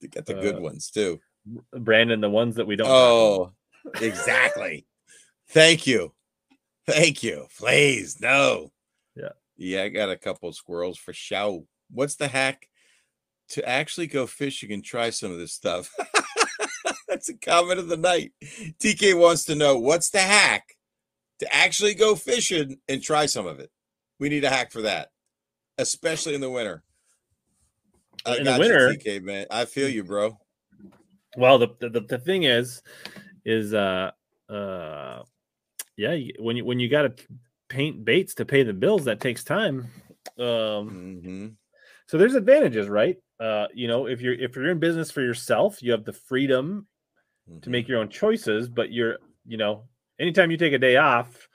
they got the good Uh, ones too. Brandon, the ones that we don't. Oh, exactly. Thank you. Thank you. Please, no. Yeah. Yeah, I got a couple squirrels for show. What's the hack? To actually go fishing and try some of this stuff. That's a comment of the night. TK wants to know what's the hack to actually go fishing and try some of it. We need a hack for that, especially in the winter. I In the got you, winter- TK man. I feel you, bro. Well, the, the the thing is, is uh uh yeah, when you when you got to paint baits to pay the bills, that takes time. Um, hmm so there's advantages, right? Uh, you know, if you're if you're in business for yourself, you have the freedom Mm-hmm. to make your own choices, but you're, you know, anytime you take a day off,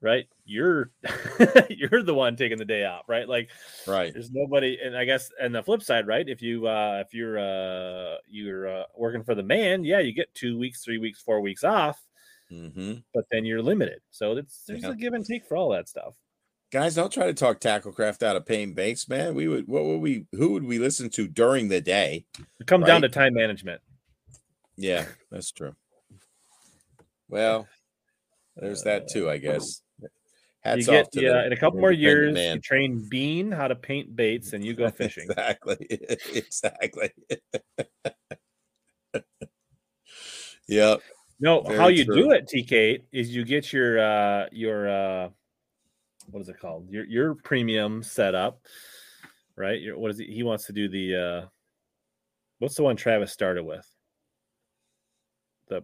right? You're you're the one taking the day off, right? Like right. there's nobody and I guess and the flip side, right? If you uh if you're uh you're uh, working for the man, yeah, you get 2 weeks, 3 weeks, 4 weeks off, hmm but then you're limited. So it's there's Yeah. a give and take for all that stuff. Guys, don't try to talk tacklecraft out of paint baits, man. We would what would we who would we listen to during the day? It comes down to time management. Yeah, that's true. Well, there's that too, I guess. Hats you get off to yeah, the in a couple more years, man. you train Bean how to paint baits and you go fishing. exactly. exactly. yep. No, Very how you true. do it, TK, is you get your uh your uh what is it called? Your your premium setup, right? Your what is it? He wants to do the uh what's the one Travis started with? The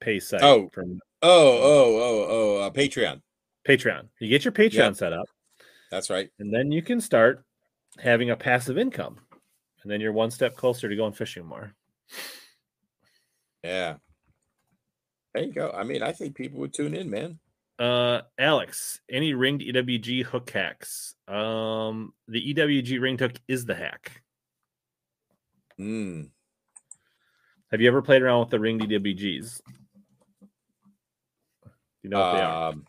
pay site Oh. from Oh, oh, oh, oh, uh, Patreon. Patreon. You get your Patreon Yep. set up, That's right. and then you can start having a passive income. And then you're one step closer to going fishing more. Yeah. There you go. I mean, I think people would tune in, man. Uh, Alex, any ringed EWG hook hacks? Um, the EWG ringed hook is the hack. Mm. Have you ever played around with the ringed EWGs? You know what they are. Um,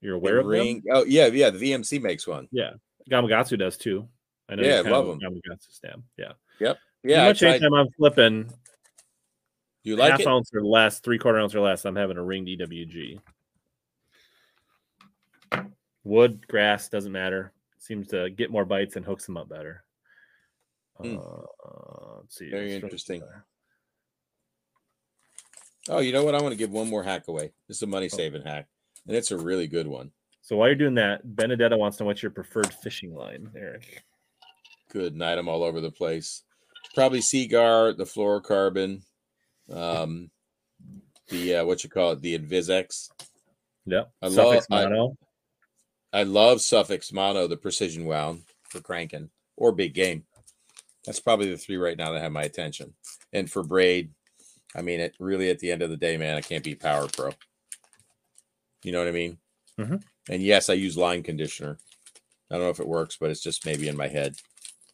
You're aware of ring. Oh, yeah, yeah. The VMC makes one. them? Gamakatsu does too. I know. Yeah, you're love of a 'em. Gamakatsu stamp. Yeah. Yep. Yeah. Pretty much tried- anytime I'm flipping You like half it? ounce or less, three quarter ounce or less, I'm having a ringed EWG. Wood, grass, doesn't matter. Seems to get more bites and hooks them up better. Hmm. Uh, let's see. Very let's interesting. Oh, you know what? I want to give one more hack away. This is a Oh. money saving hack, and it's a really good one. So while you're doing that, Benedetta wants to know what's your preferred fishing line, Eric. Good night. I'm all over the place. Probably Seaguar, the fluorocarbon, um, the uh, what you call it, the InvisX. Yep. I Suffix love- I- mono. I love Suffix Mono, the precision wound for cranking or big game. That's probably the three right now that have my attention. And for braid, I mean, it really at the end of the day, man, I can't beat Power Pro. You know what I mean? Mhm. And yes, I use line conditioner. I don't know if it works, but it's just maybe in my head.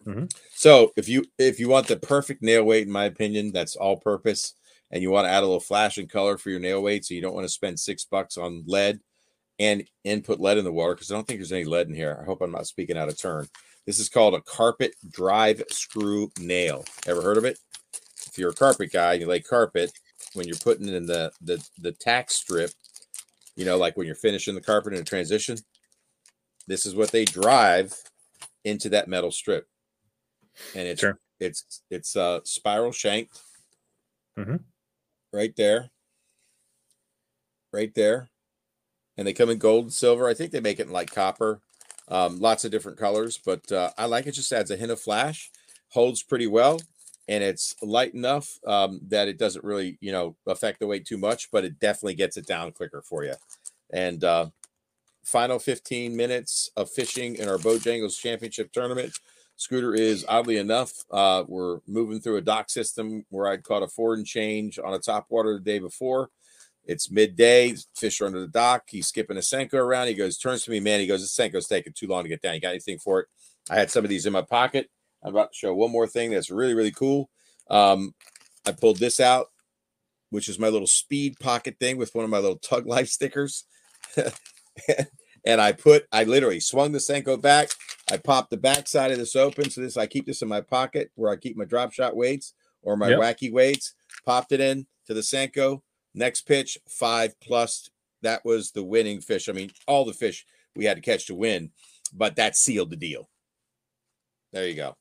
Mhm. So if you if you want the perfect nail weight, in my opinion, that's all purpose, and you want to add a little flash and color for your nail weight, so you don't want to spend six bucks on lead and and put lead in the water because I don't think there's any lead in here. I hope I'm not speaking out of turn. This is called a carpet drive screw nail. Ever heard of it? If you're a carpet guy, you lay carpet when you're putting in the the the tack strip. You know, like when you're finishing the carpet in a transition. This is what they drive into that metal strip, and it's Sure. it's it's uh spiral shanked. Mhm. Right there. Right there and they come in gold and silver. I think they make it in like copper, um, lots of different colors, but uh, I like it. Just adds a hint of flash, holds pretty well, and it's light enough um, that it doesn't really, you know, affect the weight too much, but it definitely gets it down quicker for you. And uh, final 15 minutes of fishing in our Bojangles Championship tournament. Scooter is oddly enough, uh, we're moving through a dock system where I'd caught a forward and change on a top water the day before. It's midday. Fish are under the dock. He's skipping a Senko around. He goes, turns to me, man. He goes, This Senko's taking too long to get down. You got anything for it? I had some of these in my pocket. I'm about to show one more thing that's really, really cool. Um, I pulled this out, which is my little speed pocket thing with one of my little tug life stickers. and I put, I literally swung the Senko back. I popped the back side of this open. So this, I keep this in my pocket where I keep my drop shot weights or my Yep. wacky weights. Popped it in to the Senko. Next pitch, five plus. That was the winning fish. I mean, all the fish we had to catch to win, but that sealed the deal. There you go.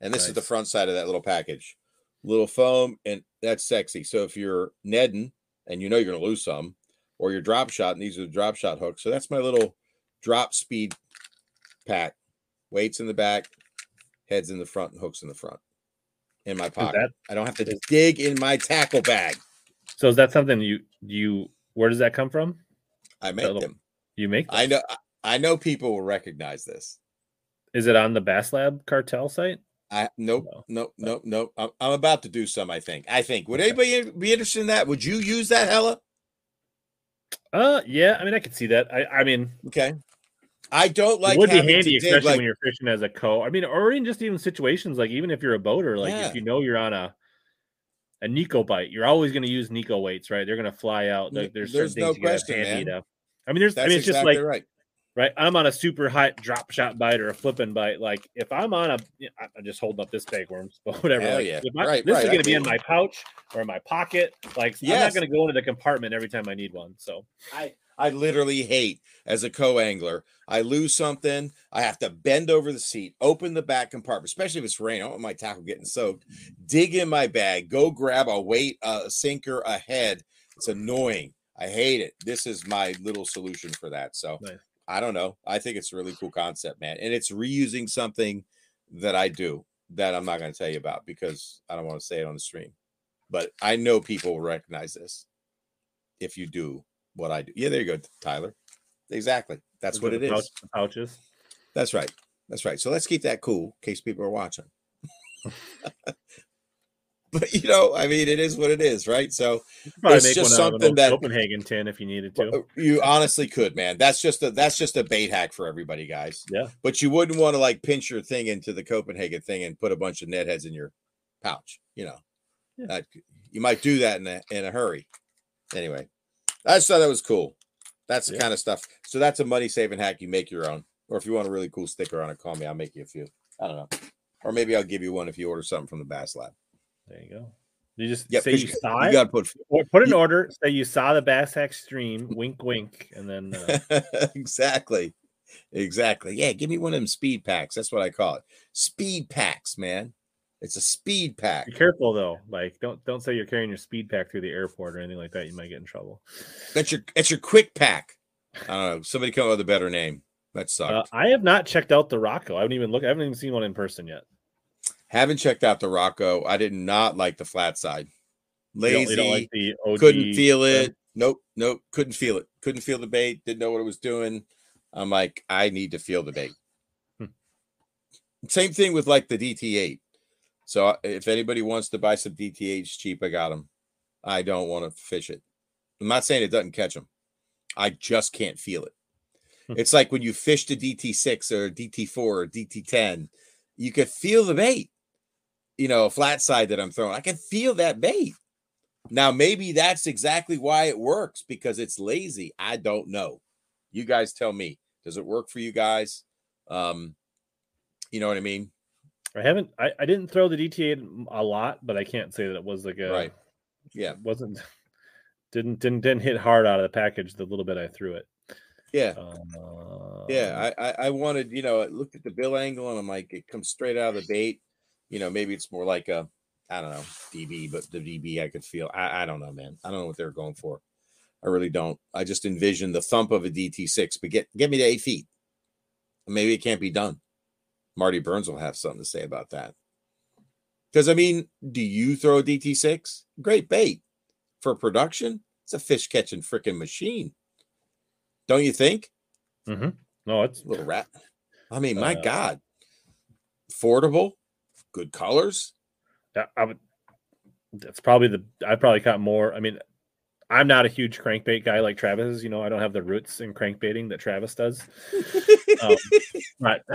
And this is the front side of that little package. Little foam, and that's sexy. So if you're Nedding and you know you're going to lose some, or you're drop shot, and these are the drop shot hooks. So that's my little drop speed pack. Weights in the back, heads in the front, and hooks in the front. In my pocket. that I don't have to dig in my tackle bag. So? Is that something you you Where does that come from? I make them. You make them. I know. I know people will recognize this. Is it on the Bass Lab cartel site? I nope, No. nope, nope, nope. I'm, I'm about to do some. I think. I think. Would anybody be interested in that? Would you use that, Hella? Uh, yeah. I mean, I could see that. I, I mean, Okay. I don't like. it would be handy, dig, especially like- when you're fishing as a co. I mean, or in just even situations like even if you're a boater, like Yeah. if you know you're on a a Neko bite, you're always going to use Neko weights, right? They're going to fly out. Like, there's there's certain no things you gotta have question, man. to- I mean, there's. That's I mean, it's exactly just like right. right. I'm on a super hot drop shot bite or a flipping bite. Like if I'm on a, yeah, I- I'm just holding up this bag worms, but whatever. Hell like, yeah. if I- Right, this right, is going to be in my pouch or in my pocket. Like I'm not going to go into the compartment every time I need one. So I I literally hate as a co-angler. I lose something. I have to bend over the seat, open the back compartment, especially if it's rain. I don't want my tackle getting soaked. Dig in my bag, go grab a weight, a sinker, a head. It's annoying. I hate it. This is my little solution for that. So Nice. I don't know. I think it's a really cool concept, man. And it's reusing something that I do that I'm not going to tell you about because I don't want to say it on the stream. But I know people will recognize this if you do what I do. Yeah, there you go, Tyler. Exactly. That's what it pouch- is. pouches. That's right. That's right. So let's keep that cool in case people are watching. but you know, I mean, it is what it is, right? So It's make just one out of an something that- Copenhagen tin if you needed to. you honestly could, man. That's just a that's just a bait hack for everybody, guys. Yeah. But you wouldn't want to like pinch your thing into the Copenhagen thing and put a bunch of net heads in your pouch. You know, Yeah. That- you might do that in a in a hurry. Anyway, I just thought that was cool. That's the Yeah. kind of stuff. So that's a money saving hack. You make your own, or if you want a really cool sticker on it, call me. I'll make you a few. I don't know, or maybe I'll give you one if you order something from the Bass Lab. There you go. You just Yeah, say you saw you it, got to put or put an you- order. Say you saw the Bass Hack stream. Wink, wink, and then uh, exactly. Exactly. Yeah, give me one of them speed packs. That's what I call it. Speed packs, man. It's a speed pack. be careful though. Like don't don't say you're carrying your speed pack through the airport or anything like that. You might get in trouble. That's your that's your quick pack. I don't know. Somebody come up with a better name. That sucked. Uh, I have not checked out the Rocco. I haven't even looked. I haven't even seen one in person yet. Haven't checked out the Rocco. I did not like the flat side. You don't- Lazy. you don't like couldn't feel uh, it. Nope. Nope. Couldn't feel it. Couldn't feel the bait. Didn't know what it was doing. I'm like, I need to feel the bait. Hmm. Same thing with like the DT8. So uh, if anybody wants to buy some DT8s cheap, I got them. I don't want to fish it. I'm not saying it doesn't catch them. I just can't feel it. Hmm. It's like when you fish the DT6 or DT4 or DT10, you could feel the bait. You know, a flat side that I'm throwing. I can feel that bait. Now, maybe that's exactly why it works because it's lazy. I don't know. You guys tell me. Does it work for you guys? Um, you know what I mean? I haven't. I, I didn't throw the DT8 a lot, but I can't say that it was like a Right. Yeah. it wasn't didn't didn't didn't hit hard out of the package the little bit I threw it. Yeah. Um, Yeah. I, I I wanted, you know, I looked at the bill angle and I'm like, it comes straight out of the bait. You know, maybe it's more like a, I don't know, DB, but the DB I could feel. I, I don't know, man. I don't know what they're going for. I really don't. I just envision the thump of a DT6, but get get me to eight feet. Maybe it can't be done. Marty Burns will have something to say about that. Because I mean, do you throw a DT6? Great bait for production. It's a fish catching freaking machine. Don't you think? Mm-hmm. No, it's a Little rat. I mean, my Uh, God. Affordable, good colors. I, I would. That's probably the. I probably caught more. I mean, I'm not a huge crankbait guy like Travis. You know, I don't have the roots in crankbaiting that Travis does. Um, but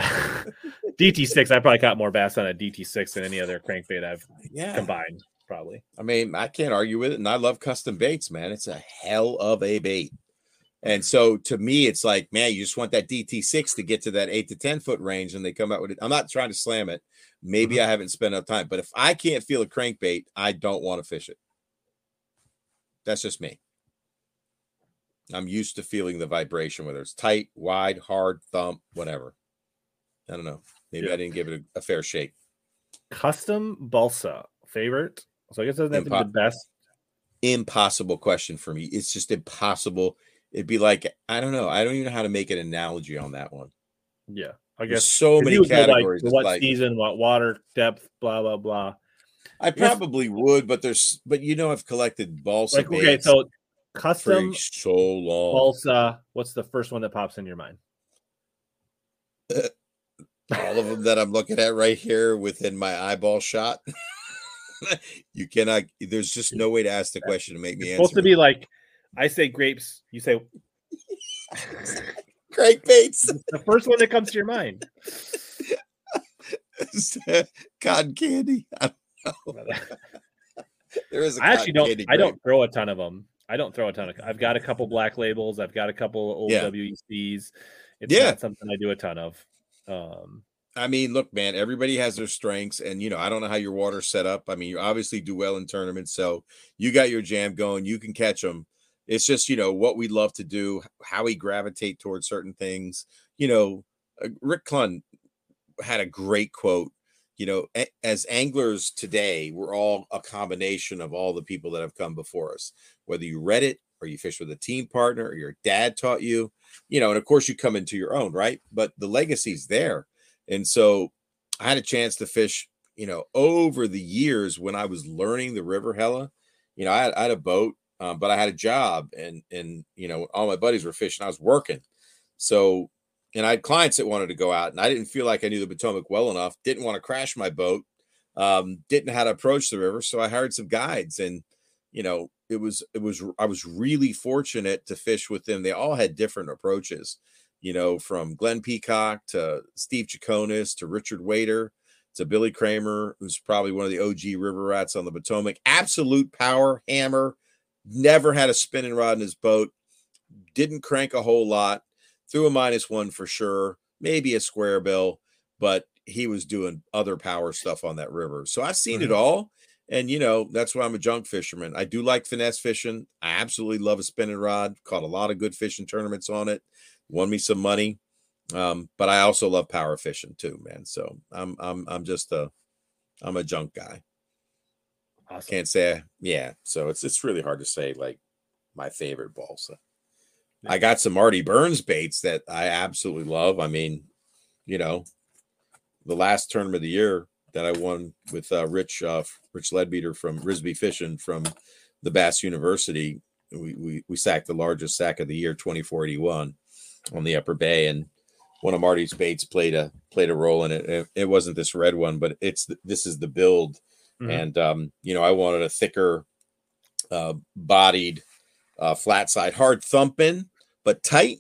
DT6, I probably caught more bass on a DT6 than any other crankbait I've yeah. combined. Probably. I mean, I can't argue with it. And I love custom baits, man. It's a hell of a bait. And so to me, it's like, man, you just want that DT6 to get to that eight to 10 foot range and they come out with it. I'm not trying to slam it. Maybe I haven't spent enough time, but if I can't feel a crankbait, I don't want to fish it. That's just me. I'm used to feeling the vibration, whether it's tight, wide, hard, thump, whatever. I don't know. Maybe Yeah. I didn't give it a, a fair shake. Custom balsa favorite. So I guess it doesn't have to be the best. impossible question for me. It's just impossible. It'd be like I don't know. I don't even know how to make an analogy on that one. Yeah, I There's guess so 'cause many know, like, categories. what like- season, what water depth, blah blah blah. I Yes. probably would, but there's but you know I've collected balsa Like okay, so custom so long. balsa. What's the first one that pops in your mind? Uh, all of them that I'm looking at right here within my eyeball shot. you cannot. There's just no way to ask the question to make me It's answer. supposed to be like I say grapes. You say Craig Bates, the first one that comes to your mind. cotton candy. I, there is. A I actually don't. I don't throw a ton of them. I don't throw a ton of. I've got a couple black labels. I've got a couple old Yeah. WECs. It's Yeah. not something I do a ton of. Um, I mean, look, man, everybody has their strengths, and you know, I don't know how your water's set up. I mean, you obviously do well in tournaments, so you got your jam going. You can catch them. It's just you know what we love to do, how we gravitate towards certain things. You know, uh, Rick Clunn had a great quote. You know, a- as anglers today, we're all a combination of all the people that have come before us. Whether you read it or you fish with a team partner or your dad taught you, you know, and of course you come into your own, right? But the legacy's there. And so I had a chance to fish, you know, over the years when I was learning the river hella. You know, I had, I had a boat, um, but I had a job and, and, you know, all my buddies were fishing. I was working. So, and I had clients that wanted to go out and I didn't feel like I knew the Potomac well enough, didn't want to crash my boat, um, didn't know how to approach the river. So I hired some guides and, you know, it was, it was, I was really fortunate to fish with them. They all had different approaches you know, from Glenn Peacock to Steve Chaconas to Richard Wader to Billy Kramer, who's probably one of the OG river rats on the Potomac. Absolute power hammer, never had a spinning rod in his boat, didn't crank a whole lot, threw a minus one for sure, maybe a square bill, but he was doing other power stuff on that river. So I've seen it all. And you know, that's why I'm a junk fisherman. I do like finesse fishing. I absolutely love a spinning rod. Caught a lot of good fishing tournaments on it won me some money. Um, but I also love power fishing too, man. So I'm I'm I'm just a I'm a junk guy. awesome. Can't say yeah. So it's it's really hard to say like my favorite balsa. I got some Marty Burns baits that I absolutely love. I mean, you know, the last tournament of the year that I won with uh, Rich uh, Rich Ledbeater from Risby Fishing from the Bass University. We, we we sacked the largest sack of the year, 2481 on the upper bay and one of marty's baits played a played a role in it it, it wasn't this red one but it's this is the build Mhm. and um you know i wanted a thicker uh bodied uh flat side hard thumping but tight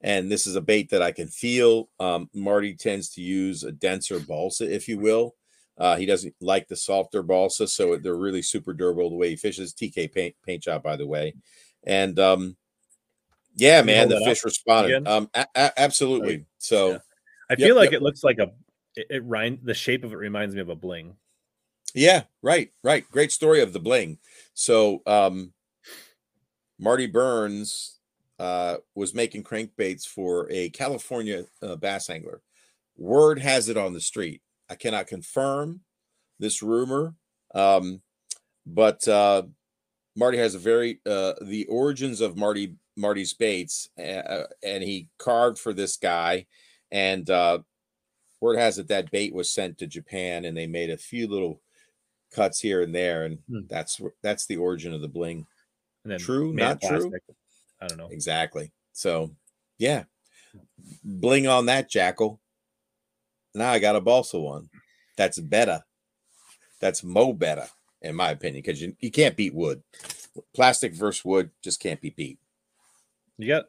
and this is a bait that i can feel um marty tends to use a denser balsa if you will uh he doesn't like the softer balsa so they're really super durable the way he fishes tk paint paint job by the way and um yeah, man, the fish responded. Um, a- a- absolutely. So, Yeah. I Yep, feel like yep. it looks like a. It, it rind, the shape of it reminds me of a bling. yeah, right, right. Great story of the bling. So, um, Marty Burns uh, was making crankbaits for a California uh, bass angler. Word has it on the street. I cannot confirm this rumor, um, but uh, Marty has a very uh, the origins of Marty Marty's baits, uh, and he carved for this guy, and uh, word has it that bait was sent to Japan, and they made a few little cuts here and there, and Hmm. that's that's the origin of the bling. And then True, not true? I don't know. Exactly. So, yeah, bling on that Jackall. Now I got a balsa one. That's better. That's mo better, in my opinion, because you, you can't beat wood. Plastic versus wood just can't be beat. You got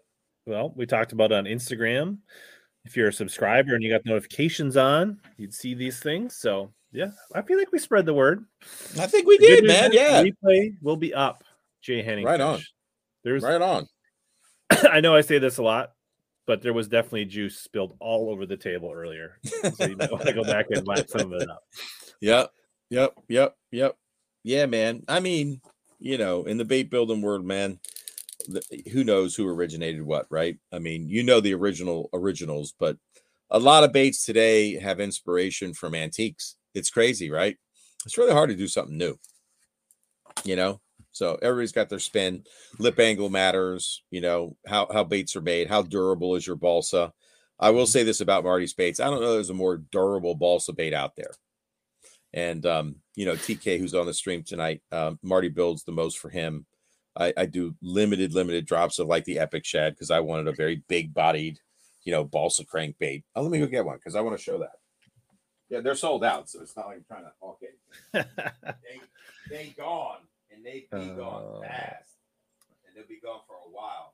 well, we talked about on Instagram. If you're a subscriber and you got notifications on, you'd see these things. So yeah, I feel like we spread the word. I think we did, man. Yeah, replay will be up. Jay Henning, Right on. There's, right on. I know I say this a lot, but there was definitely juice spilled all over the table earlier. So you might want to go back and lap some of it up. Yep, yep, yep, yep. Yeah, man. I mean, you know, in the bait building world, man, the, who knows who originated what, right? I mean, you know the original originals, but a lot of baits today have inspiration from antiques. It's crazy, right? It's really hard to do something new. You know, so everybody's got their spin. Lip angle matters. You know how how baits are made. How durable is your balsa? I will say this about Marty's baits. I don't know there's a more durable balsa bait out there. And um, you know, TK, who's on the stream tonight, um, Marty builds the most for him. I, I do limited, limited drops of like the Epic Shad because I wanted a very big bodied, you know, balsa crankbait. Oh, let me go get one because I want to show that. Yeah, they're sold out, so it's not like I'm trying to okay. They they gone and they be gone Uh. fast, and they'll be gone for a while.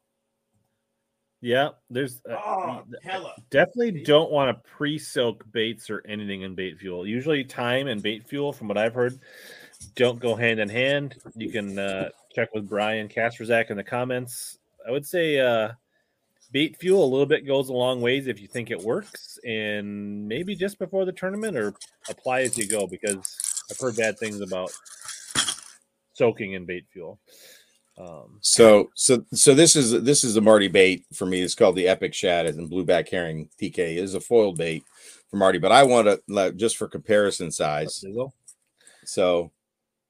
yeah, there's uh, Oh, hella. definitely don't want to pre-soak baits or anything in bait fuel. Usually, time and bait fuel, from what I've heard, don't go hand in hand. You can uh, check with Brian Kasperzak in the comments. I would say uh, bait fuel a little bit goes a long ways if you think it works, and maybe just before the tournament or apply as you go because I've heard bad things about soaking in bait fuel. Um, So so so this is this is a Marty bait for me. It's called the Epic Shad and blueback herring PK It is a foiled bait for Marty, but I want to like, just for comparison size. So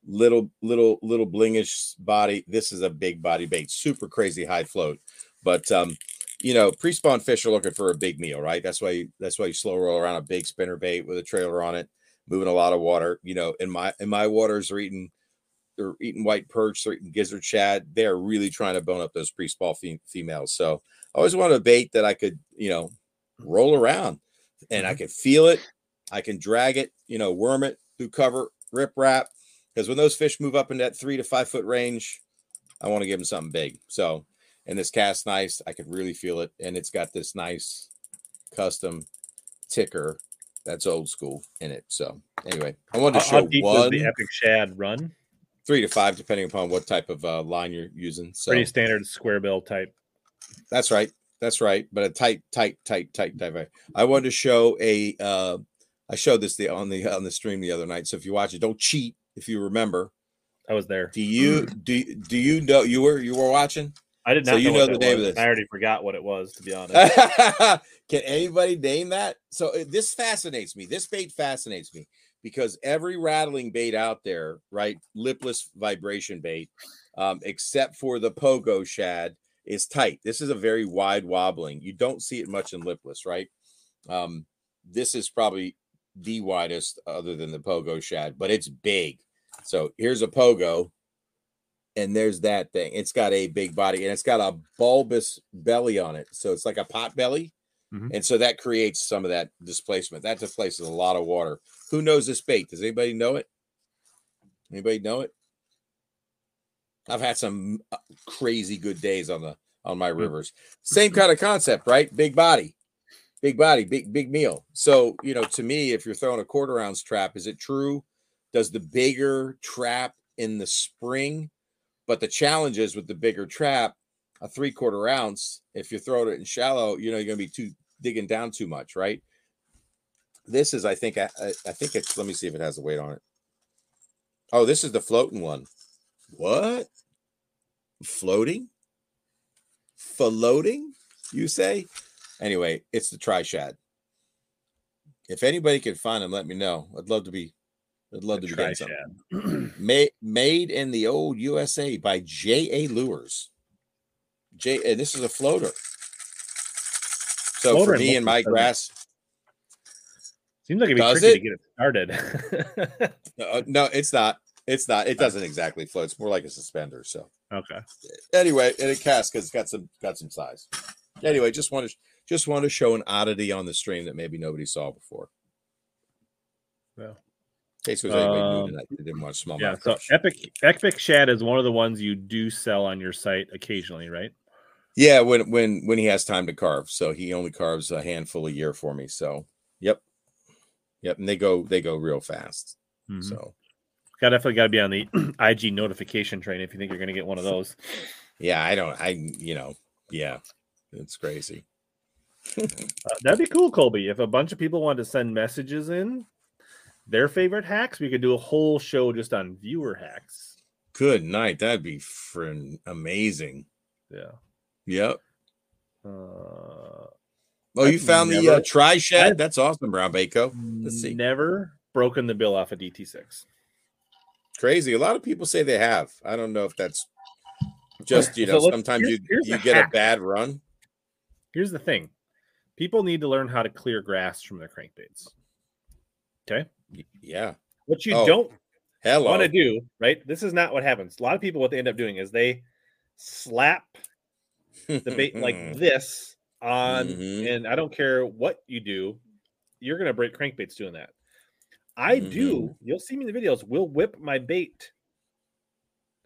little little little blingish body. This is a big body bait, super crazy high float. But um, you know, pre-spawn fish are looking for a big meal, right? That's why you, that's why you slow roll around a big spinner bait with a trailer on it, moving a lot of water. You know, in my in my waters are eating they're eating white perch, they're eating gizzard shad. They're really trying to bone up those pre-spawn fe- females. So I always wanted a bait that I could, you know, roll around and I mm-hmm. can feel it. I can drag it, you know, worm it through cover, rip wrap. Because when those fish move up in that three to five foot range, I want to give them something big. So, and this cast nice, I could really feel it. And it's got this nice custom ticker that's old school in it. So, anyway, I wanted to How, how show deep one, the Epic Shad run? Three to five, depending upon what type of uh, line you're using. So, Pretty standard square bill type. That's right. That's right. But a tight, tight, tight, tight, tight. I wanted to show a. Uh, I showed this the on the on the stream the other night. So if you watch it, don't cheat. If you remember, I was there. do you do do you know you were you were watching? I did So not you know, the name of this. I already forgot what it was, to be honest. Can anybody name that? So uh, this fascinates me. This bait fascinates me because every rattling bait out there, right? Lipless vibration bait, um, except for the pogo shad, is tight. This is a very wide wobbling. You don't see it much in lipless, right? Um, this is probably the widest other than the pogo shad, but it's big. So here's a pogo, and there's that thing. It's got a big body and it's got a bulbous belly on it. So it's like a pot belly. Mhm. And so that creates some of that displacement. That displaces a lot of water. Who knows this bait? Does anybody know it? Anybody know it? I've had some uh, crazy good days on the on my rivers. Same kind of concept, right? Big body, big body, big big meal. So you know, to me, if you're throwing a quarter ounce trap, is it true? Does the bigger trap in the spring? But the challenge is with the bigger trap, a three quarter ounce. If you're throwing it in shallow, you know you're gonna be too digging down too much, right? This is, I think, I, I I think it's. Let me see if it has a weight on it. Oh, this is the floating one. What? Floating? Floating? You say? Anyway, it's the trishad. If anybody can find them, let me know. I'd love to be. I'd love to be getting Tri-shad. Made made in the old USA by J. A. Lures. J. And this is a floater. So Floater for me and my grass, Seems like it'd be Does tricky it? to get it started. uh, no, it's not. It's not. It doesn't exactly float. It's more like a suspender. So okay. anyway, and it casts because it's got some got some size. Anyway, just want to just want to show an oddity on the stream that maybe nobody saw before. Well. In case there's anybody new Um, tonight that didn't watch small. Yeah. So Epic Epic Shad is one of the ones you do sell on your site occasionally, right? Yeah, when when when he has time to carve. So he only carves a handful a year for me. So yep. Yep. And they go they go real fast. Mhm. So Got definitely got to be on the IG notification train if you think you're going to get one of those. yeah, I don't I you know, yeah. It's crazy. Uh, that'd be cool, Colby. If a bunch of people wanted to send messages in their favorite hacks, we could do a whole show just on viewer hacks. Good night. That'd be friend amazing. Yeah. Yep. Uh, Oh, you I've found the uh, tri shed? That's awesome, Brown Baco. Let's see. Never broken the bill off a DT6. Crazy. A lot of people say they have. I don't know if that's just you know. let's- sometimes here's- you here's you the get a bad run. Here's the thing people need to learn how to clear grass from their crankbaits. Okay. Yeah. What you Oh, don't want to do, right? This is not what happens. A lot of people, what they end up doing is they slap the bait like this on, Mhm. and I don't care what you do, you're gonna break crankbaits doing that. I do. Mm-hmm. You'll see me in the videos. We'll whip my bait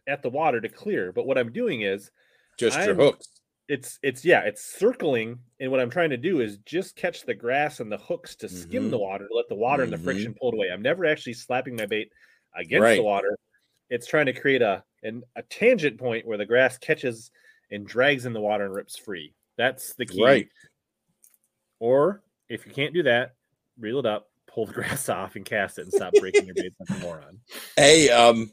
at the water to clear, but what I'm doing is just your I'm- hooks. it's it's yeah, it's circling, and what I'm trying to do is just catch the grass and the hooks to skim the mm-hmm. water to let the water and the friction mm-hmm. pull it away. I'm never actually slapping my bait against Right. the water. It's trying to create a an, a tangent point where the grass catches and drags in the water and rips free. That's the key. Right. Or if you can't do that, reel it up, pull the grass off, and cast it, and stop breaking your baits like a moron. Hey, um,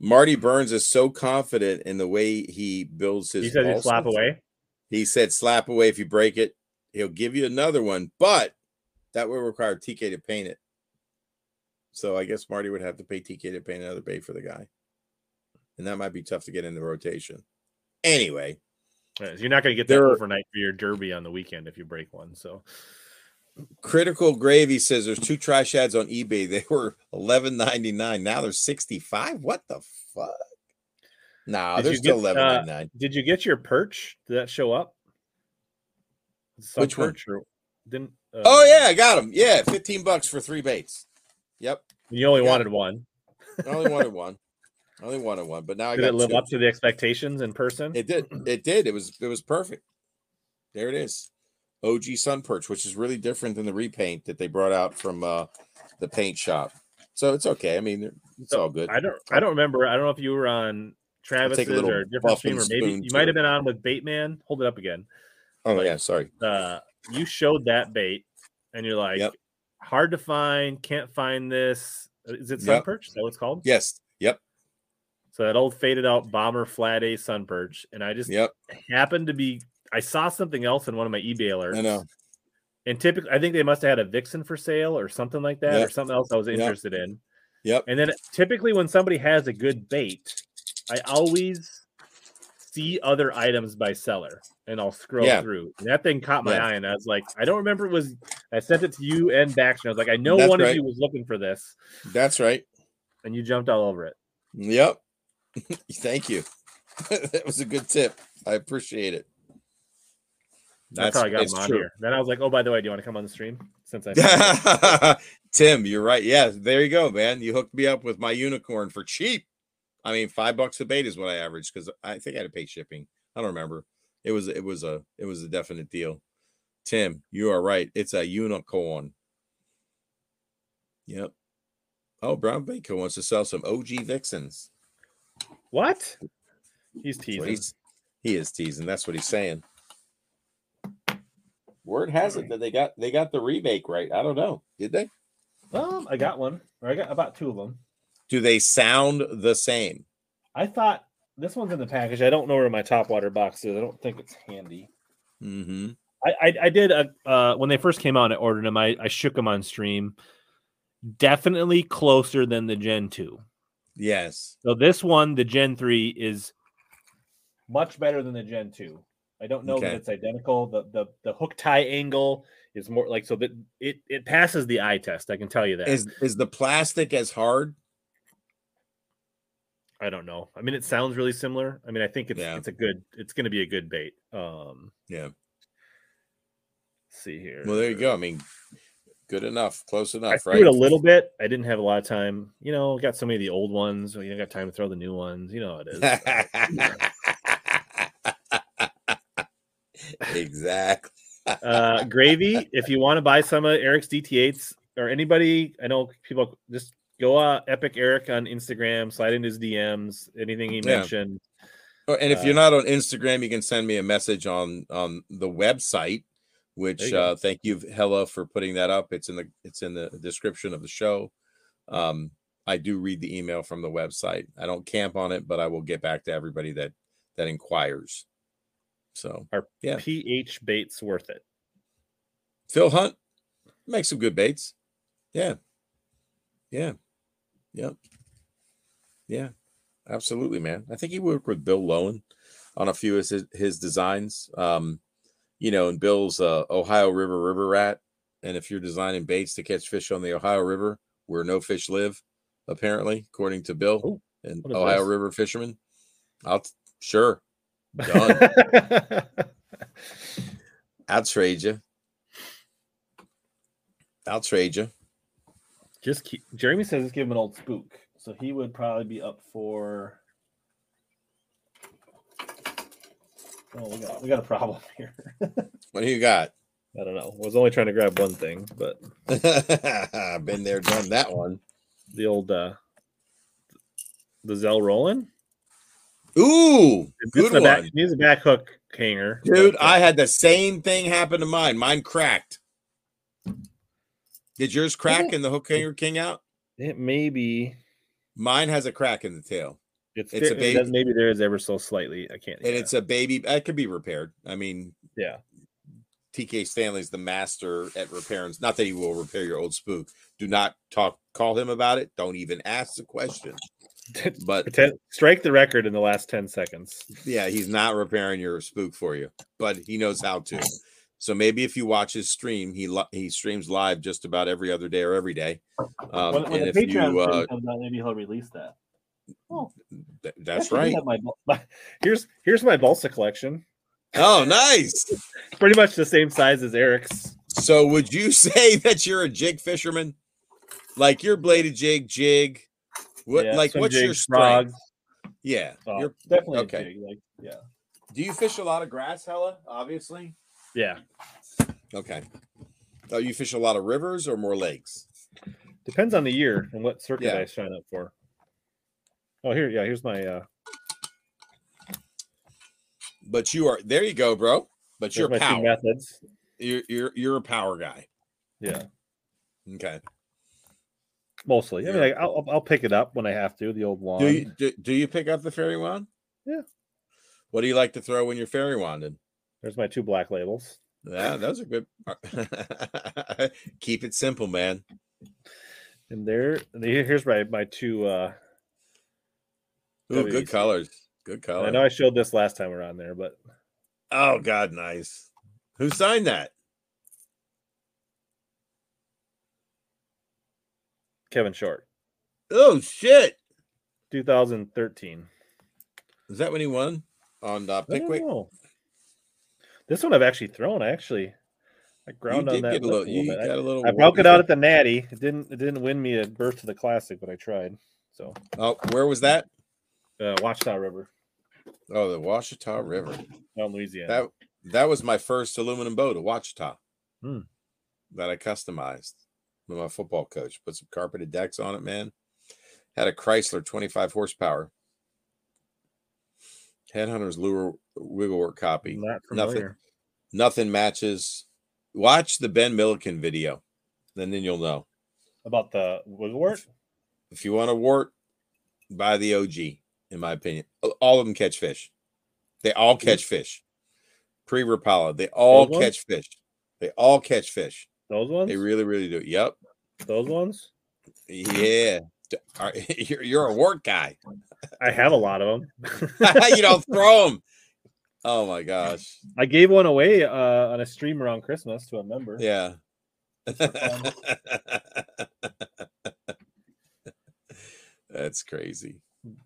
Marty Burns is so confident in the way he builds his. He said slap away. He said, "Slap away if you break it. He'll give you another one, but that will require TK to paint it." So I guess Marty would have to pay TK to paint another bait for the guy, and that might be tough to get in the rotation. Anyway, You're not going to get that There- overnight for your derby on the weekend if you break one. So Critical Gravy says there's two trash ads on eBay. They were eleven ninety nine. Now they're sixty five. What the fuck? Nah, Did they're still get, eleven uh. Did you get your perch? Did that show up? Some Which one? perch or didn't? Uh, Oh yeah, I got them. Yeah, fifteen bucks for three baits. Yep, you only wanted one. I only wanted one. I only wanted one, but now I Did got it live two. up to the expectations in person? It did. It did. It was. It was perfect. There it is. OG Sun Perch, which is really different than the repaint that they brought out from uh, the paint shop. So it's okay. I mean, it's So, all good. I don't. I don't remember. I don't know if you were on Travis's or a different buff stream, or maybe you might have been on with Baitman. Hold it up again. oh yeah, sorry. Uh, you showed that bait, and you're like, Yep. hard to find. Can't find this. Is it sun Yep. perch? Is that what it's called? Yes. Yep. So that old faded out bomber flat A sun perch, and I just Yep. happened to be. I saw something else in one of my eBay alerts. I know. And typically, I think they must have had a vixen for sale or something like that, or something else I was Yep. interested in. Yep. And then typically, when somebody has a good bait, I always see other items by seller, and I'll scroll Yeah. through. And that thing caught my Yeah. eye, and I was like, I don't remember it was. I sent it to you and Baxter. I was like, I know That's one of you was looking for this, That's right. and you jumped all over it. Yep. Thank you. that was a good tip. I appreciate it. That's, how I got him on true. here. Then I was like, oh, by the way, do you want to come on the stream? Since I. Tim, you're right. Yeah, there you go, man. You hooked me up with my unicorn for cheap. I mean, five bucks a bait is what I averaged because I think I had to pay shipping. I don't remember. It was it was a it was a definite deal. Tim, you are right. It's a unicorn. Yep. Oh, Brown Baker wants to sell some OG Vixens. What? He's teasing. he's- he is teasing. That's what he's saying. Word has it that they got they got the remake right. I don't know. Did they? Um, I got one. Or I got about two of them. Do they sound the same? I thought this one's in the package. I don't know where my top water box is. I don't think it's handy. Mm-hmm. I I, I did a uh, when they first came out. I ordered them. I, I shook them on stream. Definitely closer than the Gen two. Yes. So this one, the Gen three, is much better than the Gen two. I don't know Okay. that it's identical. The the the hook tie angle is more like so that it it passes the eye test. I can tell you that. Is is the plastic as hard? I don't know. I mean, it sounds really similar. I mean, I think it's Yeah. it's a good. It's going to be a good bait. Um, Yeah. let's see here. Well, there you go. I mean, good enough, close I enough, threw right? it a little bit. I didn't have a lot of time. You know, got so many of the old ones. You know, got time to throw the new ones. You know how it is. exactly. uh, gravy. If you want to buy some of Eric's DT8s or anybody, I know people just go uh, Epic Eric on Instagram, slide into his DMs. Anything he Yeah. mentioned. Oh, And if Uh, you're not on Instagram, you can send me a message on on the website. Which you uh, thank you, Hella, for putting that up. It's in the it's in the description of the show. Um, I do read the email from the website. I don't camp on it, but I will get back to everybody that that inquires. So Are Yeah. pH baits worth it? Phil Hunt makes some good baits. Yeah. Yeah. Yep. Yeah. Absolutely, man. I think he worked with Bill Lowen on a few of his, his designs. Um, you know, and Bill's uh, Ohio River river rat. And if you're designing baits to catch fish on the Ohio River, where no fish live, apparently, according to Bill Ooh, and Ohio this? River fishermen, I'll t- sure. Done. I'll trade you. I'll trade you. Just keep. Jeremy says let's give him an old spook, so he would probably be up for. Oh, we got we got a problem here. What do you got? I don't know. I was only trying to grab one thing, but Been there, done that one. the old uh the Zell Rowland. Ooh, It's good the back, one. Needs a back hook hanger, Dude, but, uh, I had the same thing happen to mine. Mine cracked. Did yours crack in the hook hanger king out? it may be. Mine has a crack in the tail. It's, It's a baby- maybe there is ever so slightly. I can't. And yeah. it's a baby. That could be repaired. I mean, yeah. TK Stanley's the master at repairing. Not that he will repair your old spook. Do not talk, call him about it. Don't even ask the question. But Pretend, strike the record in the last ten seconds. yeah, he's not repairing your spook for you, but he knows how to. So maybe if you watch his stream, he li- he streams live just about every other day or every day. Um, when when and the if Patreon you, thing uh, out, maybe he'll release that. Oh, th- that's right. My, my- here's here's my balsa collection. Oh, nice. Pretty much the same size as Eric's. So would you say that you're a jig fisherman? Like your bladed jig, jig. What Yeah, like what's your jigs, strength? frogs. Yeah. Uh, you're- definitely okay. a jig. Like, yeah, do you fish a lot of grass, Hella? Obviously. yeah. Okay. Oh, you fish a lot of rivers or more lakes? Depends on the year and what circuit Yeah. I sign up for. Oh, here, yeah. Here's my uh, But you are there you go, bro. But you're power. methods. You're you're you're a power guy. Yeah, Okay. mostly. I mean, like, I'll I'll pick it up when I have to. The old wand. Do you do, do you pick up the fairy wand? Yeah. What do you like to throw when you're fairy wanded? There's my two black labels. Yeah, those are good. Keep it simple, man. And there, the- here's my my two. uh Ooh, good colors. Good color. I know I showed this last time we were on there, but Oh God, nice. Who signed that? Kevin Short, Oh shit! 2013. Is that when he won on uh, I don't Pickwick? This one I've actually thrown. I actually, I You ground on that get a little. a You little. I- got a little. I broke it out at the Natty. It didn't. It didn't win me a berth to the Classic, but I tried. So, Oh, where was that? Uh, Watchtower River, Oh, the Washita River. out in Louisiana. That that was my first aluminum boat, a Washita, Hmm. that I customized with my football coach. Put some carpeted decks on it, man. Had a Chrysler 25 horsepower. Headhunters lure Wiggle Wart copy. Not Nothing. Nothing matches. Watch the Ben Milliken video, and then you'll know. About the Wiggle Wart? If you want a wart, buy the OG. In my opinion, all of them catch fish. They all catch fish. Pre Rapala, they all Those ones? catch fish. They all catch fish. Those ones? They really, really do. Yep. Those ones? Yeah. You're, you're a wart guy. I have a lot of them. you don't throw them. Oh my gosh. I gave one away uh, on a stream around Christmas to a member. Yeah. That's crazy.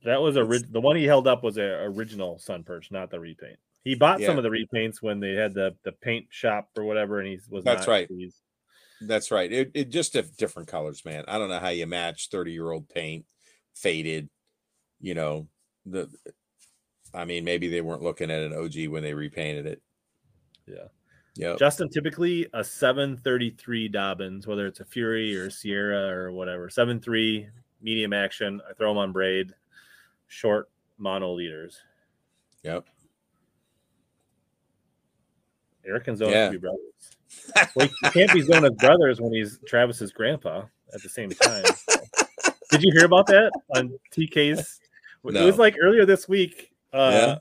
That was a the one he held up was a original sun perch, not the repaint. He bought some of the repaints when they had the the paint shop or whatever, and he was That's right. pleased. That's right. It, it just different colors, man. I don't know how you match 30 year old paint, faded, you know, the I mean, maybe they weren't looking at an OG when they repainted it. Yeah. Yeah. Justin, typically a 733 Dobyns, whether it's a Fury or a Sierra or whatever, 7.3 medium action. I throw them on braid, short mono leaders. Yep. Eric and Zona Yeah. be brothers. Well, he can't be Zona's brothers when he's Travis's grandpa at the same time. Did you hear about that on TK's? It was like earlier this week. Uh, Yeah.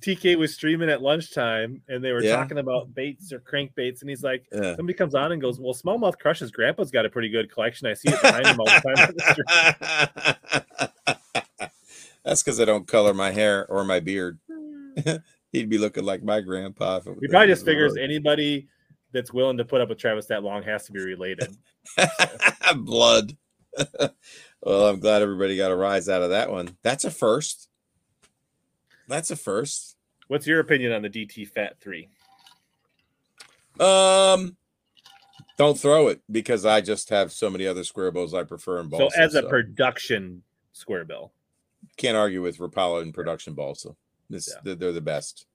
TK was streaming at lunchtime and they were Yeah. talking about baits or crankbaits. And he's like, Yeah. somebody comes on and goes, Well, Smallmouth Crush's grandpa's got a pretty good collection. I see it behind him all the time. on the stream." That's because I don't color my hair or my beard. He'd be looking like my grandpa. If it, He probably just figures was- anybody that's willing to put up with Travis that long has to be related. blood. well, I'm glad everybody got a rise out of that one. That's a first. That's a first. What's your opinion on the DT Fat Three? Um, don't throw it because I just have so many other square bills I prefer in both. So as a so production square bill, can't argue with Rapala and production balsa. This Yeah. they're, the best.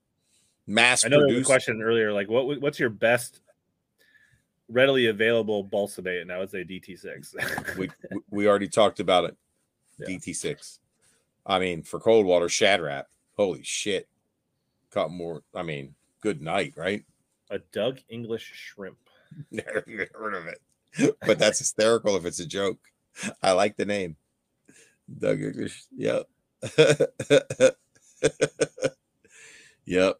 Mass I know there was a question earlier, like what what's your best readily available balsa bait? And I would say DT six. we we already talked about it. Yeah. DT six. I mean, for cold water, Shad Rap. Holy shit! Caught more. I mean, good night, right? a Doug English shrimp. Never heard of it, but that's hysterical if it's a joke. I like the name, Doug English. Yep. yep.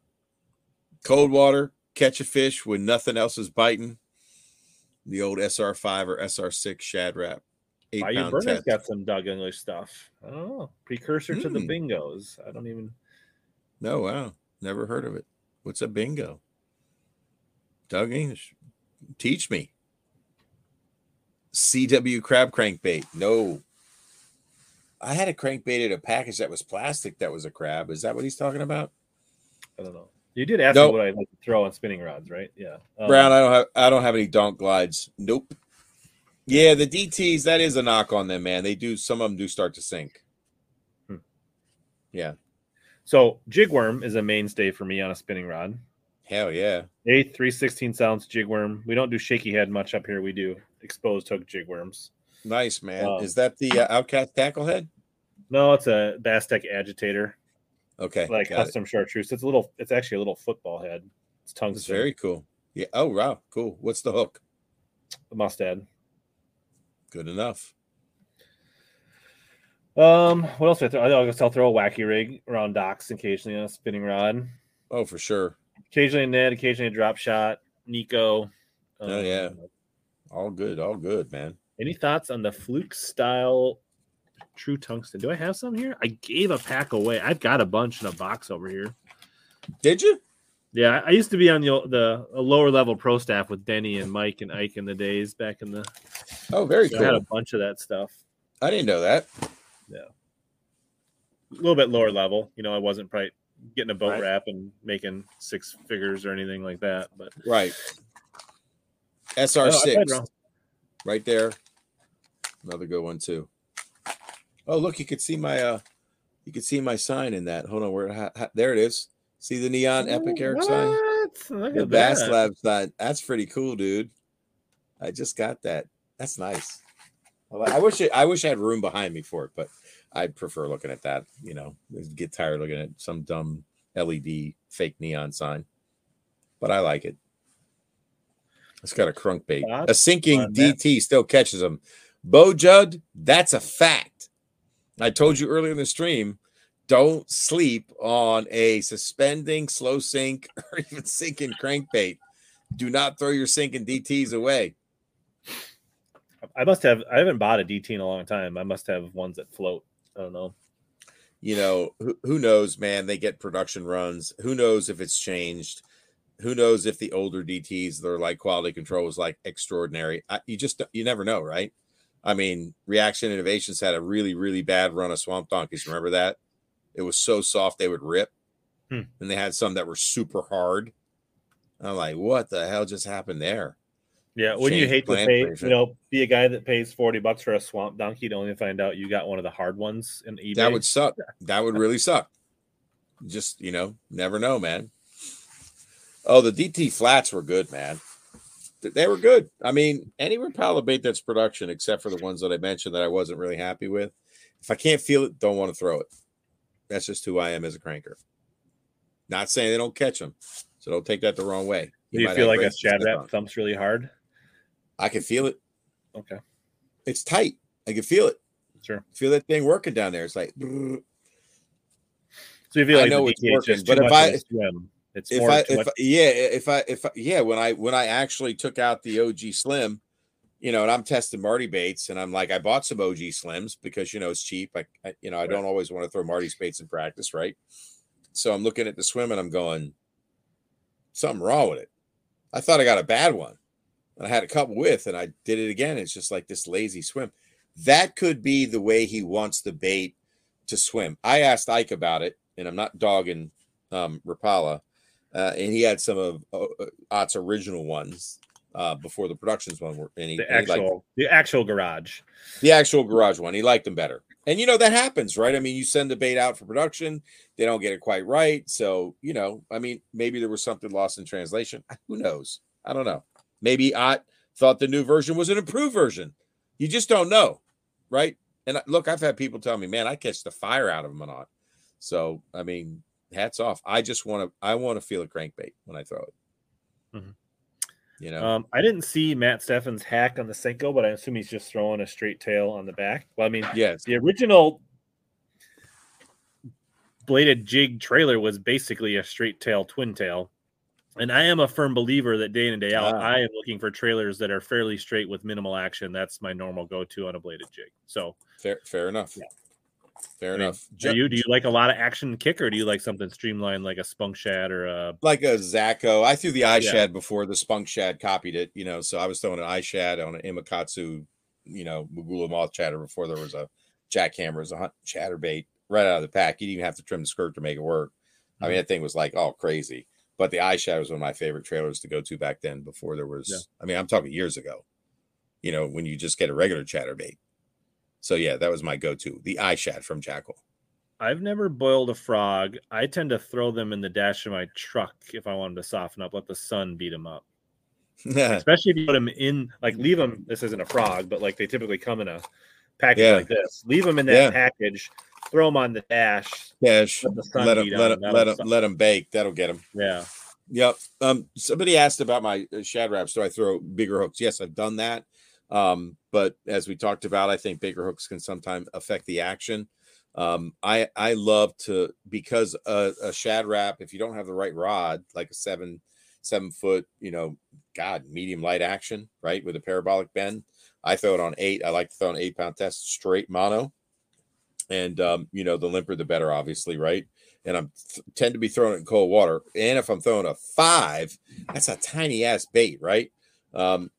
Cold water, catch a fish when nothing else is biting. The old SR5 or SR6 Shad Rap. Eight Bayou pound test. got some Doug English stuff. I don't know. Precursor to the Hmm. bingos. I don't even No, wow. Never heard of it. What's a bingo? Doug English. Teach me. CW crab crankbait. No. I had a crankbait in a package that was plastic that was a crab. Is that what he's talking about? I don't know. You did ask Nope. me what I like to throw on spinning rods, right? Yeah. Um, Brown, I don't have I don't have any donk glides. Nope. Yeah, the DTs, that is a knock on them, man. They do some of them do start to sink. Hmm. Yeah. So jigworm is a mainstay for me on a spinning rod. Hell yeah. A three sixteen ounce jigworm. We don't do shaky head much up here. We do exposed hook jigworms. Nice, man. Wow. Is that the uh, Outcast tackle head? No, it's a Bastec agitator, Okay. like got it. custom chartreuse. It's a little. It's actually a little football head. It's It's very cool. Yeah. Oh, wow. Cool. What's the hook? The mustad. Good enough. Um, what else? do I, throw? I guess I'll throw a wacky rig around docks occasionally on a spinning rod. Oh, for sure. Occasionally a net, occasionally a drop shot. Neko. Oh, yeah. Um, All good. All good, man. Any thoughts on the fluke style true tungsten? Do I have some here? I gave a pack away. I've got a bunch in a box over here. Did you? Yeah, I used to be on the the a lower level pro staff with Denny and Mike and Ike in the days back in the. Oh, very so I had a bunch of that stuff. I didn't know that. Yeah, a little bit lower level. You know, I wasn't probably getting a boat Right. wrap and making six figures or anything like that. But Right. Oh, I've SR6 had right there. Another good one too. Oh, look, you could see my uh you could see my sign in that. Hold on, where ha, ha- there it is. See the neon epic Eric sign? What? Look The Bass that. Lab sign. That's pretty cool, dude. I just got that. That's nice. I wish it, I wish I had room behind me for it, but I prefer looking at that. You know, get tired looking at some dumb LED fake neon sign, but I like it. It's got a crunkbait. A sinking? DT still catches them. Bo Judd, that's a fact. I told you earlier in the stream. Don't sleep on a suspending, slow sink, or even sinking crankbait. Do not throw your sinking DTs away. I must have. I haven't bought a DT in a long time. I must have ones that float. I don't know. you know who, who knows man they get production runs who knows if it's changed who knows if the older dts their like quality control was like extraordinary I, you just you never know right i mean reaction innovations had a really really bad run of swamp donkeys remember that? It was so soft they would rip. Hmm. and they had some that were super hard. I'm like what the hell just happened there? Yeah, when you hate to pay, you know, be a guy that pays forty bucks for a swamp donkey to only find out you got one of the hard ones in eBay. that would suck. That would really suck. Just you know never know man. Oh the dt flats were good man they were good. I mean any Rapala bait that's production except for the ones that i mentioned that i wasn't really happy with if i can't feel it don't want to throw it. That's just who i am as a cranker. Not saying they don't catch them so don't take that the wrong way. Do you feel like a great shad success wrap on. it. thumps really hard? i can feel it. Okay, it's tight. I can feel it. Sure. feel that thing working down there. It's like So you feel I know the it's working, but if I-. It's if I, if much- I- yeah, if I, if I, yeah, when I, when I actually took out the OG Slim, you know, and I'm testing Marty baits, and I'm like, I bought some OG Slims because you know it's cheap. I, I you know, I don't always want to throw Marty's baits in practice, right? So I'm looking at the swim and I'm going, something wrong with it. I thought I got a bad one, and I had a couple with, and I did it again. It's just like this lazy swim. That could be the way he wants the bait to swim. I asked Ike about it, and I'm not dogging um, Rapala, uh, and he had some of uh, uh, Ott's original ones uh, before the productions one were. And he, The and he liked actual the actual garage. the actual garage one. He liked them better. And you know that happens, right? I mean, you send the bait out for production, they don't get it quite right. So, you know, I mean, maybe there was something lost in translation. Who knows? I don't know. Maybe Ott thought the new version was an improved version. You just don't know, right? And look, I've had people tell me, man, I catch the fire out of them or not. So, I mean, hats off. I just want to, I want to feel a crankbait when I throw it. Mhm. You know, Um, I didn't see Matt Steffens hack on the Senko, but I assume he's just throwing a straight tail on the back. Well, I mean, yes. the original bladed jig trailer was basically a straight tail twin tail. And I am a firm believer that day in and day out, Ah. I am looking for trailers that are fairly straight with minimal action. That's my normal go to on a bladed jig. So, Fair, fair enough. Yeah. Fair enough. do you do you like a lot of action kick, or do you like something streamlined like a spunk shad or a like a Zacho. I threw the eye Yeah. shad before the spunk shad copied it, you know. So I was throwing an eye shad on an Imakatsu, you know, Magula moth chatter before there was a jackhammer as a hunt chatterbait right out of the pack. You didn't even have to trim the skirt to make it work. I mean, mm-hmm. that thing was like all crazy. But the eye shad was one of my favorite trailers to go to back then before there was, Yeah. I mean, I'm talking years ago, you know, when you just get a regular chatterbait. So yeah, that was my go to. The eye shad from Jackall. I've never boiled a frog. I tend to throw them in the dash of my truck if I want them to soften up, let the sun beat them up. Especially if you put them in, like, leave them. This isn't a frog, but like they typically come in a package Yeah. like this. Leave them in that Yeah. package, throw them on the dash. Dash. Let the Let him beat let them. let him bake. That'll get them. Yeah. Yep. Um, somebody asked about my uh, Shad Raps. Do I throw bigger hooks? Yes, I've done that. Um, but as we talked about, I think bigger hooks can sometimes affect the action. Um, I I love to because a, a Shad Rap, if you don't have the right rod, like a seven seven foot, you know, God, medium light action, right, with a parabolic bend, I throw it on eight. I like to throw an eight pound test straight mono, and um, you know, the limper the better, obviously, right and I'm th- tend to be throwing it in cold water. And if I'm throwing a five, that's a tiny ass bait, right? Um,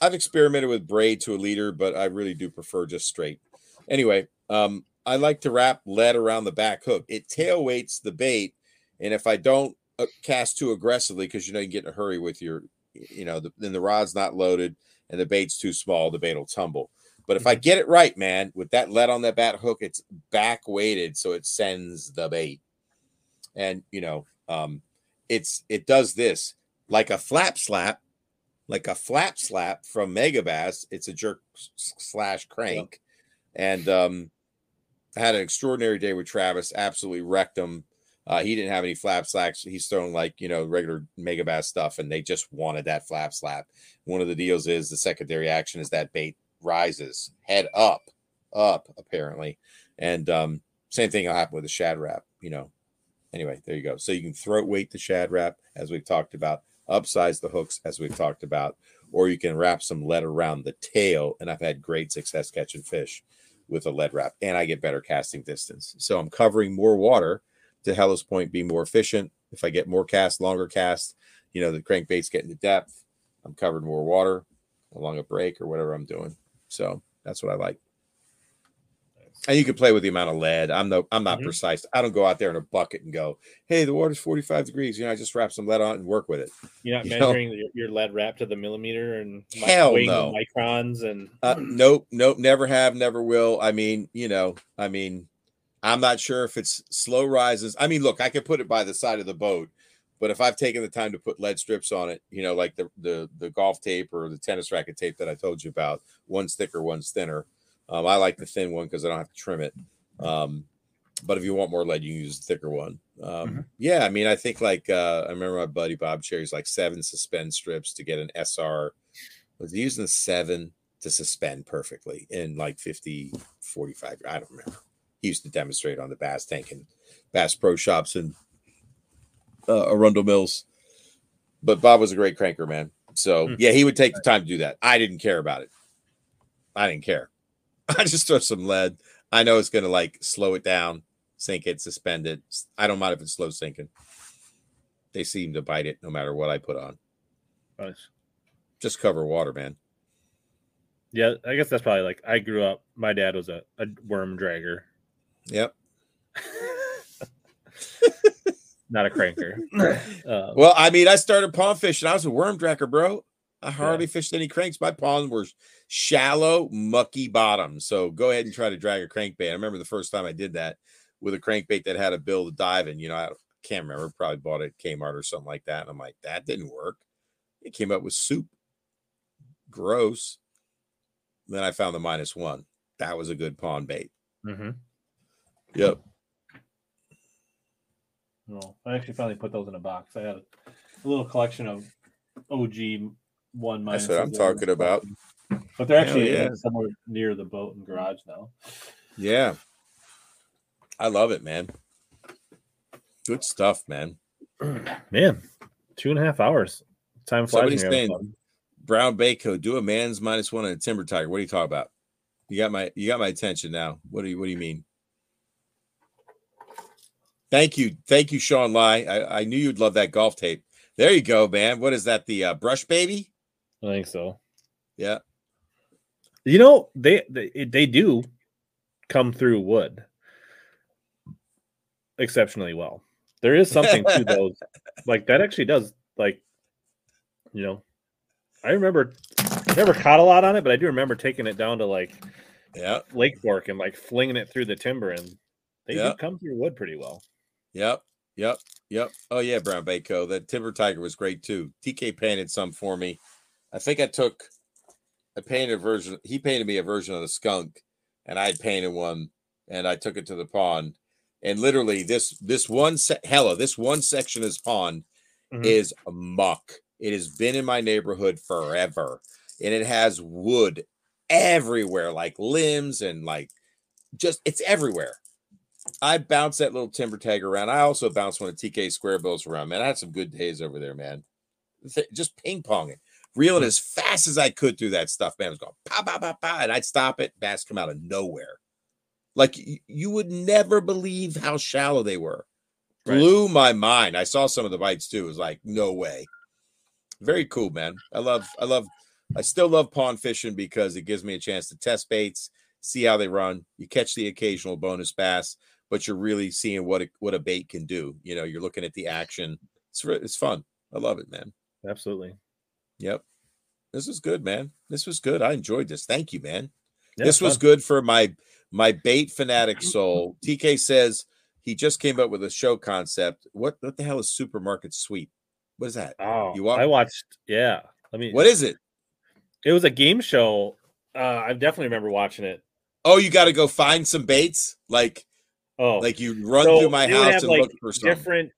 I've experimented with braid to a leader, but I really do prefer just straight. Anyway, um, I like to wrap lead around the back hook. It tail weights the bait, and if I don't uh, cast too aggressively, because you know you get in a hurry with your, you know, the, then the rod's not loaded and the bait's too small, the bait will tumble. But if I get it right, man, with that lead on that bat hook, it's back weighted, so it sends the bait and you know um it's it does this like a flap slap like a flap slap from megabass it's a jerk slash crank. And um i had an extraordinary day with travis absolutely wrecked him. Uh he didn't have any flap slacks he's throwing like you know regular megabass stuff and they just wanted that flap slap. One of the deals is the secondary action is that bait rises head up up apparently. And um same thing will happen with the Shad Rap you know. Anyway, there you go. So you can throat weight the Shad Rap, as we've talked about, upsize the hooks, as we've talked about, or you can wrap some lead around the tail. And I've had great success catching fish with a lead wrap, and I get better casting distance. So I'm covering more water to Hellas Point be more efficient. If I get more cast, longer cast, you know, the crankbait's getting to depth. I'm covering more water along a break or whatever I'm doing. So that's what I like. And you can play with the amount of lead. I'm no, I'm not Mhm. precise. I don't go out there in a bucket and go, "Hey, the water's 45 degrees." You know, I just wrap some lead on it and work with it. You're not You measuring your, your lead wrap to the millimeter and Hell no. microns and Uh, nope, nope, never have, never will. I mean, you know, I mean, I'm not sure if it's slow rises. I mean, look, I could put it by the side of the boat, but if I've taken the time to put lead strips on it, you know, like the the the golf tape or the tennis racket tape that I told you about, one's thicker, one's thinner. Um, I like the thin one because I don't have to trim it. Um, but if you want more lead, you can use the thicker one. Um, Mhm. Yeah, I mean, I think like uh, I remember my buddy Bob Cherry's like seven suspend strips to get an SR. Was he using seven to suspend perfectly in like 50, 45? I don't remember. He used to demonstrate on the Bass Tank and Bass Pro Shops and uh, Arundel Mills. But Bob was a great cranker, man. So Hmm. yeah, he would take the time to do that. I didn't care about it. I didn't care. I just throw some lead. I know it's going to like slow it down, sink it, suspend it. I don't mind if it's slow sinking. They seem to bite it no matter what I put on. Nice. Just cover water, man. Yeah, I guess that's probably like I grew up. My dad was a, a worm dragger. Yep. not a cranker. Uh, Well, I mean, I started pond fishing. I was a worm dragger, bro. I hardly fished any cranks. My ponds were shallow, mucky bottom. So go ahead and try to drag a crankbait. I remember the first time I did that with a crankbait that had a bill to dive in. You know, I can't remember. Probably bought it at Kmart or something like that. And I'm like, that didn't work. It came up with soup. Gross. Then I found the minus one. That was a good pond bait. mhm. Yep. No, I actually finally put those in a box. I had a, a little collection of OG one That's minuses what I'm talking about. But they're actually yeah. somewhere near the boat and garage now. Yeah. I love it, man. Good stuff, man. Man, two and a half hours. Time flies. when Somebody's saying- Brown Baco, do a man's minus one and a timber tiger. What are you talking about? You got my you got my attention now. What do you what do you mean? Thank you. Thank you, Sean Lai. I, I knew you'd love that golf tape. There you go, man. What is that? The uh, brush baby? I think so. Yeah. You know, they they, they do come through wood exceptionally well. There is something to those. Like that actually does like you know, I remember never caught a lot on it, but I do remember taking it down to like Yeah. Lake Fork and like flinging it through the timber and they Yeah. do come through wood pretty well. Yep. Yep. Yep. Oh yeah, Brown Baco. That timber tiger was great too. TK painted some for me. I think I took I painted a version. He painted me a version of the skunk, and I painted one, and I took it to the pond. And literally, this this one se- hella this one section of this pond Mhm. is a muck. It has been in my neighborhood forever, and it has wood everywhere, like limbs and like just it's everywhere. I bounced that little timber tag around. I also bounced one of TK square bills around. Man, I had some good days over there, man. Th- Just ping ponging, reeling hmm. as fast as I could through that stuff. Man, it was going pa pa pa pa, and I'd stop it. Bass come out of nowhere. Like you would never believe how shallow they were. Right. Blew my mind. I saw some of the bites too. It was like no way. Very cool, man. I love. I love. I still love pond fishing because it gives me a chance to test baits, see how they run. You catch the occasional bonus bass, but you're really seeing what a, what a bait can do. You know, you're looking at the action. It's it's fun. I love it, man. Absolutely. Yep. This was good, man. This was good. I enjoyed this. Thank you, man. Yeah, this was fun. good for my my bait fanatic soul. TK says he just came up with a show concept. What what the hell is supermarket sweep? What is that? Oh, You walk- I watched. Yeah, let me. What is it? It was a game show. Uh, I definitely remember watching it. Oh, you got to go find some baits. Like Oh, like you run So through my house and like, look for something. different.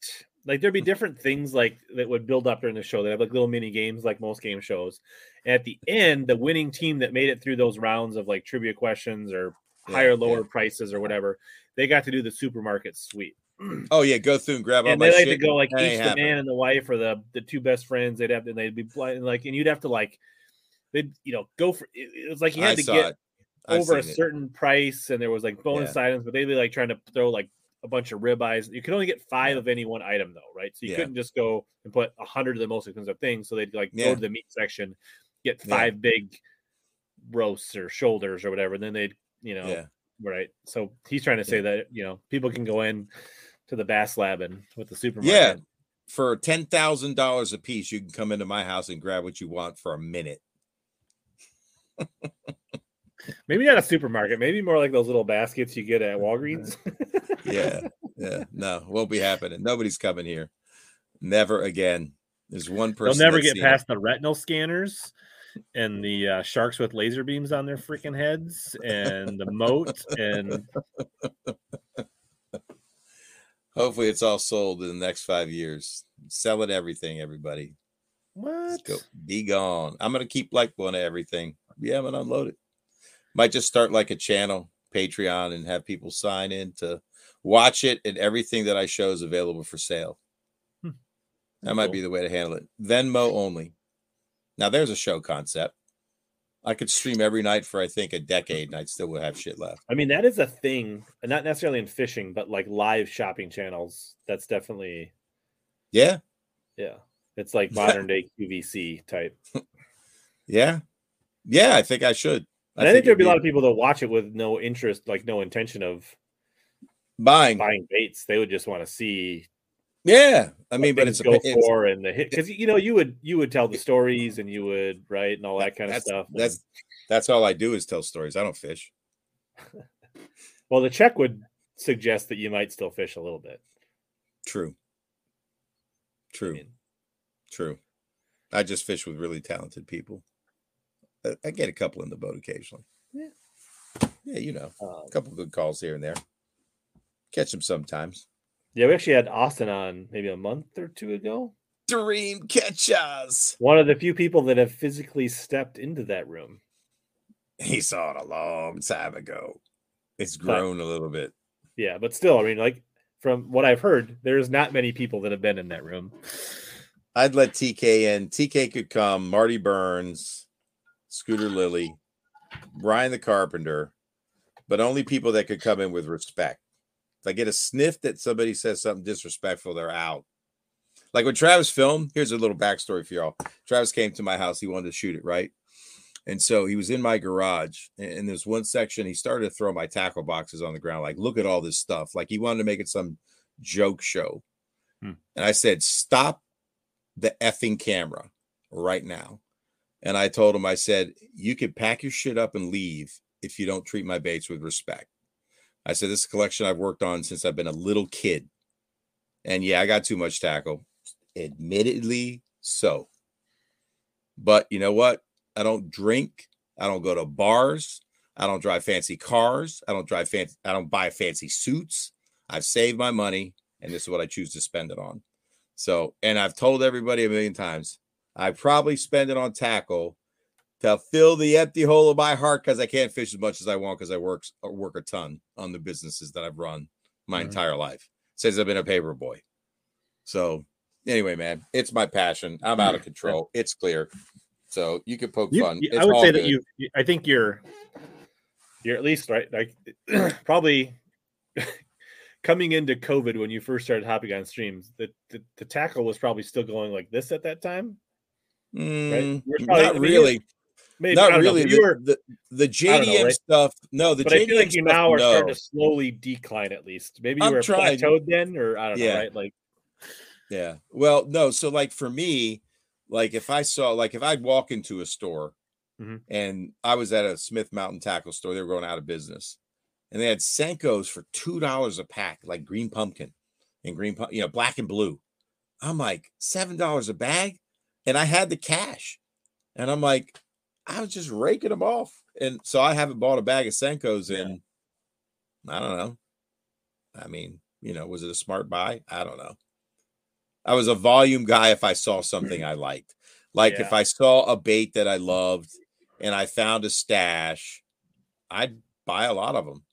Like there'd be different things like that would build up during the show. They have like little mini games, like most game shows. And at the end, the winning team that made it through those rounds of like trivia questions or Yeah, higher, yeah. lower prices or whatever, they got to do the supermarket sweep. Oh yeah, go through and grab all and my they like shit. to go like That each the happening. man and the wife or the the two best friends. They'd have to they'd be blind like, and you'd have to like they'd you know go for it, it was like you I had to get it. Over a seen it. certain price and there was like bonus items, but they'd be like trying to throw like a bunch of ribeyes. You could only get five of any one item though, right? So you Yeah. couldn't just go and put a hundred of the most expensive things. So they'd like Yeah. go to the meat section, get Yeah. five big roasts or shoulders or whatever. And then they'd, you know, Yeah. right. So he's trying to say that, you know, people can go in to the bass lab and with the supermarket. Yeah. For ten thousand dollars a piece, you can come into my house and grab what you want for a minute. Maybe not a supermarket, maybe more like those little baskets you get at Walgreens. Yeah, yeah. No, won't be happening. Nobody's coming here. Never again. There's one person. They'll never get seen it. past the retinal scanners and the uh, sharks with laser beams on their freaking heads and the moat and Hopefully, it's all sold in the next five years. Selling everything, everybody. What? go. Be gone. I'm gonna keep like one of everything. Yeah, I'm gonna unload it. Might just start like a channel, Patreon, and have people sign in to watch it, and everything that I show is available for sale. Hmm. That might Cool. be the way to handle it. Venmo only. Now there's a show concept. I could stream every night for I think a decade, and I still would have shit left. I mean, that is a thing, not necessarily in fishing, but like live shopping channels. That's definitely, Yeah, yeah. It's like modern day QVC type. yeah, yeah. I think I should. And I, think there'd be a lot of people that watch it with no interest, like no intention of buying. buying baits. They would just want to see Yeah, I mean, but it's a go it's, for and the hit because you know you would you would tell the stories and you would write and all that kind of that's stuff. and- that's that's all I do is tell stories. I don't fish. well, the check would suggest that you might still fish a little bit. True. I True. mean, True. I just fish with really talented people. I, I get a couple in the boat occasionally. Yeah. Yeah, you know, um, a couple good calls here and there. Catch them sometimes. yeah, we actually had Austin on maybe a month or two ago. Dream catchers. One of the few people that have physically stepped into that room. He saw it a long time ago. It's But- grown a little bit. Yeah, but still, I mean, like from what I've heard, there's not many people that have been in that room. I'd let TK in. TK could come. Marty Burns, Scooter Lilly, Brian the Carpenter, but only people that could come in with respect. If I get a sniff that somebody says something disrespectful, they're out. Like when Travis filmed, here's a little backstory for y'all. Travis came to my house. He wanted to shoot it, right? And so he was in my garage. And in this one section, he started to throw my tackle boxes on the ground. Like, look at all this stuff. Like he wanted to make it some joke show. Hmm. And I said, stop the effing camera right now. And I told him, I said, you could pack your shit up and leave if you don't treat my baits with respect. I said, this is a collection I've worked on since I've been a little kid. And yeah, I got too much tackle. Admittedly so. But you know what? I don't drink. I don't go to bars. I don't drive fancy cars. I don't drive fancy. I don't buy fancy suits. I've saved my money, and this is what I choose to spend it on. So, and I've told everybody a million times, I probably spend it on tackle to fill the empty hole of my heart because I can't fish as much as I want because I work work a ton on the businesses that I've run my Mhm. entire life since I've been a paper boy. So, anyway, man, it's my passion. I'm out of control. It's clear. So you can poke You- fun. It's I would say that good. you, you- I think you're, you're at least right, like probably coming into COVID when you first started hopping on streams. The, the the tackle was probably still going like this at that time. Mm, probably- I not mean, really. Maybe not don't know, really. The, were, the, the don't know, JDM right? stuff. No, the but JDM I feel like you stuff, now are no. starting to slowly decline. At least maybe you I'm were trying. plateaued then, or I don't know, Yeah. right? Like Yeah. Well, no. So, like for me, like if I saw, like if I'd walk into a store Mhm. and I was at a Smith Mountain tackle store, they were going out of business, and they had Senkos for two dollars a pack, like green pumpkin and green, you know, black and blue. I'm like seven dollars a bag, and I had the cash, and I'm like, I was just raking them off, and so I haven't bought a bag of Senkos Yeah. in, I don't know. I mean, you know, was it a smart buy? I don't know. I was a volume guy if I saw something I liked. Like if I saw a bait that I loved and I found a stash, I'd buy a lot of them.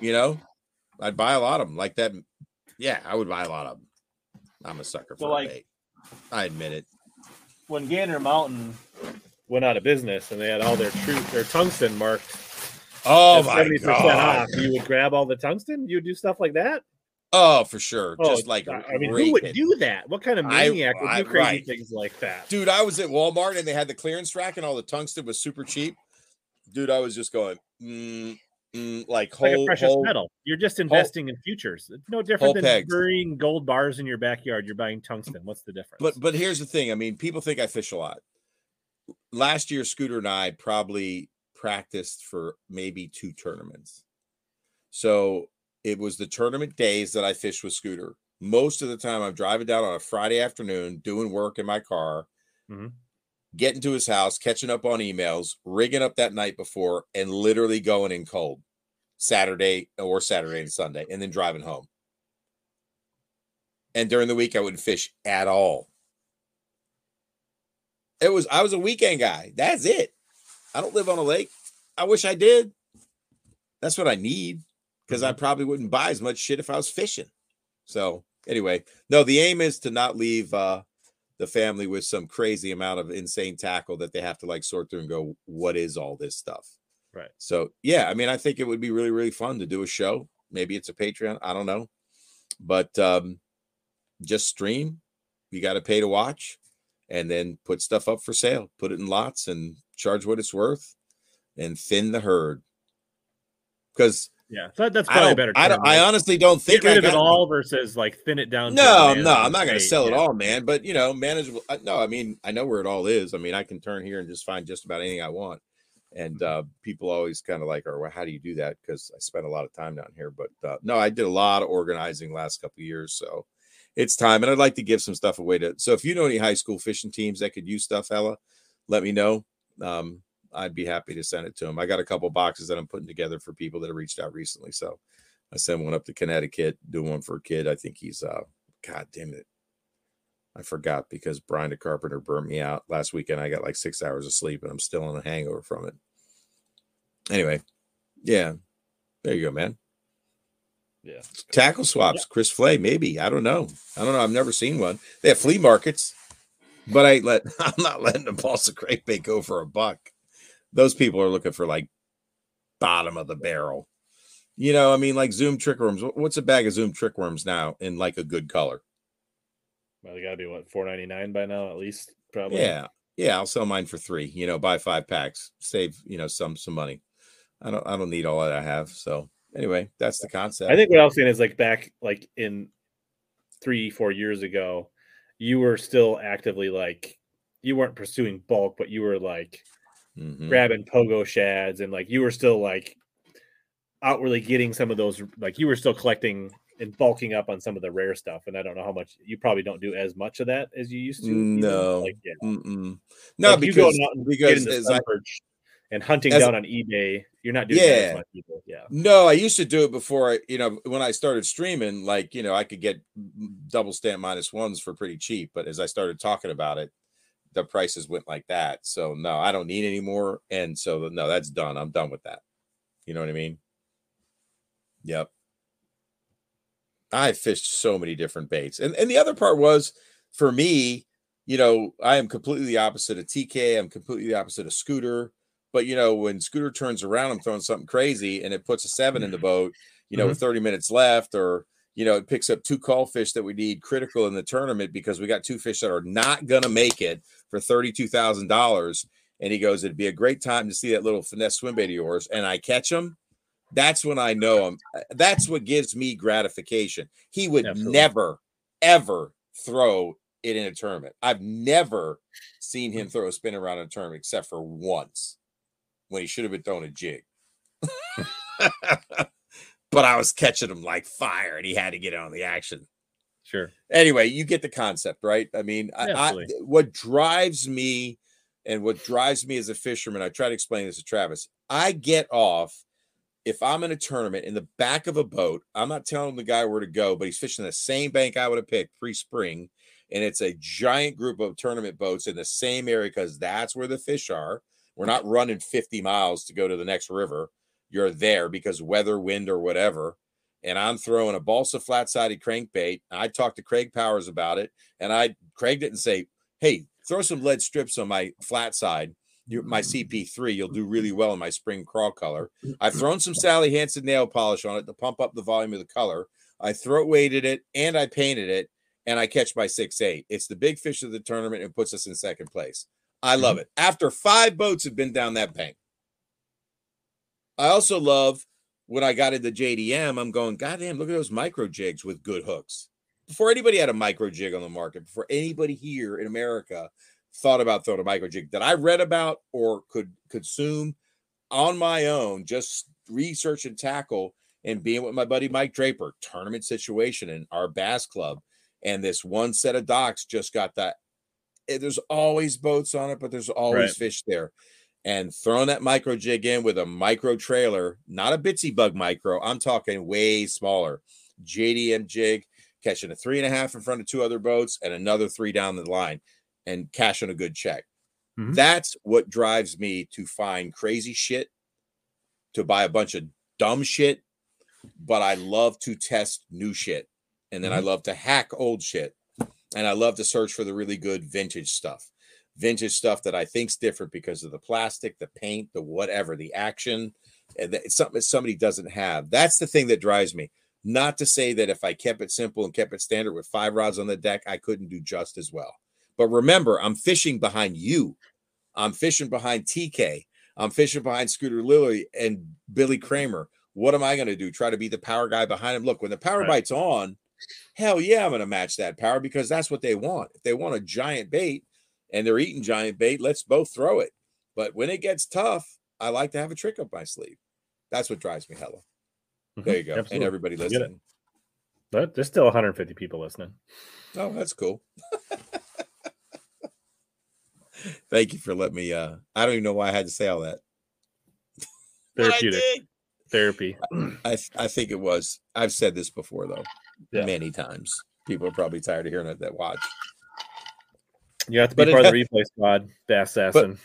You know, I'd buy a lot of them like that. Yeah, I would buy a lot of them. I'm a sucker for like- a bait. I admit it. when Gander Mountain went out of business and they had all their true their tungsten marked Oh my 70% god! off, you would grab all the tungsten. You would do stuff like that. Oh, for sure. Oh, Just like I mean, who would it. do that? What kind of I- maniac would I- do crazy right. things like that? Dude, I was at Walmart and they had the clearance rack and all the tungsten was super cheap. Dude, I was just going, mm, mm, like It's like whole, precious whole metal. You're just investing in futures. It's no different than pegs. burying gold bars in your backyard. You're buying tungsten. What's the difference? But but here's the thing. I mean, people think I fish a lot. Last year, Scooter and I probably practiced for maybe two tournaments. So it was the tournament days that I fished with Scooter. Most of the time, I'm driving down on a Friday afternoon, doing work in my car, Mhm. Getting to his house, catching up on emails, rigging up that night before, and literally going in cold Saturday or Saturday and Sunday, and then driving home. And during the week, I wouldn't fish at all. It was I was a weekend guy. That's it. I don't live on a lake. I wish I did. That's what I need because I probably wouldn't buy as much shit if I was fishing. So anyway, no, the aim is to not leave uh the family with some crazy amount of insane tackle that they have to like sort through and go, what is all this stuff? Right. So yeah, I mean, I think it would be really, really fun to do a show. Maybe it's a Patreon. I don't know. But um just stream. You got to pay to watch and then put stuff up for sale, put it in lots and charge what it's worth and thin the herd. Because Yeah, so that- that's probably better. I, term, don't, I honestly don't think get rid I of it all versus like thin it down. No, no, I'm not going to sell it all, man. But you know, manageable. uh, No, I mean, I know where it all is. I mean, I can turn here and just find just about anything I want. And uh, people always kind of like, "Or well, how do you do that?" Because I spent a lot of time down here. But uh, no, I did a lot of organizing last couple years, so it's time. And I'd like to give some stuff away to. So if you know any high school fishing teams that could use stuff, Ella, let me know. Um, I'd be happy to send it to them. I got a couple boxes that I'm putting together for people that have reached out recently. So I sent one up to Connecticut, doing one for a kid. I think he's uh God damn it. I forgot because Brian the Carpenter burnt me out last weekend. I got like six hours of sleep and I'm still in a hangover from it. Anyway, yeah. There you go, man. Yeah. Tackle swaps, Chris Flay, maybe. I don't know. I don't know. I've never seen one. They have flea markets, but I let I'm not letting a balsa crankbait go for a buck. Those people are looking for like bottom of the barrel. You know, I mean, like Zoom trick worms. What's a bag of Zoom trick worms now in like a good color? Well, they got to be what four ninety nine by now at least, probably. Yeah, yeah. I'll sell mine for three. You know, buy five packs, save you know some some money. I don't I don't need all that I have. So anyway, that's the concept. I think what I was saying is like back like in three four years ago, you were still actively like you weren't pursuing bulk, but you were like Mhm. grabbing pogo shads and like you were still like outwardly getting some of those like you were still collecting and bulking up on some of the rare stuff and i don't know how much you probably don't do as much of that as you used to. No, like yeah no, Like, because out and because as I, and hunting as- down on ebay you're not doing Yeah. as much yeah no, I used to do it before. I, you know, when I started streaming, like you know, I could get double stamp minus ones for pretty cheap. But as I started talking about it, the prices went like that. So no, I don't need any more. And so no, that's done. I'm done with that. You know what I mean? Yep. I fished so many different baits. And and the other part was for me, you know, I am completely the opposite of TK. I'm completely the opposite of Scooter. But you know, when Scooter turns around, I'm throwing something crazy and it puts a seven in the mm-hmm. boat, you know, with mm-hmm. 30 minutes left, or you know, it picks up two call fish that we need critical in the tournament because we got two fish that are not gonna make it for thirty-two thousand dollars. And he goes, It'd be a great time to see that little finesse swim bait of yours. And I catch them. That's when I know him. Uh, that's what gives me gratification. He would Absolutely. never, ever throw it in a tournament. I've never seen him mm-hmm. throw a spin around in a tournament except for once when he should have been throwing a jig. but I was catching him like fire and he had to get on the action sure anyway, you get the concept, right? I mean, Yeah, I, absolutely. what drives me and what drives me as a fisherman, I try to explain this to Travis. I get off if I'm in a tournament in the back of a boat. I'm not telling the guy where to go, but he's fishing the same bank I would have picked pre spring. And it's a giant group of tournament boats in the same area because that's where the fish are. We're not running 50 miles to go to the next river. You're there because weather, wind, or whatever and I'm throwing a balsa flat sided crankbait. I talked to Craig Powers about it, and I Craig didn't say, "Hey, throw some lead strips on my flat side, my CP3. You'll do really well in my spring crawl color." I've thrown some Sally Hansen nail polish on it to pump up the volume of the color. I throat weighted it and I painted it, and I catch my six eight. It's the big fish of the tournament and puts us in second place. I love mm-hmm. it. After five boats have been down that bank. I also love when I got into JDM, I'm going, God damn, look at those micro jigs with good hooks. Before anybody had a micro jig on the market, before anybody here in America thought about throwing a micro jig that I read about or could consume on my own, just research and tackle and being with my buddy Mike Draper, tournament situation in our bass club. And this one set of docks just got that. eh, There's always boats on it, but there's always Right. fish there and throwing that micro jig in with a micro trailer, not a bitsy bug micro. I'm talking way smaller. JDM jig, catching a three and a half in front of two other boats and another three down the line and cashing a good check. Mhm. That's what drives me to find crazy shit, to buy a bunch of dumb shit, but I love to test new shit. And then I love to hack old shit. And I love to search for the really good vintage stuff vintage stuff that I think's different because of the plastic, the paint, the whatever, the action. And that- it's something that somebody doesn't have. That's the thing that drives me. Not to say that if I kept it simple and kept it standard with five rods on the deck, I couldn't do just as well. But remember, I'm fishing behind you. I'm fishing behind TK. I'm fishing behind Scooter Lilly and Billy Kramer. what am I going to do? Try to be the power guy behind him? Look, when the power Right. bite's on, hell yeah, I'm going to match that power because that's what they want. If they want a giant bait and they're eating giant bait, let's both throw it. But when it gets tough, I like to have a trick up my sleeve. That's what drives me hella. There you go. And Mm-hmm. Everybody listening. But there's still 150 people listening. Oh, that's cool. Thank you for letting me. Uh, I don't even know why I had to say all that. I Therapeutic did. therapy. I th- I think it was. I've said this before though, Yeah. many times. People are probably tired of hearing it that watch, You have to be But it part of the replay squad, the assassin.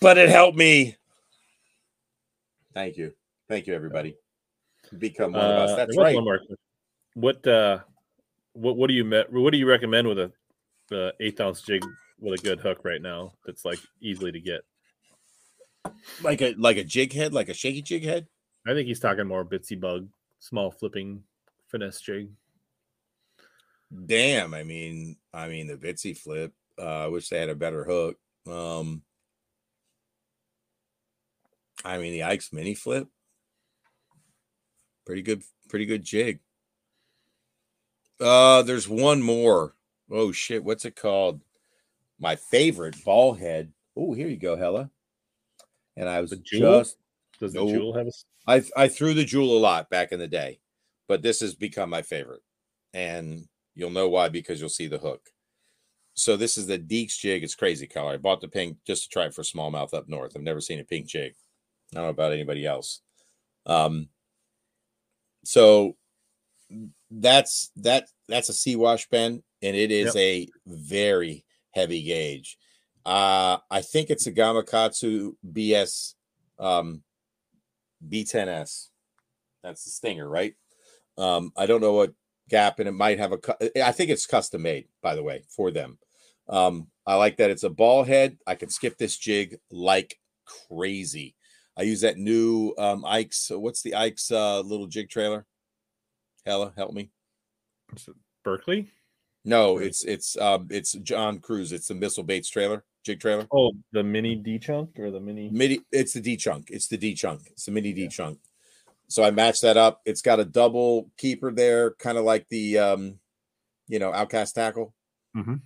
but it helped me. Thank you, thank you, everybody. Become one of us. Uh, That's right. One more. What uh, what what do you met? What do you recommend with a the eighth ounce jig with a good hook right now? That's like easily to get. Like a like a jig head, like a shaky jig head. I think he's talking more bitsy bug, small flipping finesse jig. Damn, I mean, I mean the Bitsy flip. Uh, I wish they had a better hook. Um, I mean the Ike's mini flip. Pretty good, pretty good jig. Uh, there's one more. Oh shit, what's it called? My favorite ball head. Oh, here you go, Hella. And I was The Jewel? just Does No. the jewel have a? I I threw the jewel a lot back in the day, but this has become my favorite, and you'll know why because you'll see the hook. So this is the Deeks jig. It's crazy color. I bought the pink just to try it for smallmouth up north. I've never seen a pink jig. I don't know about anybody else. Um. So that's that that's a sea wash pen, and it is a very heavy gauge. Uh, I think it's a Gamakatsu BS um B10S. That's the stinger, right? Um, I don't know what gap, and it might have a. I think it's custom made, by the way, for them. Um, I like that it's a ball head. I can skip this jig like crazy. I use that new um Ike's. What's the Ike's uh, little jig trailer? Hella, help me. Berkley? No, it's it's um it's John Crews. It's the missile baits trailer, jig trailer. Oh, the mini D chunk or the mini? Midi, it's the D chunk. It's the D chunk. It's the mini D chunk. So I matched that up. It's got a double keeper there, kind of like the um, you know, outcast tackle. Mhm.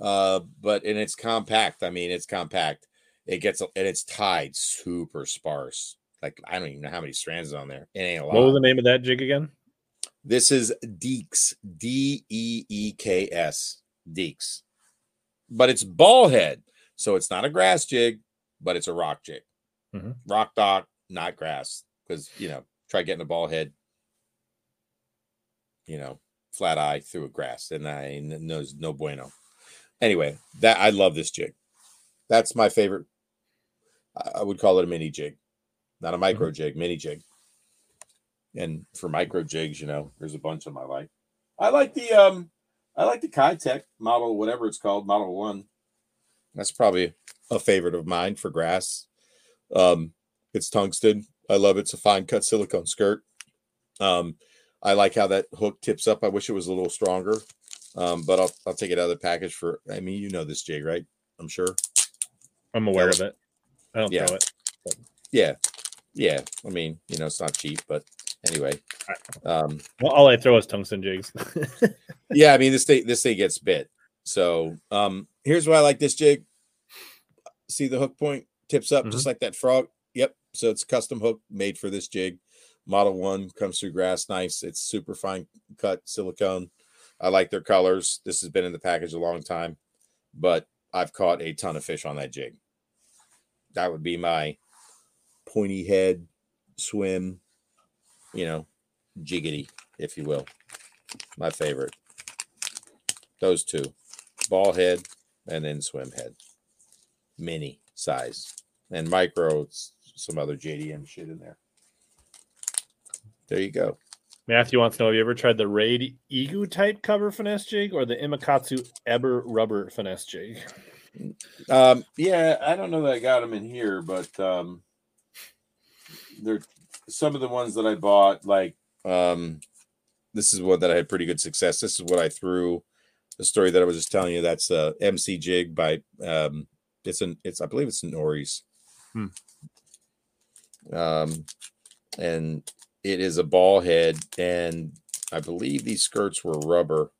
Uh, but and it's compact. I mean, it's compact. It gets and it's tied super sparse. Like I don't even know how many strands on there. It ain't a lot. What was the name of that jig again? This is Deeks, D E E K S, Deeks. But it's ball head. So it's not a grass jig, but it's a rock jig. Mhm. Rock dock, not grass. Because, you know, try getting a ball head, you know, flat eye through a grass. And I knows no bueno. Anyway, that I love this jig. That's my favorite. I would call it a mini jig, not a micro jig, mini jig. And for micro jigs, you know, there's a bunch of them I like. I like the um, I like the Keitech model, whatever it's called, model one. That's probably a favorite of mine for grass. Um, it's tungsten. I love it. It's a fine cut silicone skirt. Um, I like how that hook tips up. I wish it was a little stronger. Um, but I'll I'll take it out of the package for. I mean, you know this jig, right? I'm sure. I'm aware of it. I don't Yeah. throw it. Yeah, yeah. I mean, you know, it's not cheap, but anyway. Um, Well, all I throw is tungsten jigs. yeah, I mean this thing this thing gets bit. So um here's why I like this jig. See the hook point tips up just like that frog. Yep. So it's custom hook made for this jig. Model one comes through grass, nice. It's super fine cut silicone. I like their colors. This has been in the package a long time, but I've caught a ton of fish on that jig. That would be my pointy head swim, you know, jiggity, if you will. My favorite. Those two, ball head and then swim head, mini size and micro. Some other JDM shit in there. There you go. Matthew wants to know: Have you ever tried the Raid Igu type cover finesse jig or the Imakatsu Eber rubber finesse jig? Um, yeah, I don't know that I got them in here, but um, they're some of the ones that I bought. Like, um, this is one that I had pretty good success. This is what I threw. The story that I was just telling you. That's uh, MC Jig by um, it's an it's I believe it's an Norris. Hmm. Um, and it is a ball head, and I believe these skirts were rubber.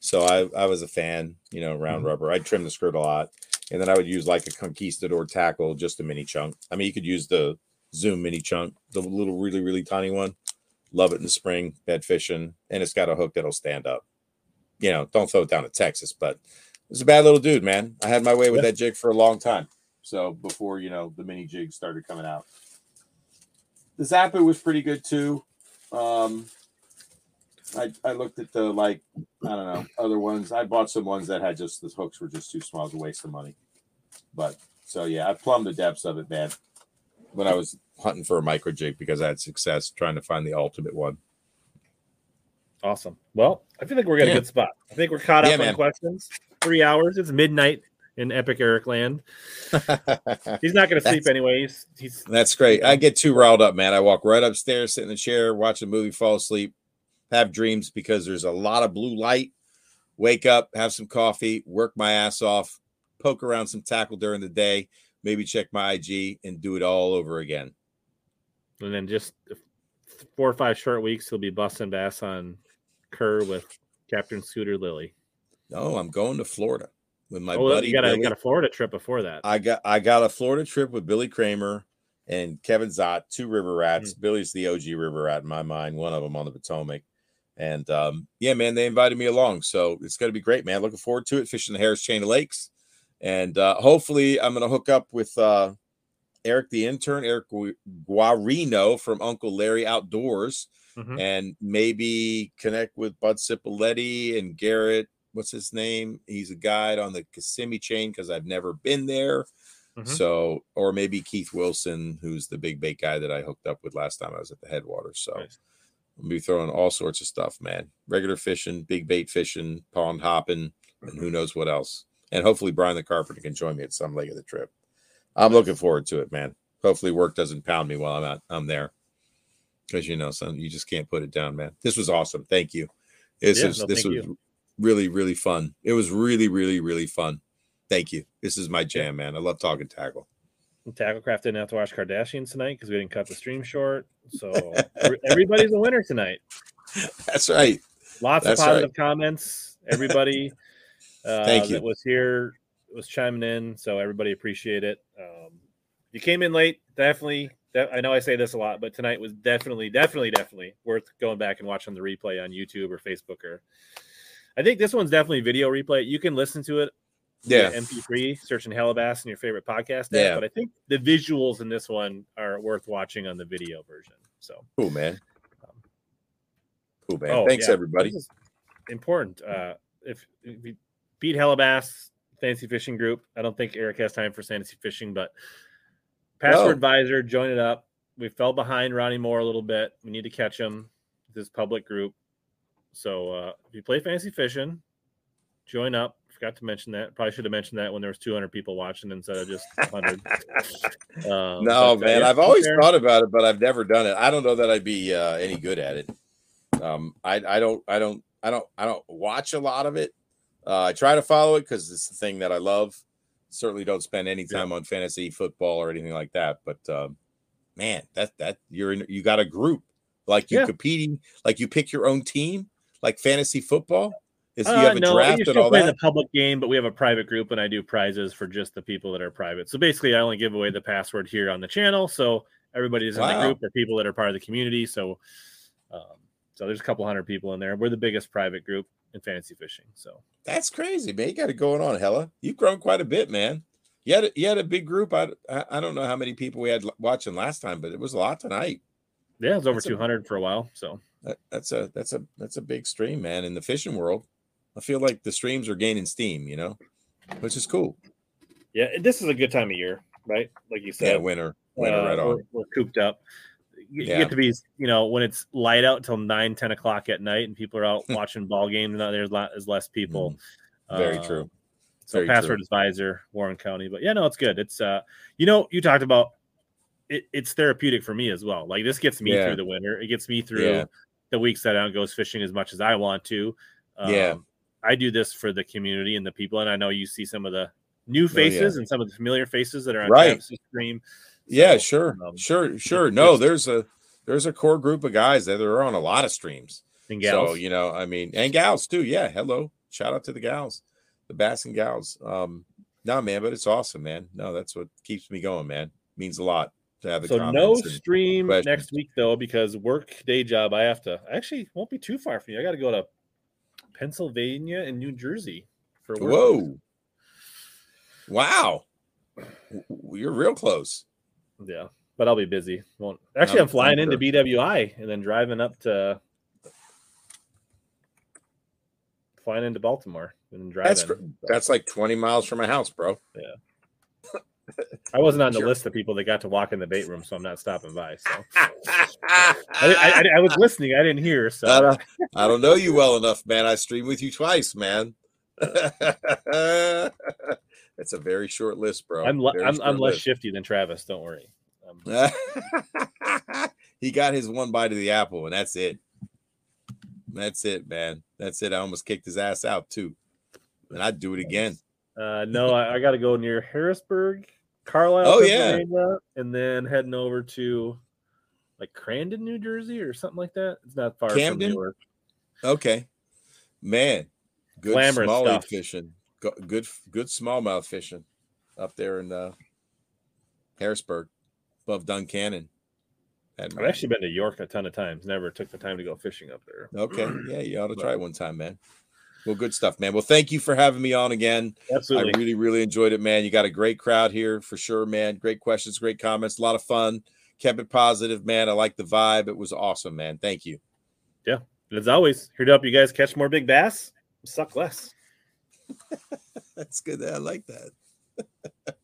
So I, I was a fan, you know, round Mhm. rubber. I'd trim the skirt a lot. And then I would use like a conquistador tackle, just a mini chunk. I mean, you could use the zoom mini chunk, the little really, really tiny one. Love it in the spring, bed fishing, and it's got a hook that'll stand up. You know, don't throw it down to Texas, but it's a bad little dude, man. I had my way with Yeah. that jig for a long time. So before you know the mini jigs started coming out. The Zappa was pretty good too. Um I, I looked at the like I don't know other ones. I bought some ones that had just the hooks were just too small to waste the money. But so yeah, I plumbed the depths of it, man. When I was hunting for a micro jig because I had success trying to find the ultimate one. Awesome. Well, I feel like we're at Yeah. a good spot. I think we're caught Yeah, up on man. questions. Three hours. It's midnight in Epic Eric Land. He's not going to sleep That's- anyways. He's That's great. I get too riled up, man. I walk right upstairs, sit in the chair, watch a movie, fall asleep, have dreams because there's a lot of blue light. Wake up, have some coffee, work my ass off, poke around some tackle during the day, maybe check my IG and do it all over again. and then just four or five short weeks. He'll be busting bass on Kerr with Captain Scooter Lily. No, I'm going to Florida with my oh, buddy. you got a Billy. got a Florida trip before that. I got I got a Florida trip with Billy Kramer and Kevin Zott, two river rats. Hmm. Billy's the OG river rat in my mind, one of them on the Potomac. And um, yeah, man, they invited me along. So it's gonna be great, man. Looking forward to it. Fishing the Harris Chain of Lakes. And uh, hopefully I'm gonna hook up with uh, Eric the intern, Eric Guarino from Uncle Larry Outdoors, Mhm. and maybe connect with Bud Cipoletti and Garrett. What's his name? He's a guide on the Kissimmee chain because I've never been there. Mhm. So, or maybe Keith Wilson, who's the big bait guy that I hooked up with last time I was at the headwaters. So, Nice. we'll be throwing all sorts of stuff, man. Regular fishing, big bait fishing, pond hopping, and who knows what else. And hopefully, Brian the Carpenter can join me at some leg of the trip. I'm looking forward to it, man. Hopefully, work doesn't pound me while I'm out. I'm there because you know, son, you just can't put it down, man. This was awesome. Thank you. This Yeah, is no, this was you. Really really fun. It was really really really fun. Thank you. This is my jam, man. I love talking tackle. Tacklecraft didn't have to watch Kardashians tonight because we didn't cut the stream short. So everybody's a winner tonight. That's right. Lots That's of right. positive comments. Everybody uh, Thank you. that was here was chiming in, so everybody appreciate it. Um, you came in late, definitely. de- I know I say this a lot, but tonight was definitely, definitely, definitely worth going back and watching the replay on YouTube or Facebook. Or I think this one's definitely video replay. You can listen to it Yeah. MP3, searching Hellabass in your favorite podcast app. Yeah. But I think the visuals in this one are worth watching on the video version. So Cool, man. Cool, man. Oh, Thanks, yeah. everybody. Important. Uh, if, if we beat Hellabass Fantasy Fishing Group, I don't think Eric has time for fantasy fishing, but Password No. Advisor, join it up. We fell behind Ronnie Moore a little bit. We need to catch him. This public group. So uh, if you play fantasy fishing, join up. Forgot to mention that. Probably should have mentioned that when there was 200 people watching instead of just 100. Um, no, uh, man. yeah, I've always share. thought about it, but I've never done it. I don't know that I'd be uh, any good at it. Um, I, I don't, I don't, I don't, I don't watch a lot of it. Uh, I try to follow it because it's the thing that I love. Certainly don't spend any time on fantasy football or anything like that. But um, man, that that you're in, you got a group like you Yeah. competing, like you pick your own team, like fantasy football. Is you Uh, have a no, draft you and all play that? the public game, but we have a private group, and I do prizes for just the people that are private. So basically, I only give away the password here on the channel, so everybody's in the group are people that are part of the community. So, um, so there's a couple hundred people in there. We're the biggest private group in fantasy fishing. So That's crazy, man. You got it going on, Hella. You've grown quite a bit, man. You had a, you had a big group. I, I don't know how many people we had watching last time, but it was a lot tonight. yeah, it was over That's a- 200 for a while. So That, that's a that's a that's a big stream, man. In the fishing world, I feel like the streams are gaining steam. You know, which is cool. yeah, this is a good time of year, right? Like you Yeah, said, winter, winter, Uh, right we're, on. we're cooped up. You, you Yeah. get to be, you know, when it's light out till 9, 10 o'clock at night and people are out watching ball games, now there's lot is less people. Mm, very Um, true. So Very password true. advisor, Warren County. But yeah, no, it's good. It's uh you know, you talked about it, it's therapeutic for me as well. Like this gets me Yeah. through the winter. It gets me through Yeah. The weeks that I don't go fishing as much as I want to. Yeah. Um, I do this for the community and the people, and I know you see some of the new Oh, yeah. faces and some of the familiar faces that are on Right. Stream. Yeah, sure, um, sure, sure. No, there's a there's a core group of guys that are on a lot of streams. And gals. So you know, I mean, and gals too. Yeah, hello, shout out to the gals, the bass and gals. Um, no, man, but it's awesome, man. No, that's what keeps me going, man. Means a lot to have the so no stream questions. next week though because work day job. I have to actually won't be too far from you. I got to go to Pennsylvania and New Jersey for work. Whoa, wow, you're real close. Yeah, but I'll be busy. Won't actually. I'm- I'm flying into BWI and then driving up to flying into Baltimore and driving. That's that's like 20 miles from my house, bro. I wasn't on the Sure. list of people that got to walk in the bait room, so I'm not stopping by. So I, I, I, I was listening. I didn't hear. So I don't, I don't know you well enough, man. I streamed with you twice, man. That's a very short list, bro. I'm le- I'm, I'm less list. shifty than Travis. Don't worry. Um, he got his one bite of the apple, and that's it. That's it, man. That's it. I almost kicked his ass out too, and I'd do it again. Uh, no, I, I got to go near Harrisburg, Carlisle, Oh, yeah. And then heading over to like Crandon, New Jersey, or something like that. It's not far Camden? from York. Okay, man. Good Glamorous smallmouth stuff. fishing. Good, good smallmouth fishing up there in uh, Harrisburg, above Duncannon. I've actually been to York a ton of times. Never took the time to go fishing up there. Okay. Yeah, you ought to try it one time, man. Well, good stuff, man. Well, thank you for having me on again. Absolutely. I really, really enjoyed it, man. You got a great crowd here for sure, man. Great questions, great comments, a lot of fun. Kept it positive, man. I like the vibe. It was awesome, man. Thank you. Yeah. And as always, here to help you guys catch more big bass, suck less. That's good. I like that.